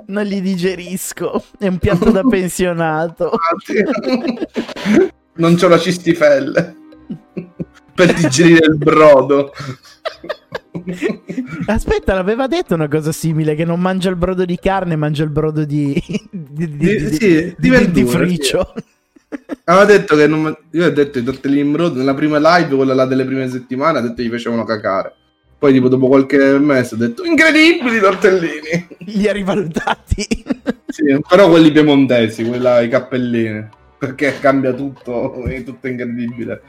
Non li digerisco. È un piatto da pensionato. non c'ho la cistifelle. per digerire il brodo. Aspetta, l'aveva detto una cosa simile: che non mangia il brodo di carne, mangia il brodo di. di, di, Di- sì, di- verdura, dentifricio. Aveva detto che non... Io ho detto i tortellini in brodo nella prima live, quella là delle prime settimane, ha detto che gli facevano cacare. Poi tipo dopo qualche mese ha detto incredibili i tortellini. Li ha rivalutati. Sì, però quelli piemontesi, quella i cappellini. Perché cambia tutto, è tutto incredibile.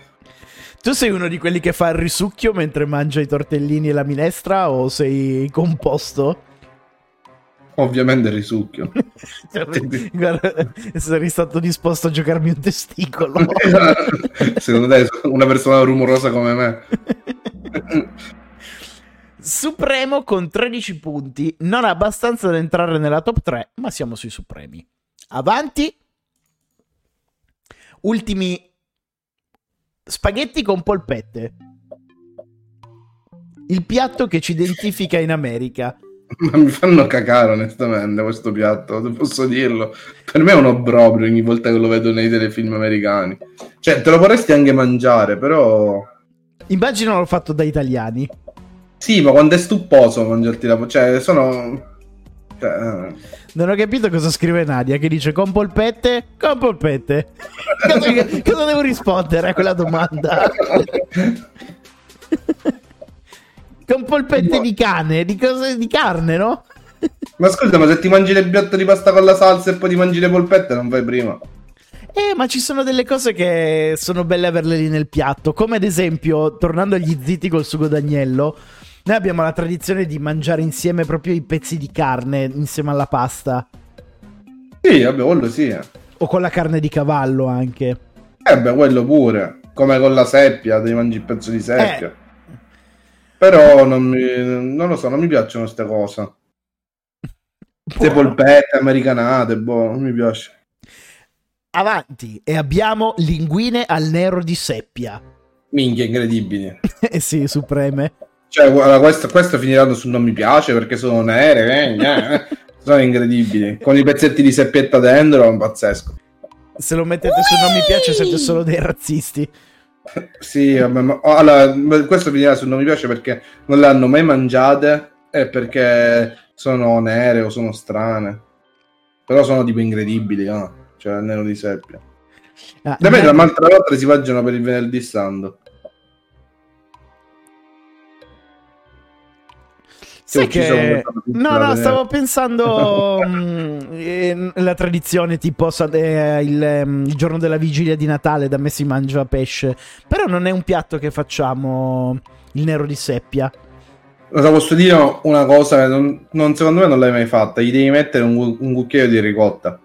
Tu sei uno di quelli che fa il risucchio mentre mangia i tortellini e la minestra, o sei composto? Ovviamente risucchio. Guarda, sarei stato disposto a giocarmi un testicolo. Secondo te una persona rumorosa come me? Supremo con 13 punti. Non ha abbastanza da entrare nella top 3, ma siamo sui supremi. Avanti. Ultimi spaghetti con polpette. Il piatto che ci identifica in America. Ma mi fanno cacare onestamente questo piatto, posso dirlo. Per me è un obbrobrio ogni volta che lo vedo nei telefilm americani. Cioè, te lo vorresti anche mangiare, però... Immaginalo fatto da italiani. Sì, ma quando è stuposo mangiarti la... Cioè, sono... Non ho capito cosa scrive Nadia, che dice con polpette? Con polpette. cosa, cosa devo rispondere a quella domanda? con polpette di cane, di, cose, di carne, no? Ma scusa, ma se ti mangi le biotte di pasta con la salsa e poi ti mangi le polpette, non fai prima? Eh, ma ci sono delle cose che sono belle averle lì nel piatto. Come ad esempio, tornando agli zitti col sugo d'agnello, noi abbiamo la tradizione di mangiare insieme proprio i pezzi di carne insieme alla pasta. Sì, vabbè, quello sì. Eh, O con la carne di cavallo anche. beh, quello pure. Come con la seppia, devi mangi il pezzo di seppia. Eh. Però non, mi, non lo so, non mi piacciono queste cose. Queste polpette americanate, boh, non mi piace. Avanti. E abbiamo linguine al nero di seppia. Minchia, incredibili. Eh sì, supreme. Cioè, guarda, questo, questo finiranno su non mi piace perché sono nere, eh, eh, sono incredibili. Con i pezzetti di seppietta dentro, è un pazzesco. Se lo mettete su non mi piace siete solo dei razzisti. Sì, vabbè, ma allora, questo finirà su non mi piace perché non le hanno mai mangiate e perché sono nere o sono strane. Però sono tipo incredibili, no? Cioè, nero di seppia. Ah, Da me Nadia- la altre volte si mangiano per il venerdì santo. Sai che... No, no, stavo pensando mm, la tradizione tipo eh, il, ehm, il giorno della vigilia di Natale da me si mangia pesce, però non è un piatto che facciamo il nero di seppia. Cosa posso dire? Una cosa che non, non- secondo me non l'hai mai fatta. Gli devi mettere un, un cucchiaio di ricotta.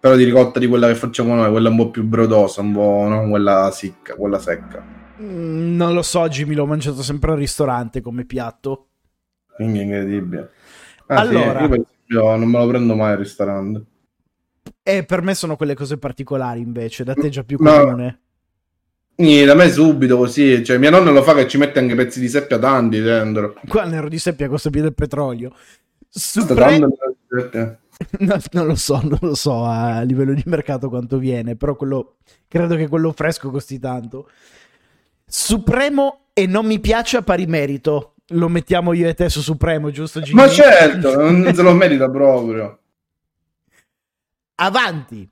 Però di ricotta di quella che facciamo noi, quella un po' più brodosa, un po' non quella secca, quella secca. Mm, non lo so, Jimmy, l'ho mangiato sempre al ristorante come piatto. Quindi è incredibile. Ah, sì, Allora. io per esempio non me lo prendo mai al ristorante. E per me sono quelle cose particolari invece, da te già più No. comune. Sì, da me subito così, cioè mia nonna lo fa che ci mette anche pezzi di seppia tanti dentro. Qua nero di seppia costa più del petrolio. Supre-. No, non lo so, non lo so a livello di mercato quanto viene, però quello credo che quello fresco costi tanto. Supremo e non mi piace a pari merito. Lo mettiamo io e te su Supremo, giusto Gigi? Ma certo, non se lo merita proprio. Avanti.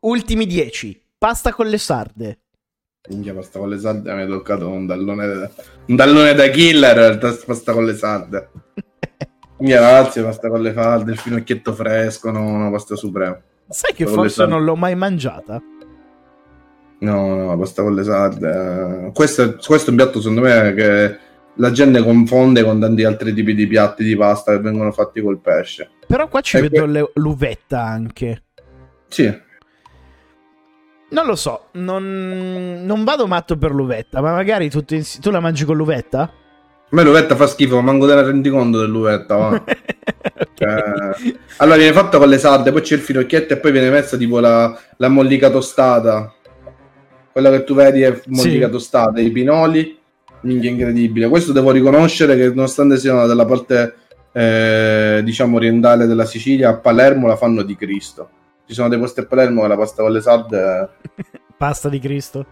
Ultimi 10. Pasta con le sarde. Minchia, pasta con le sarde mi è toccato un dallone, un dallone da killer, pasta con le sarde. Minchia, ragazzi, pasta con le sarde, il finocchietto fresco, no, no, pasta suprema. Sai che forse non l'ho mai mangiata? No, no, pasta con le sarde. eh. Questo, è- questo è un piatto, secondo me, che la gente confonde con tanti altri tipi di piatti di pasta che vengono fatti col pesce. Però qua ci E vedo que- le- l'uvetta anche. Sì, Non lo so, non, non vado matto per l'uvetta, ma magari tutto insi- tu la mangi con l'uvetta? a me l'uvetta fa schifo, ma manco te ne rendi conto dell'uvetta, va. Ok. Cioè, allora viene fatta con le sarde, poi c'è il finocchietto e poi viene messa tipo la, la mollica tostata. Quella che tu vedi è mollica Sì. tostata, i pinoli, minchia incredibile. Questo devo riconoscere che nonostante siano dalla parte eh, diciamo orientale della Sicilia, a Palermo la fanno di Cristo. Ci sono dei posti a Palermo che la pasta con le sarde Pasta di Cristo.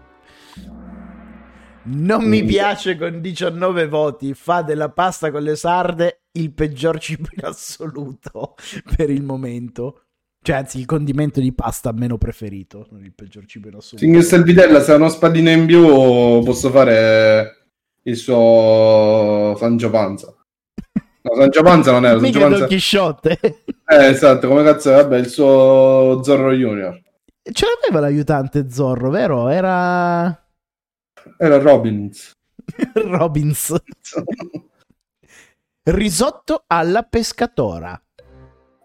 Non mi piace con 19 voti. Fa della pasta con le sarde il peggior cibo in assoluto per il momento. Cioè, anzi, il condimento di pasta meno preferito, il peggior cibo in assoluto. Signor Selvitella, se ha uno spadino in più posso fare il suo Sancio Panza. No, Sancio Panza non era, Sancio Panza... Don Chisciotte. Eh, esatto, come cazzo è? Vabbè, il suo Zorro Junior. Ce l'aveva l'aiutante Zorro, vero? Era Era Robbins. Robbins. Risotto alla pescatora.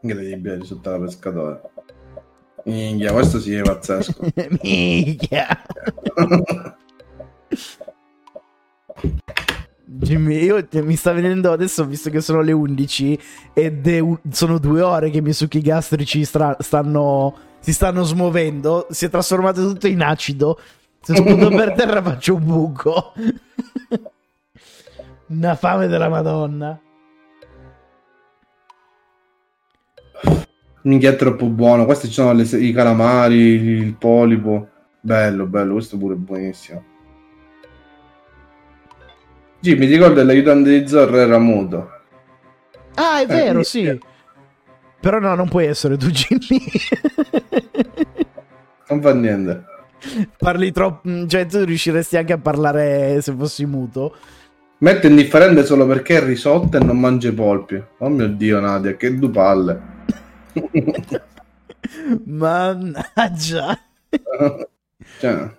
Incredibile, risultato da pescatore. Minchia, questo sì è pazzesco. Minchia. Jimmy, io mi sta venendo adesso, visto che sono le 11 ed è un- sono due ore che i miei succhi gastrici stra- stanno, si stanno smuovendo, si è trasformato tutto in acido. Se sputo per terra faccio un buco. Una fame della Madonna. Minchia, è troppo buono. Questi ci sono le- i calamari, il polipo. Bello, bello, questo pure è buonissimo. Sì, mi ricordo che l'aiutante di Zorro era muto. Ah, è Eh, vero, minchia. sì. Però no, non puoi essere tu, Jimmy. Non fa niente. Parli troppo. Cioè, tu riusciresti anche a parlare se fossi muto. Mette indifferente solo perché è risotto e non mangia i polpi. Oh mio dio, Nadia, che due palle. Mannaggia. Cioè,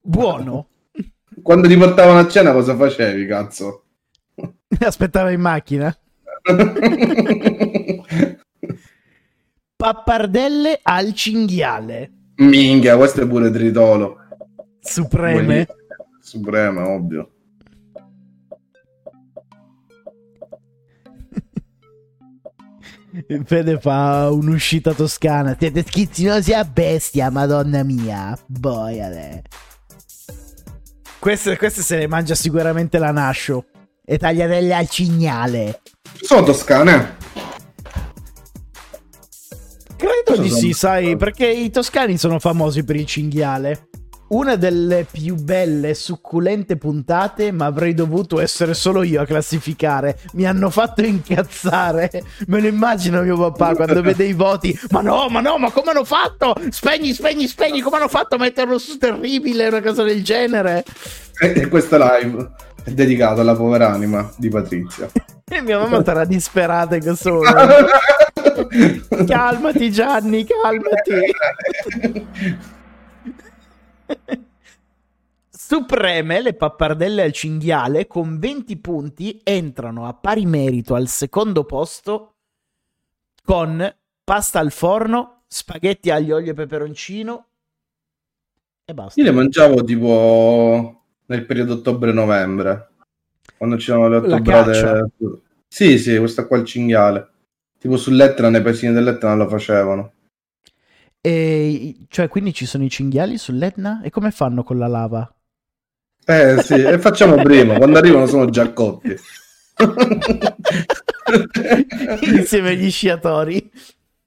Buono. quando ti portavano a cena cosa facevi, cazzo? Aspettava in macchina. Pappardelle al cinghiale. Minchia, questo è pure tritolo. Supreme. Suprema, ovvio. Fede fa un'uscita toscana. Siete schizzinosi a bestia, madonna mia. Boiale. Queste, queste se le mangia sicuramente la Nascio. E tagliatelle al cignale. Sono toscane. Credo di sì, sai, perché i toscani sono famosi per il cinghiale. Una delle più belle e succulente puntate, ma avrei dovuto essere solo io a classificare. Mi hanno fatto incazzare. Me lo immagino mio papà quando vede i voti. Ma no, ma no, ma come hanno fatto? Spegni, spegni, spegni. Come hanno fatto a metterlo su terribile? Una cosa del genere. E, questa live è dedicata alla povera anima di Patrizia. E mia mamma sarà disperata in questo momento. Calmati, Gianni, calmati. Supreme, le pappardelle al cinghiale, con 20 punti entrano a pari merito al secondo posto con pasta al forno, spaghetti aglio, olio e peperoncino e basta. Io le mangiavo tipo nel periodo ottobre-novembre. quando c'erano le ottobrate. Sì, sì, questa qua il cinghiale. Tipo sull'Etna, nei paesini dell'Etna lo facevano. E, cioè, quindi ci sono i cinghiali sull'Etna? E come fanno con la lava? Eh sì, e facciamo prima, quando arrivano sono già cotti. Insieme agli sciatori.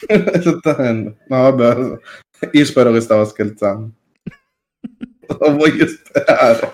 Esattamente. No, vabbè, io spero che stava scherzando. Lo voglio sperare.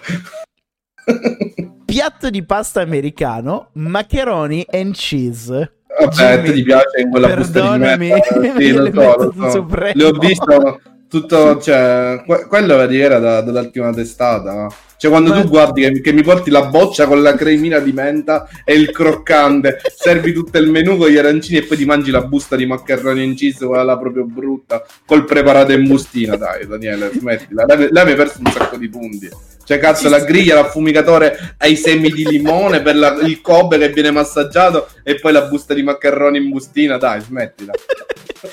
Piatto di pasta americano, macaroni and cheese. Vabbè, Jimmy, te ti piace in quella busta di merda? Sì, lo so, lo so. Le ho visto tutto, cioè, que- quello vedi era da, dall'ultima testata. Cioè, quando Ma- tu guardi che, che mi porti la boccia con la cremina di menta e il croccante, servi tutto il menù con gli arancini e poi ti mangi la busta di maccheroni in cheese, quella proprio brutta, col preparato in bustina. Dai, Daniele, smettila. Lei, lei mi hai perso un sacco di punti. Cioè, cazzo, la griglia, l'affumigatore ai semi di limone per la- il Kobe che viene massaggiato e poi la busta di maccheroni in bustina. Dai, smettila.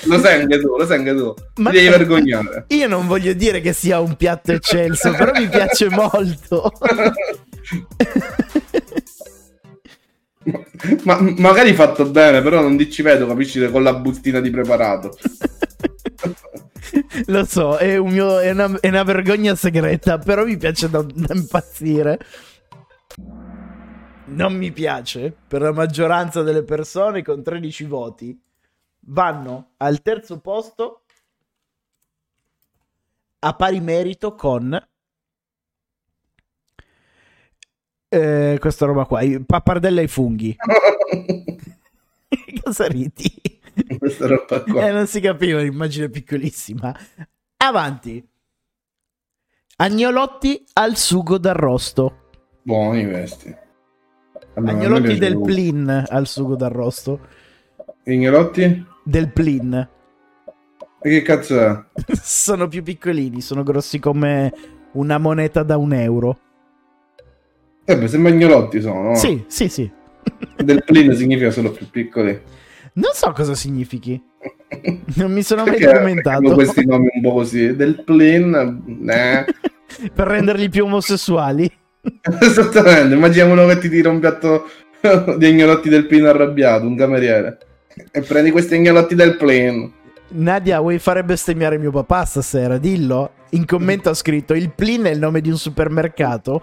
Lo sai anche tu, lo sai anche tu. Ma- Ti devi vergognare. Io non voglio dire che sia un piatto eccelso, però mi piace molto. Ma magari fatto bene, però non ti ci vedo, capisci, con la bustina di preparato. Lo so, è, un mio- è una, è una vergogna segreta, però mi piace da, da impazzire. Non mi piace, per la maggioranza delle persone con 13 voti, vanno al terzo posto a pari merito con eh, questa roba qua, i pappardelle ai funghi. Cosa ridi? Questa roba qua. Eh, non si capiva, un'immagine piccolissima. Avanti. Agnolotti al sugo d'arrosto. Buoni questi. Vabbè, a me Agnolotti del plin al sugo d'arrosto. Ignolotti? Del plin. E che cazzo è? sono più piccolini, sono grossi come una moneta da un euro. Eh beh, sembra ignolotti sono, no? Sì, sì, sì. Del plin significa solo più piccoli. Non so cosa significhi. Non mi sono mai Perché documentato. questi nomi un po' così. Del plin, eh. per renderli più omosessuali. Esattamente, immaginiamo uno che ti tira un piatto di agnolotti del plin arrabbiato, un cameriere. E prendi questi agnolotti del plin. Nadia, vuoi fare bestemmiare mio papà stasera? Dillo. In commento ha scritto: Il Plin è il nome di un supermercato.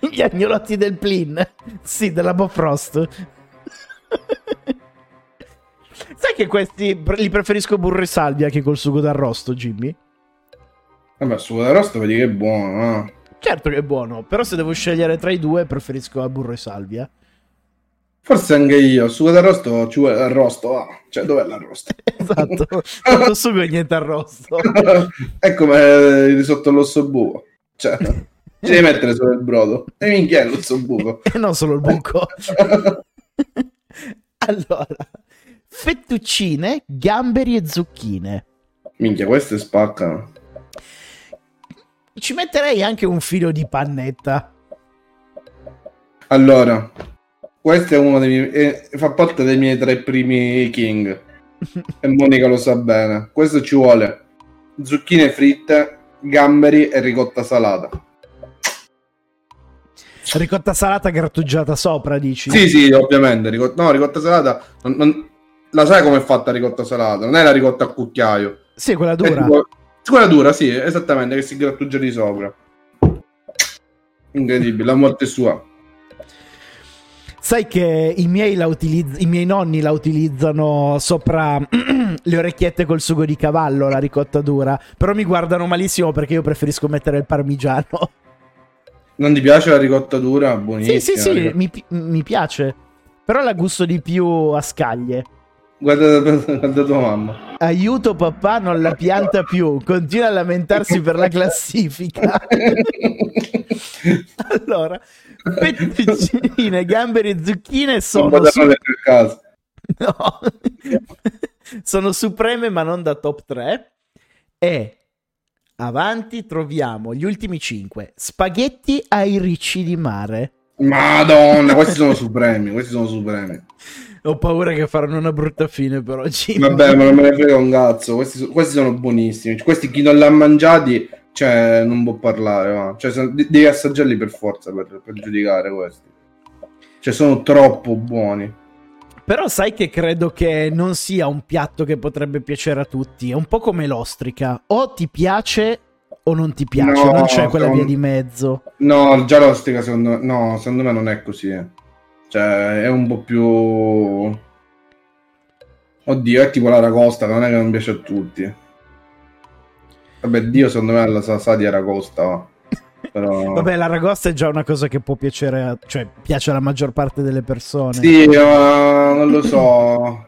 Gli agnolotti del Plin. Sì, della Bofrost. Sai che questi li preferisco burro e salvia che col sugo d'arrosto, Jimmy? Vabbè, sugo d'arrosto vedi che è buono, no? Certo che è buono, però se devo scegliere tra i due preferisco a burro e salvia. Forse anche io, sugo d'arrosto ci vuole l'arrosto, ah. Cioè, dov'è l'arrosto? Esatto, tanto sugo e niente arrosto. è come il risotto all'osso buco. Cioè, ci devi mettere solo il brodo. E minchia è l'osso buco. E non solo il buco. allora, fettuccine, gamberi e zucchine. Minchia, queste spaccano. Ci metterei anche un filo di pannetta. Allora, questo è uno dei miei... eh, fa parte dei miei tre primi king. E Monica lo sa bene. Questo ci vuole zucchine fritte, gamberi e ricotta salata. Ricotta salata grattugiata sopra, dici? Sì, sì, ovviamente. Ricotta... No, ricotta salata... non- non- La sai com'è fatta ricotta salata? Non è la ricotta a cucchiaio. Sì, quella È dura. tipo- Quella dura, sì, esattamente, che si grattugia di sopra. Incredibile, la morte è sua. Sai che i miei, la utilizz- i miei nonni la utilizzano sopra le orecchiette col sugo di cavallo, la ricotta dura. Però mi guardano malissimo perché io preferisco mettere il parmigiano. Non ti piace la ricotta dura? Buonissima. Sì, sì, sì, mi, mi piace. Però la gusto di più a scaglie. Guarda, guarda tua mamma. Aiuto papà, non la pianta più. Continua a lamentarsi per la classifica. allora, fettuccine, gamberi e zucchine sono, su- a caso. no. sono supreme ma non da top 3. E avanti troviamo gli ultimi 5. Spaghetti ai ricci di mare. Madonna, questi sono supremi, questi sono supremi. Ho paura che faranno una brutta fine per oggi. Vabbè, ma non me ne frega un cazzo, questi, questi sono buonissimi. Questi chi non li ha mangiati, cioè, non può parlare, va. Cioè, de- devi assaggiarli per forza per, per giudicare questi. Cioè, sono troppo buoni. Però sai che credo che non sia un piatto che potrebbe piacere a tutti. È un po' come l'ostrica. O ti piace o non ti piace. No, non c'è quella sono- via di mezzo. No, già l'ostica secondo me, no, secondo me non è così. eh. Cioè, è un po' più... Oddio, è tipo l'aragosta, che non è che non piace a tutti. Vabbè, Dio secondo me la sa, sa di aragosta, va. Però... Vabbè, l'aragosta è già una cosa che può piacere, a- cioè piace alla maggior parte delle persone. Sì, ma non lo so.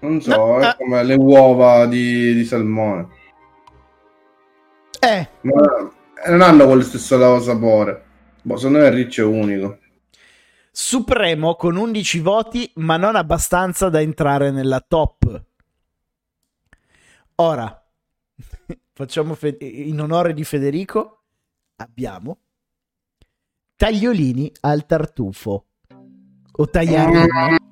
Non so, No, è eh. come le uova di, di salmone. Eh, Ma non hanno quello stesso sapore. Boh, secondo me il riccio è unico. Supremo con 11 voti, ma non abbastanza da entrare nella top. Ora, facciamo fe- in onore di Federico, abbiamo tagliolini al tartufo. O tagliarini.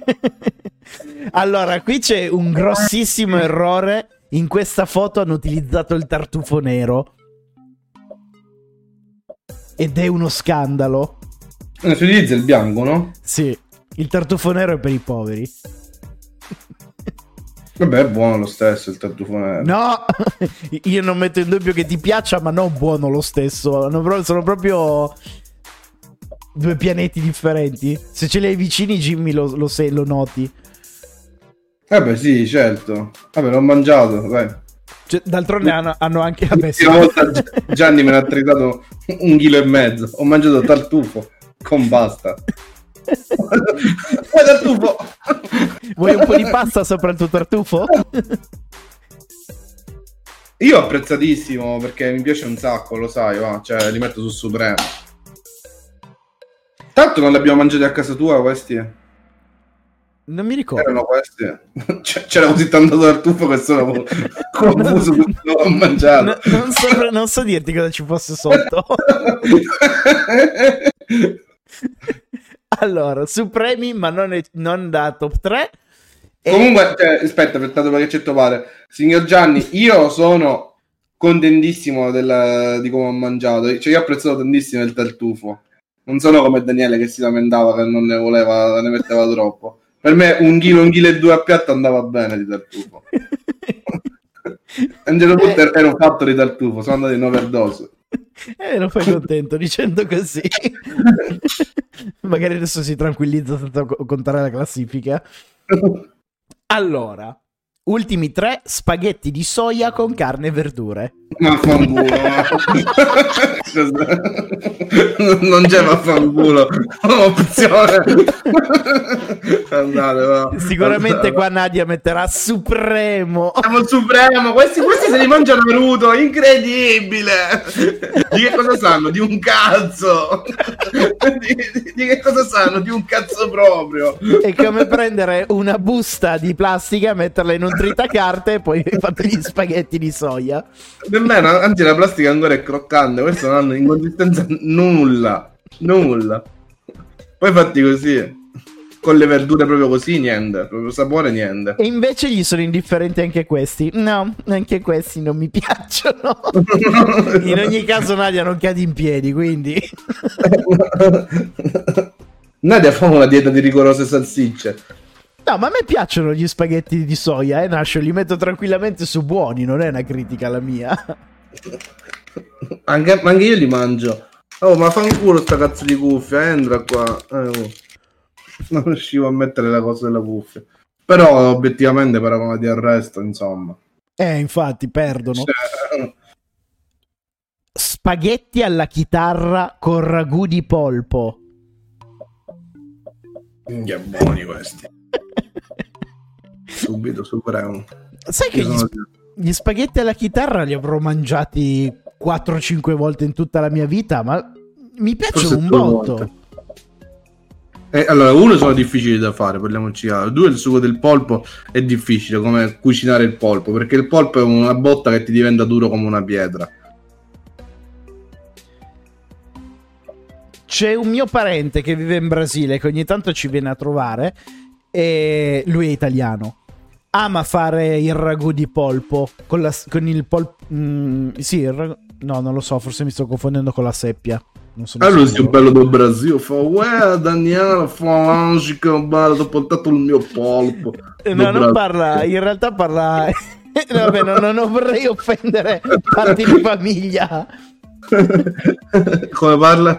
allora, qui c'è un grossissimo errore. In questa foto hanno utilizzato il tartufo nero. Ed è uno scandalo. Eh, Si utilizza il bianco, no? Sì, il tartufo nero è per i poveri. Vabbè, è buono lo stesso il tartufo nero. No, io non metto in dubbio che ti piaccia, ma non buono lo stesso. Sono proprio due pianeti differenti. Se ce li hai vicini, Jimmy lo, lo, sai- lo noti. Vabbè, sì, certo. Vabbè, l'ho mangiato, dai. Cioè, d'altronde hanno, hanno anche... Sì. L'ultima volta Gi- Gianni me ne ha tritato un chilo e mezzo. Ho mangiato tartufo con pasta. Poi tartufo! Vuoi un po' di pasta sopra il tuo tartufo? Io apprezzatissimo perché mi piace un sacco, lo sai, va. Cioè, li metto su Supremo. Tanto non li abbiamo mangiati a casa tua questi? Non mi ricordo. Erano questi? C- C'era così tanto tartufo che sono confuso tutto l'ho mangiato. No, non, so, non so dirti cosa ci fosse sotto. allora, Supremi, ma non, è- non da top 3. E- Comunque, cioè, aspetta, aspettate perché c'è topare. Signor Gianni, io sono contentissimo del- di come ho mangiato. Cioè, io ho apprezzato tantissimo il tartufo. Non sono come Daniele che si lamentava che non ne voleva, ne metteva troppo. Per me un chilo, un chilo e due a piatto andava bene di tartufo. A un certo punto Eh. ero fatto di tartufo, sono andato in overdose. Eh, lo fai contento dicendo così. Magari adesso si tranquillizza senza co- contare la classifica. Allora, ultimi tre spaghetti di soia con carne e verdure. Ma fanculo, ma- Cos'è? non c'è vaffanculo, opzione. Andate, va. Sicuramente Andate. qua Nadia metterà supremo. Siamo il supremo, questi, questi se li mangia Naruto, incredibile! Di che cosa sanno? Di un cazzo! Di, di- di che cosa sanno? Di un cazzo proprio! È come prendere una busta di plastica, metterla in un tritacarte e poi fatto gli spaghetti di soia. Nemmeno, anzi la plastica ancora è croccante, questo non hanno in consistenza nulla, nulla. Poi fatti così, con le verdure proprio così, niente, proprio sapore niente. E invece gli sono indifferenti anche questi. No, anche questi non mi piacciono. In ogni caso Nadia non cade in piedi, quindi... Nadia fa una dieta di rigorose salsicce. No, ma a me piacciono gli spaghetti di soia, eh, Nascio, li metto tranquillamente su buoni, non è una critica la mia. Anche, anche io li mangio. Oh, ma fanculo sta cazzo di cuffia, entra qua. Eh, oh. Non riuscivo a mettere la cosa della cuffia. Però obiettivamente paragonati al resto, insomma. Eh, infatti, perdono. Cioè, Spaghetti alla chitarra con ragù di polpo. che buoni questi. Subito, supremo. Sai che gli, sp- gli spaghetti alla chitarra li avrò mangiati 4-5 volte in tutta la mia vita, ma mi piacciono un botto. Eh, allora, uno sono difficili da fare, parliamoci chiaro. Due, il sugo del polpo è difficile come cucinare il polpo, perché il polpo è una botta che ti diventa duro come una pietra. C'è un mio parente che vive in Brasile che ogni tanto ci viene a trovare e lui è italiano. Ama fare il ragù di polpo con, la, con il polpo... sì, il ragù- no, non lo so, forse mi sto confondendo con la seppia. Non sono Ah, lui è bello del Brasile. Fa, uè, Daniele, Falange, che bello, ho portato il mio polpo. Eh, No, non parla, in realtà parla... Vabbè, no, no, non vorrei offendere parti di famiglia. Come parla?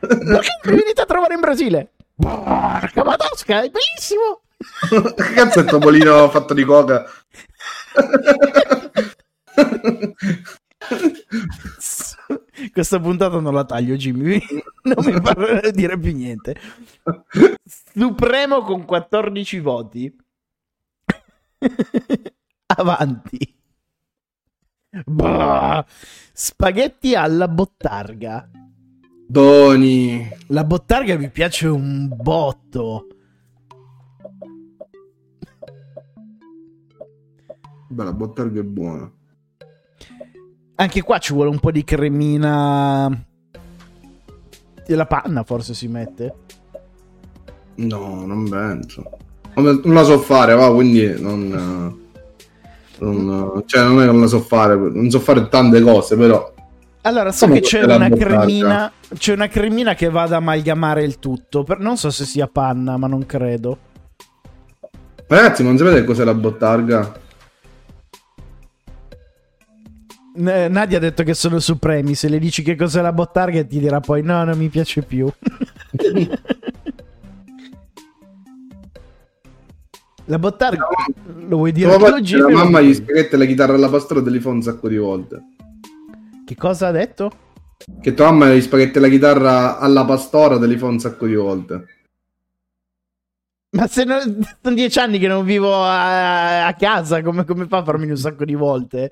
Perché mi venite a trovare in Brasile? Porca madosca, è bellissimo! che cazzo è il topolino fatto di coca? Questa puntata non la taglio, Jimmy. Non mi fa dire più niente. Supremo con 14 voti. Avanti. Bah. Spaghetti alla bottarga. Doni. La bottarga mi piace un botto. Beh, la bottarga è buona. Anche qua ci vuole un po' di cremina. E la panna forse si mette. No, non penso. Non la so fare, va, quindi non... non- cioè, non è che non la so fare, non so fare tante cose, però... Allora, so Come che c'è una cremina. C'è una cremina che va ad amalgamare il tutto. Per- non so se sia panna, ma non credo. Ragazzi, ma non sapete cos'è la bottarga? N- Nadia ha detto che sono supremi. Se le dici che cos'è la bottarga, ti dirà poi: No, non mi piace più. la bottarga, lo vuoi dire la mamma gli spaghetti e la chitarra alla pastora te li fa un sacco di volte. Che cosa ha detto? Che tua mamma gli spaghetti la chitarra alla pastora te li fa un sacco di volte. Ma se no- sono dieci anni che non vivo a, a casa, come, come fa a farmi un sacco di volte?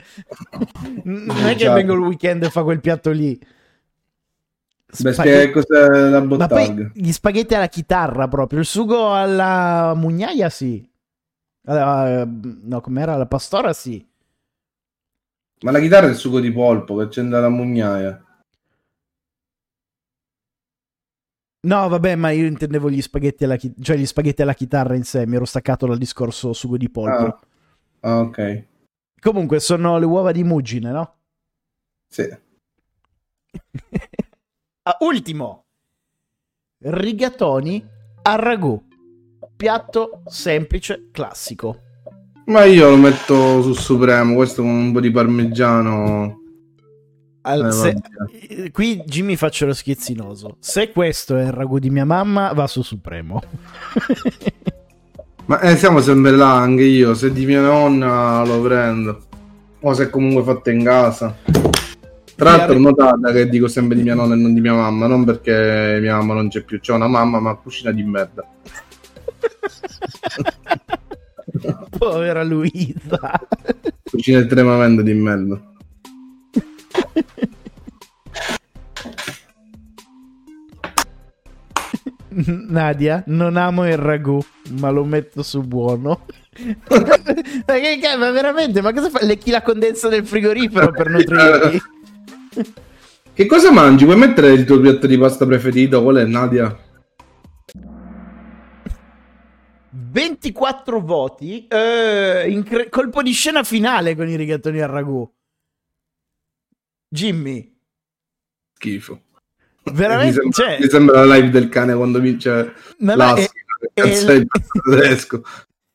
Non è che Certo. vengo il weekend e fa quel piatto lì. Beh, Spaghe- spiega cos'è la poi gli spaghetti alla chitarra proprio, il sugo alla mugnaia sì. Alla- no, com'era? La pastora sì. Ma la chitarra è il sugo di polpo che c'è nella mugnaia. No, vabbè, ma io intendevo gli spaghetti alla, chi- cioè gli spaghetti alla chitarra in sé, mi ero staccato dal discorso sugo di polpo. Ah, ah, ok. Comunque sono le uova di muggine, no? Sì. Ah, ultimo. Rigatoni a ragù. Piatto semplice, classico. Ma io lo metto sul supremo, questo con un po' di parmigiano. Al- Eh, se- eh, qui Jimmy faccio lo schiezzinoso. Se questo è il ragù di mia mamma, va su Supremo. Ma eh, siamo sempre là, anche io. Se di mia nonna lo prendo. O se è comunque fatto in casa. Tra l'altro, notate che dico sempre di mia nonna e non di mia mamma. Non perché mia mamma non c'è più. C'è una mamma, ma cucina di merda. Povera Luisa. Cucina estremamente di merda. Nadia, non amo il ragù, ma lo metto su buono. ma che ma veramente, ma cosa fai? Lecchi la condensa del frigorifero per nutrirti? Che cosa mangi? Puoi mettere il tuo piatto di pasta preferito? Qual è, Nadia? 24 voti, eh, incre- colpo di scena finale con i rigatoni al ragù. Jimmy, Schifo. veramente, mi, sembra, cioè, mi sembra la live del cane quando vince ma no, l'Assi. è- Che cazzo è- è il tedesco?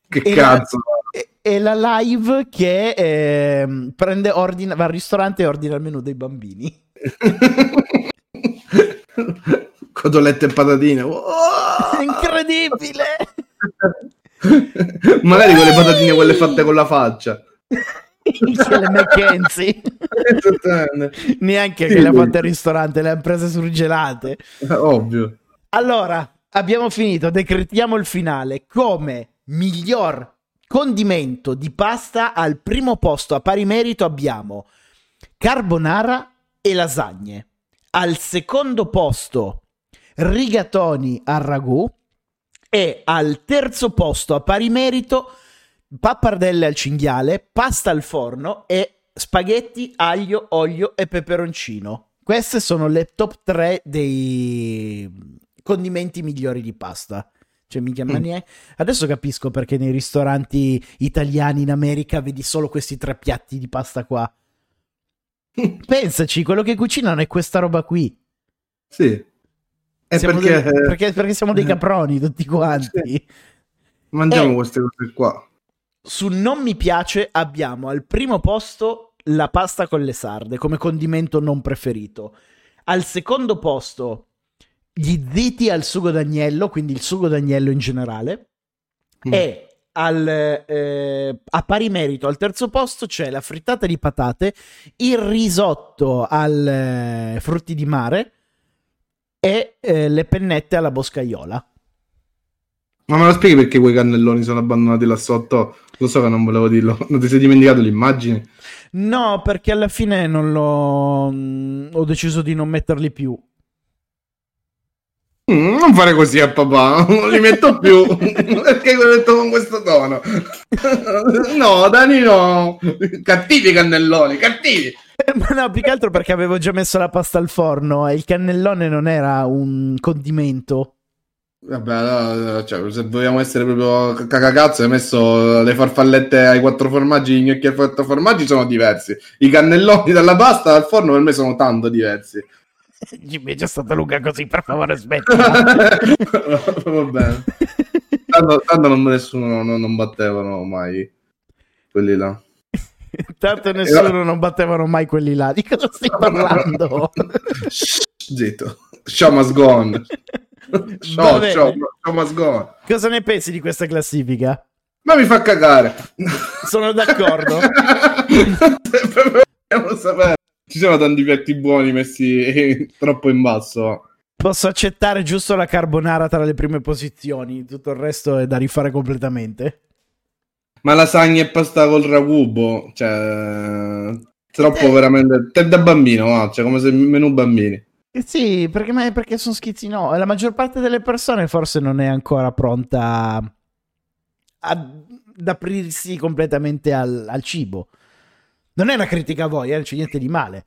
Che è la- cazzo? è- è la live che ehm, prende ordine, va al ristorante e ordina il menù dei bambini. Cotolette e patatine. Oh! Incredibile! Magari quelle patatine quelle fatte con la faccia. Le McKenzie. Neanche Sì. che le ha fatte al ristorante, le ha prese surgelate. Ovvio. Allora, abbiamo finito, decretiamo il finale. Come miglior condimento di pasta al primo posto a pari merito abbiamo carbonara e lasagne. Al secondo posto rigatoni al ragù e al terzo posto a pari merito pappardelle al cinghiale, pasta al forno e spaghetti, aglio, olio e peperoncino. Queste sono le top 3 dei condimenti migliori di pasta. Cioè, mica ma Mm. neanche- Adesso capisco perché nei ristoranti italiani in America vedi solo questi tre piatti di pasta qua. Pensaci, quello che cucinano è questa roba qui. Sì. È Siamo perché, dei- perché, perché siamo dei eh, caproni tutti quanti. sì. mangiamo eh. queste cose qua. Su non mi piace abbiamo al primo posto la pasta con le sarde come condimento non preferito. Al secondo posto gli ziti al sugo d'agnello, quindi il sugo d'agnello in generale. Mm. E al, eh, a pari merito al terzo posto c'è la frittata di patate, il risotto al eh, frutti di mare e eh, le pennette alla boscaiola. Ma me lo spieghi perché quei cannelloni sono abbandonati là sotto? Lo so che non volevo dirlo. Non ti sei dimenticato le immagini? No, perché alla fine non l'ho. mm, Ho deciso di non metterli più. Mm, non fare così a papà, non li metto più. perché lo metto con questo tono? no, Dani no. Cattivi cannelloni, cattivi. Ma no, più che altro perché avevo già messo la pasta al forno e il cannellone non era un condimento. Vabbè, no, no, cioè, se vogliamo essere proprio cacacazzo, hai messo le farfallette ai quattro formaggi, gli gnocchi ai quattro formaggi sono diversi. I cannelloni dalla pasta al forno per me sono tanto diversi. Jimmy è già stata lunga così, per favore, smetti. Va bene. Tanto, tanto non, nessuno non, non battevano mai quelli là. Tanto nessuno non battevano mai quelli là. Di cosa stai parlando? Zitto. Show must go on. Va Show, show, show must go on. Cosa ne pensi di questa classifica? Ma mi fa cagare. Sono d'accordo. Ci sono tanti piatti buoni messi eh, troppo in basso. Posso accettare giusto la carbonara tra le prime posizioni, tutto il resto è da rifare completamente. Ma lasagna e pasta col ragù, boh, cioè... Troppo veramente... Te da bambino, va, cioè come se menù bambini. Eh Sì, perché, ma- perché sono schizzi no. E La maggior parte delle persone forse non è ancora pronta ad aprirsi completamente al, al cibo. Non è una critica a voi, eh, non c'è niente di male.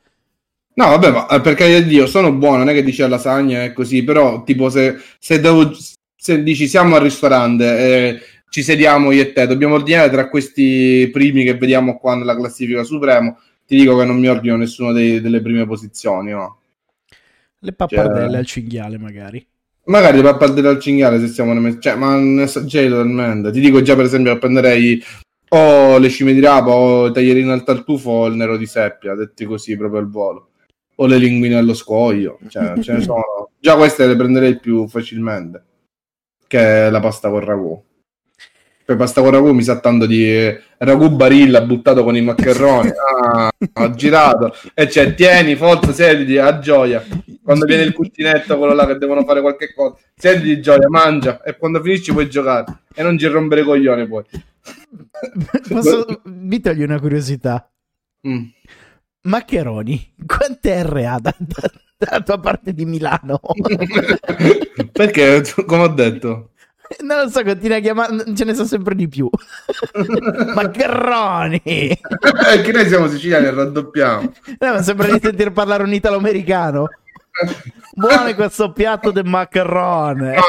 No, vabbè, ma eh, per carità di Dio, sono buono, non è che dici la lasagna è così, però tipo se, se, devo, se dici siamo al ristorante e ci sediamo io e te, dobbiamo ordinare tra questi primi che vediamo qua nella classifica supremo, ti dico che non mi ordino nessuno dei- delle prime posizioni, no? Le pappardelle Cioè- al cinghiale, magari. Magari le pappardelle al cinghiale se siamo ne cioè, ma ne esageri totalmente. Ti dico già per esempio che prenderei o le cime di rapa o i taglierini al tartufo o il nero di seppia, detti così proprio al volo. O le linguine allo scoglio, cioè, ce ne sono. Già queste le prenderei più facilmente che la pasta con ragù. Poi pasta con ragù mi sa tanto di ragù barilla buttato con i maccheroni. Ah, ho girato. E c'è, tieni, forza, sediti, a gioia. Quando viene il cuscinetto, quello là che devono fare qualche cosa, sediti, gioia, mangia. E quando finisci puoi giocare. E non ci rompere i coglioni poi. Posso... Mi togli una curiosità. Mm. Maccheroni, quante R ha da- da- dalla tua parte di Milano? Perché, come ho detto, non lo so, continua a chiamare, ce ne sono sempre di più. Maccheroni! eh, che noi siamo siciliani e raddoppiamo. No, ma sembra di sentire parlare un italo-americano. Buono questo piatto del maccherone.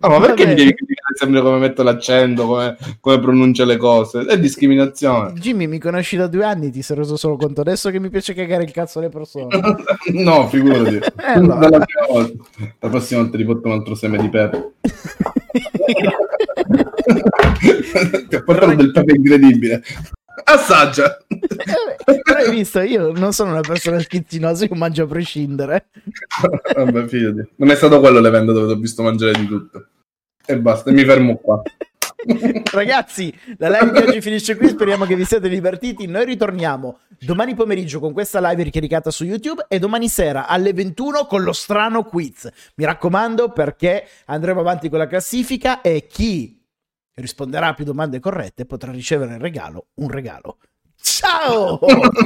Ah, ma perché mi devi criticare sempre come metto l'accento, come, come pronuncio le cose? È discriminazione. Jimmy, mi conosci da due anni, ti sei reso solo conto adesso che mi piace cagare il cazzo alle persone. No, figurati. allora. Prima volta. La prossima volta ti porto un altro seme di pepe. ti ho portato del pepe incredibile. Assaggia. Però hai visto, io non sono una persona schizzinosa, io mangio a prescindere. Vabbè, fidati. Non è stato quello l'evento dove ti ho visto mangiare di tutto. E basta, mi fermo qua. Ragazzi, la live di oggi finisce qui. Speriamo che vi siate divertiti. Noi ritorniamo domani pomeriggio con questa live ricaricata su YouTube e domani sera alle 21 con lo strano quiz. Mi raccomando, perché andremo avanti con la classifica e chi risponderà a più domande corrette potrà ricevere in regalo un regalo. Ciao!